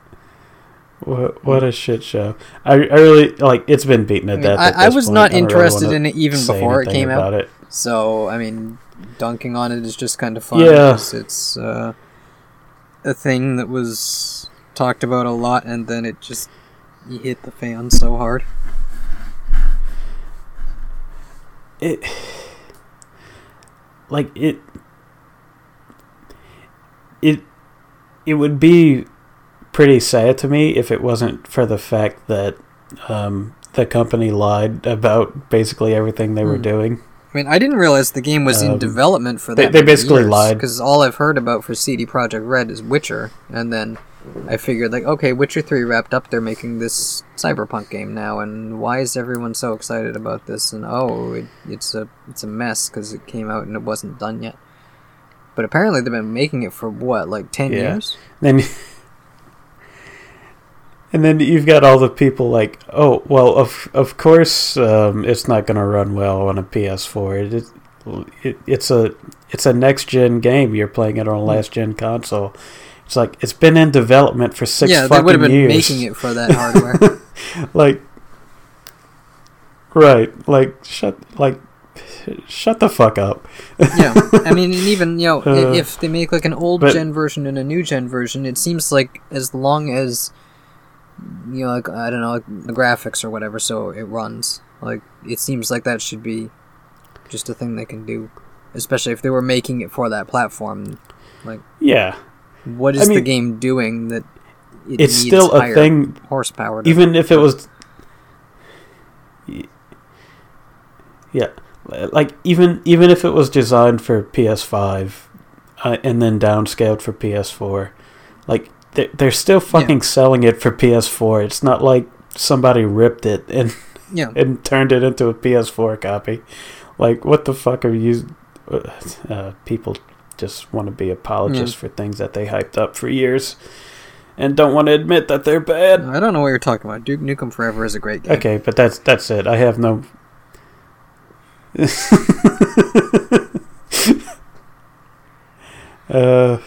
B: What? What a shit show! I, I really like. It's been beaten
A: I, mean,
B: death.
A: I, I was
B: point.
A: not
B: I don't really
A: interested in it even before it came out.
B: It.
A: So I mean, dunking on it is just kind of fun.
B: Yeah.
A: It's uh, a thing that was talked about a lot, and then it just hit the fan so hard.
B: it like it it it would be pretty sad to me if it wasn't for the fact that um, the company lied about basically everything they were
A: Hmm.
B: doing.
A: I mean, I didn't realize the game was in
B: Um,
A: development for
B: they-
A: that.
B: they basically lied.
A: because all I've heard about for CD Projekt Red is Witcher, and then I figured like, okay, Witcher Three wrapped up. They're making this Cyberpunk game now, and why is everyone so excited about this? And oh, it, it's a it's a mess because it came out and it wasn't done yet. But apparently they've been making it for what, like ten
B: Yeah.
A: years?
B: Then and then you've got all the people like, oh well, of of course um, it's not going to run well on a PS4. It, it it's a it's a next gen game. You're playing it on a last gen console. It's like it's been in development for six
A: yeah, they
B: fucking
A: would have been
B: years.
A: making it for that hardware.
B: like right, like shut like shut the fuck up.
A: yeah, I mean, and even you know,
B: Uh,
A: if they make like an old
B: but-
A: gen version and a new gen version, it seems like as long as you know, like I don't know, like the graphics or whatever, so it runs. Like it seems like that should be just a thing they can do, especially if they were making it for that platform.
B: Like, yeah,
A: what is
B: I
A: is the game doing that? It
B: it's still a thing.
A: Horsepower.
B: Even if it was, yeah, like even even if it was designed for PS5 uh, and then downscaled for PS4, like they're, they're still fucking selling it for PS4. It's not like somebody ripped it and
A: yeah,
B: and turned it into a PS4 copy. Like, what the fuck are you? Uh, people just want to be apologists for things that they hyped up for years, and don't want to admit that they're bad.
A: I don't know what you're talking about. Duke Nukem Forever is a great game.
B: Okay, but that's that's it. I have no. uh,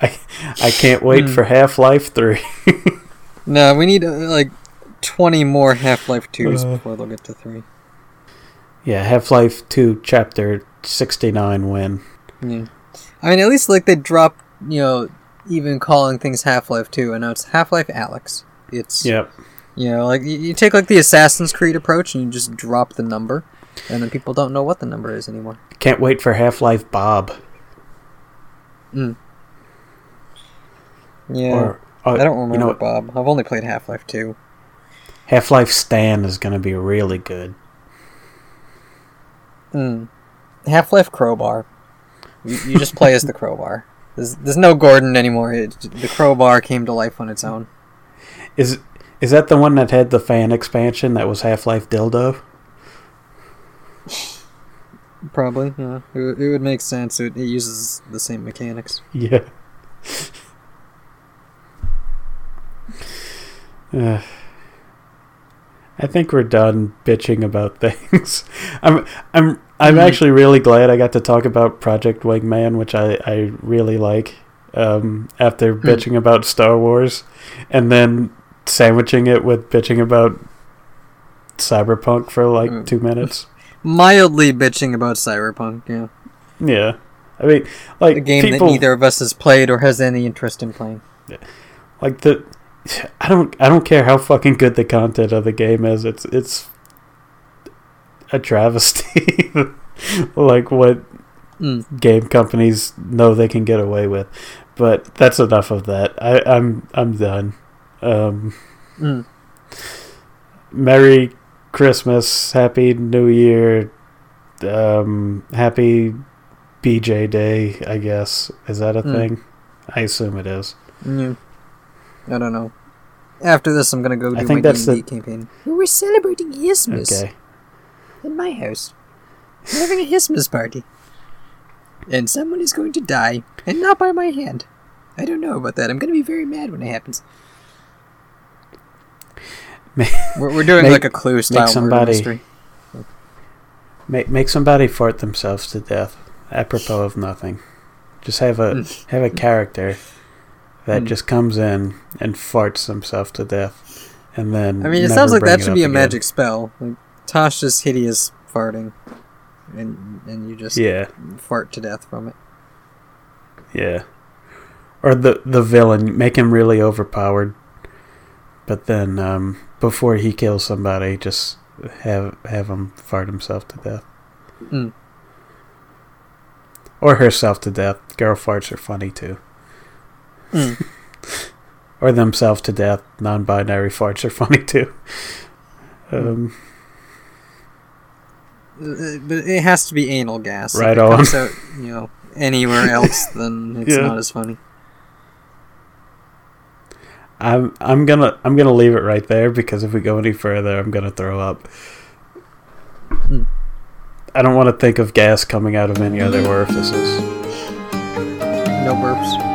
B: I I can't wait
A: Hmm.
B: for Half Life Three.
A: No, we need uh, like twenty more Half Life twos
B: Uh.
A: before they'll get to three.
B: yeah, Half Life Two Chapter sixty nine win.
A: Yeah. I mean, at least like they dropped, you know, even calling things Half Life 2, and now it's Half Life Alyx. It's,
B: Yep.
A: you know, like you, you take like the Assassin's Creed approach and you just drop the number, and then people don't know what the number is anymore.
B: Can't wait for Half Life Bob.
A: Mm. Yeah.
B: Or, or
A: I don't remember
B: You know,
A: Bob. I've only played Half Life 2.
B: Half Life Stan is going to be really good.
A: Mm. Half Life Crowbar. You, you just play as the Crowbar. There's, there's no Gordon anymore. It, the Crowbar came to life on its own.
B: Is is that the one that had the fan expansion that was Half Life Dildo?
A: Probably, yeah. It, would- it would make sense. It, it uses the same mechanics.
B: Yeah. Uh, I think we're done bitching about things. I'm I'm I'm
A: Mhm.
B: actually really glad I got to talk about Project Wingman, which I I really like. um, after bitching about Star Wars, and then sandwiching it with bitching about Cyberpunk for like
A: Mm.
B: two minutes.
A: Mildly bitching about Cyberpunk, yeah.
B: Yeah, I mean, like
A: A game
B: people
A: that neither of us has played or has any interest in playing. Yeah.
B: like the. I don't. I don't care how fucking good the content of the game is. It's it's a travesty. like what
A: Mm.
B: game companies know they can get away with. But that's enough of that. I, I'm I'm done. Um,
A: Mm.
B: Merry Christmas, Happy New Year, um, Happy BJ Day. I guess is that a
A: Mm.
B: thing? I assume it is.
A: Yeah. I don't know. After this, I'm gonna go do
B: I
A: my
B: think that's
A: D&D
B: the-
A: campaign. We're celebrating Christmas
B: Okay.
A: in my house. We're having a Christmas party. And someone is going to die, and not by my hand. I don't know about that. I'm gonna be very mad when it happens. We're, we're doing
B: make-
A: like a clue style
B: somebody-
A: mystery.
B: Make make somebody fart themselves to death, apropos of nothing. Just have a
A: Mm.
B: have a character that
A: Mm.
B: just comes in and farts themselves to death, and then.
A: I mean, it sounds like that should be a
B: again.
A: magic spell. Like Tasha's hideous farting, and and you just
B: Yeah,
A: fart to death from it.
B: yeah. Or the the villain make him really overpowered, but then um, before he kills somebody, just have have him fart himself to death.
A: Mm.
B: Or herself to death. Girl farts are funny too.
A: Mm.
B: Or themselves to death. Non-binary farts are funny too. Um,
A: Uh, But it has to be anal gas.
B: Right
A: if it
B: on.
A: Comes out, you know, anywhere else, then it's
B: Yeah.
A: not as funny.
B: I'm I'm gonna I'm gonna leave it right there because if we go any further, I'm gonna throw up. I don't want to think of gas coming out of any other orifices.
A: No burps.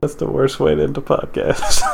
B: That's the worst way to end a podcast.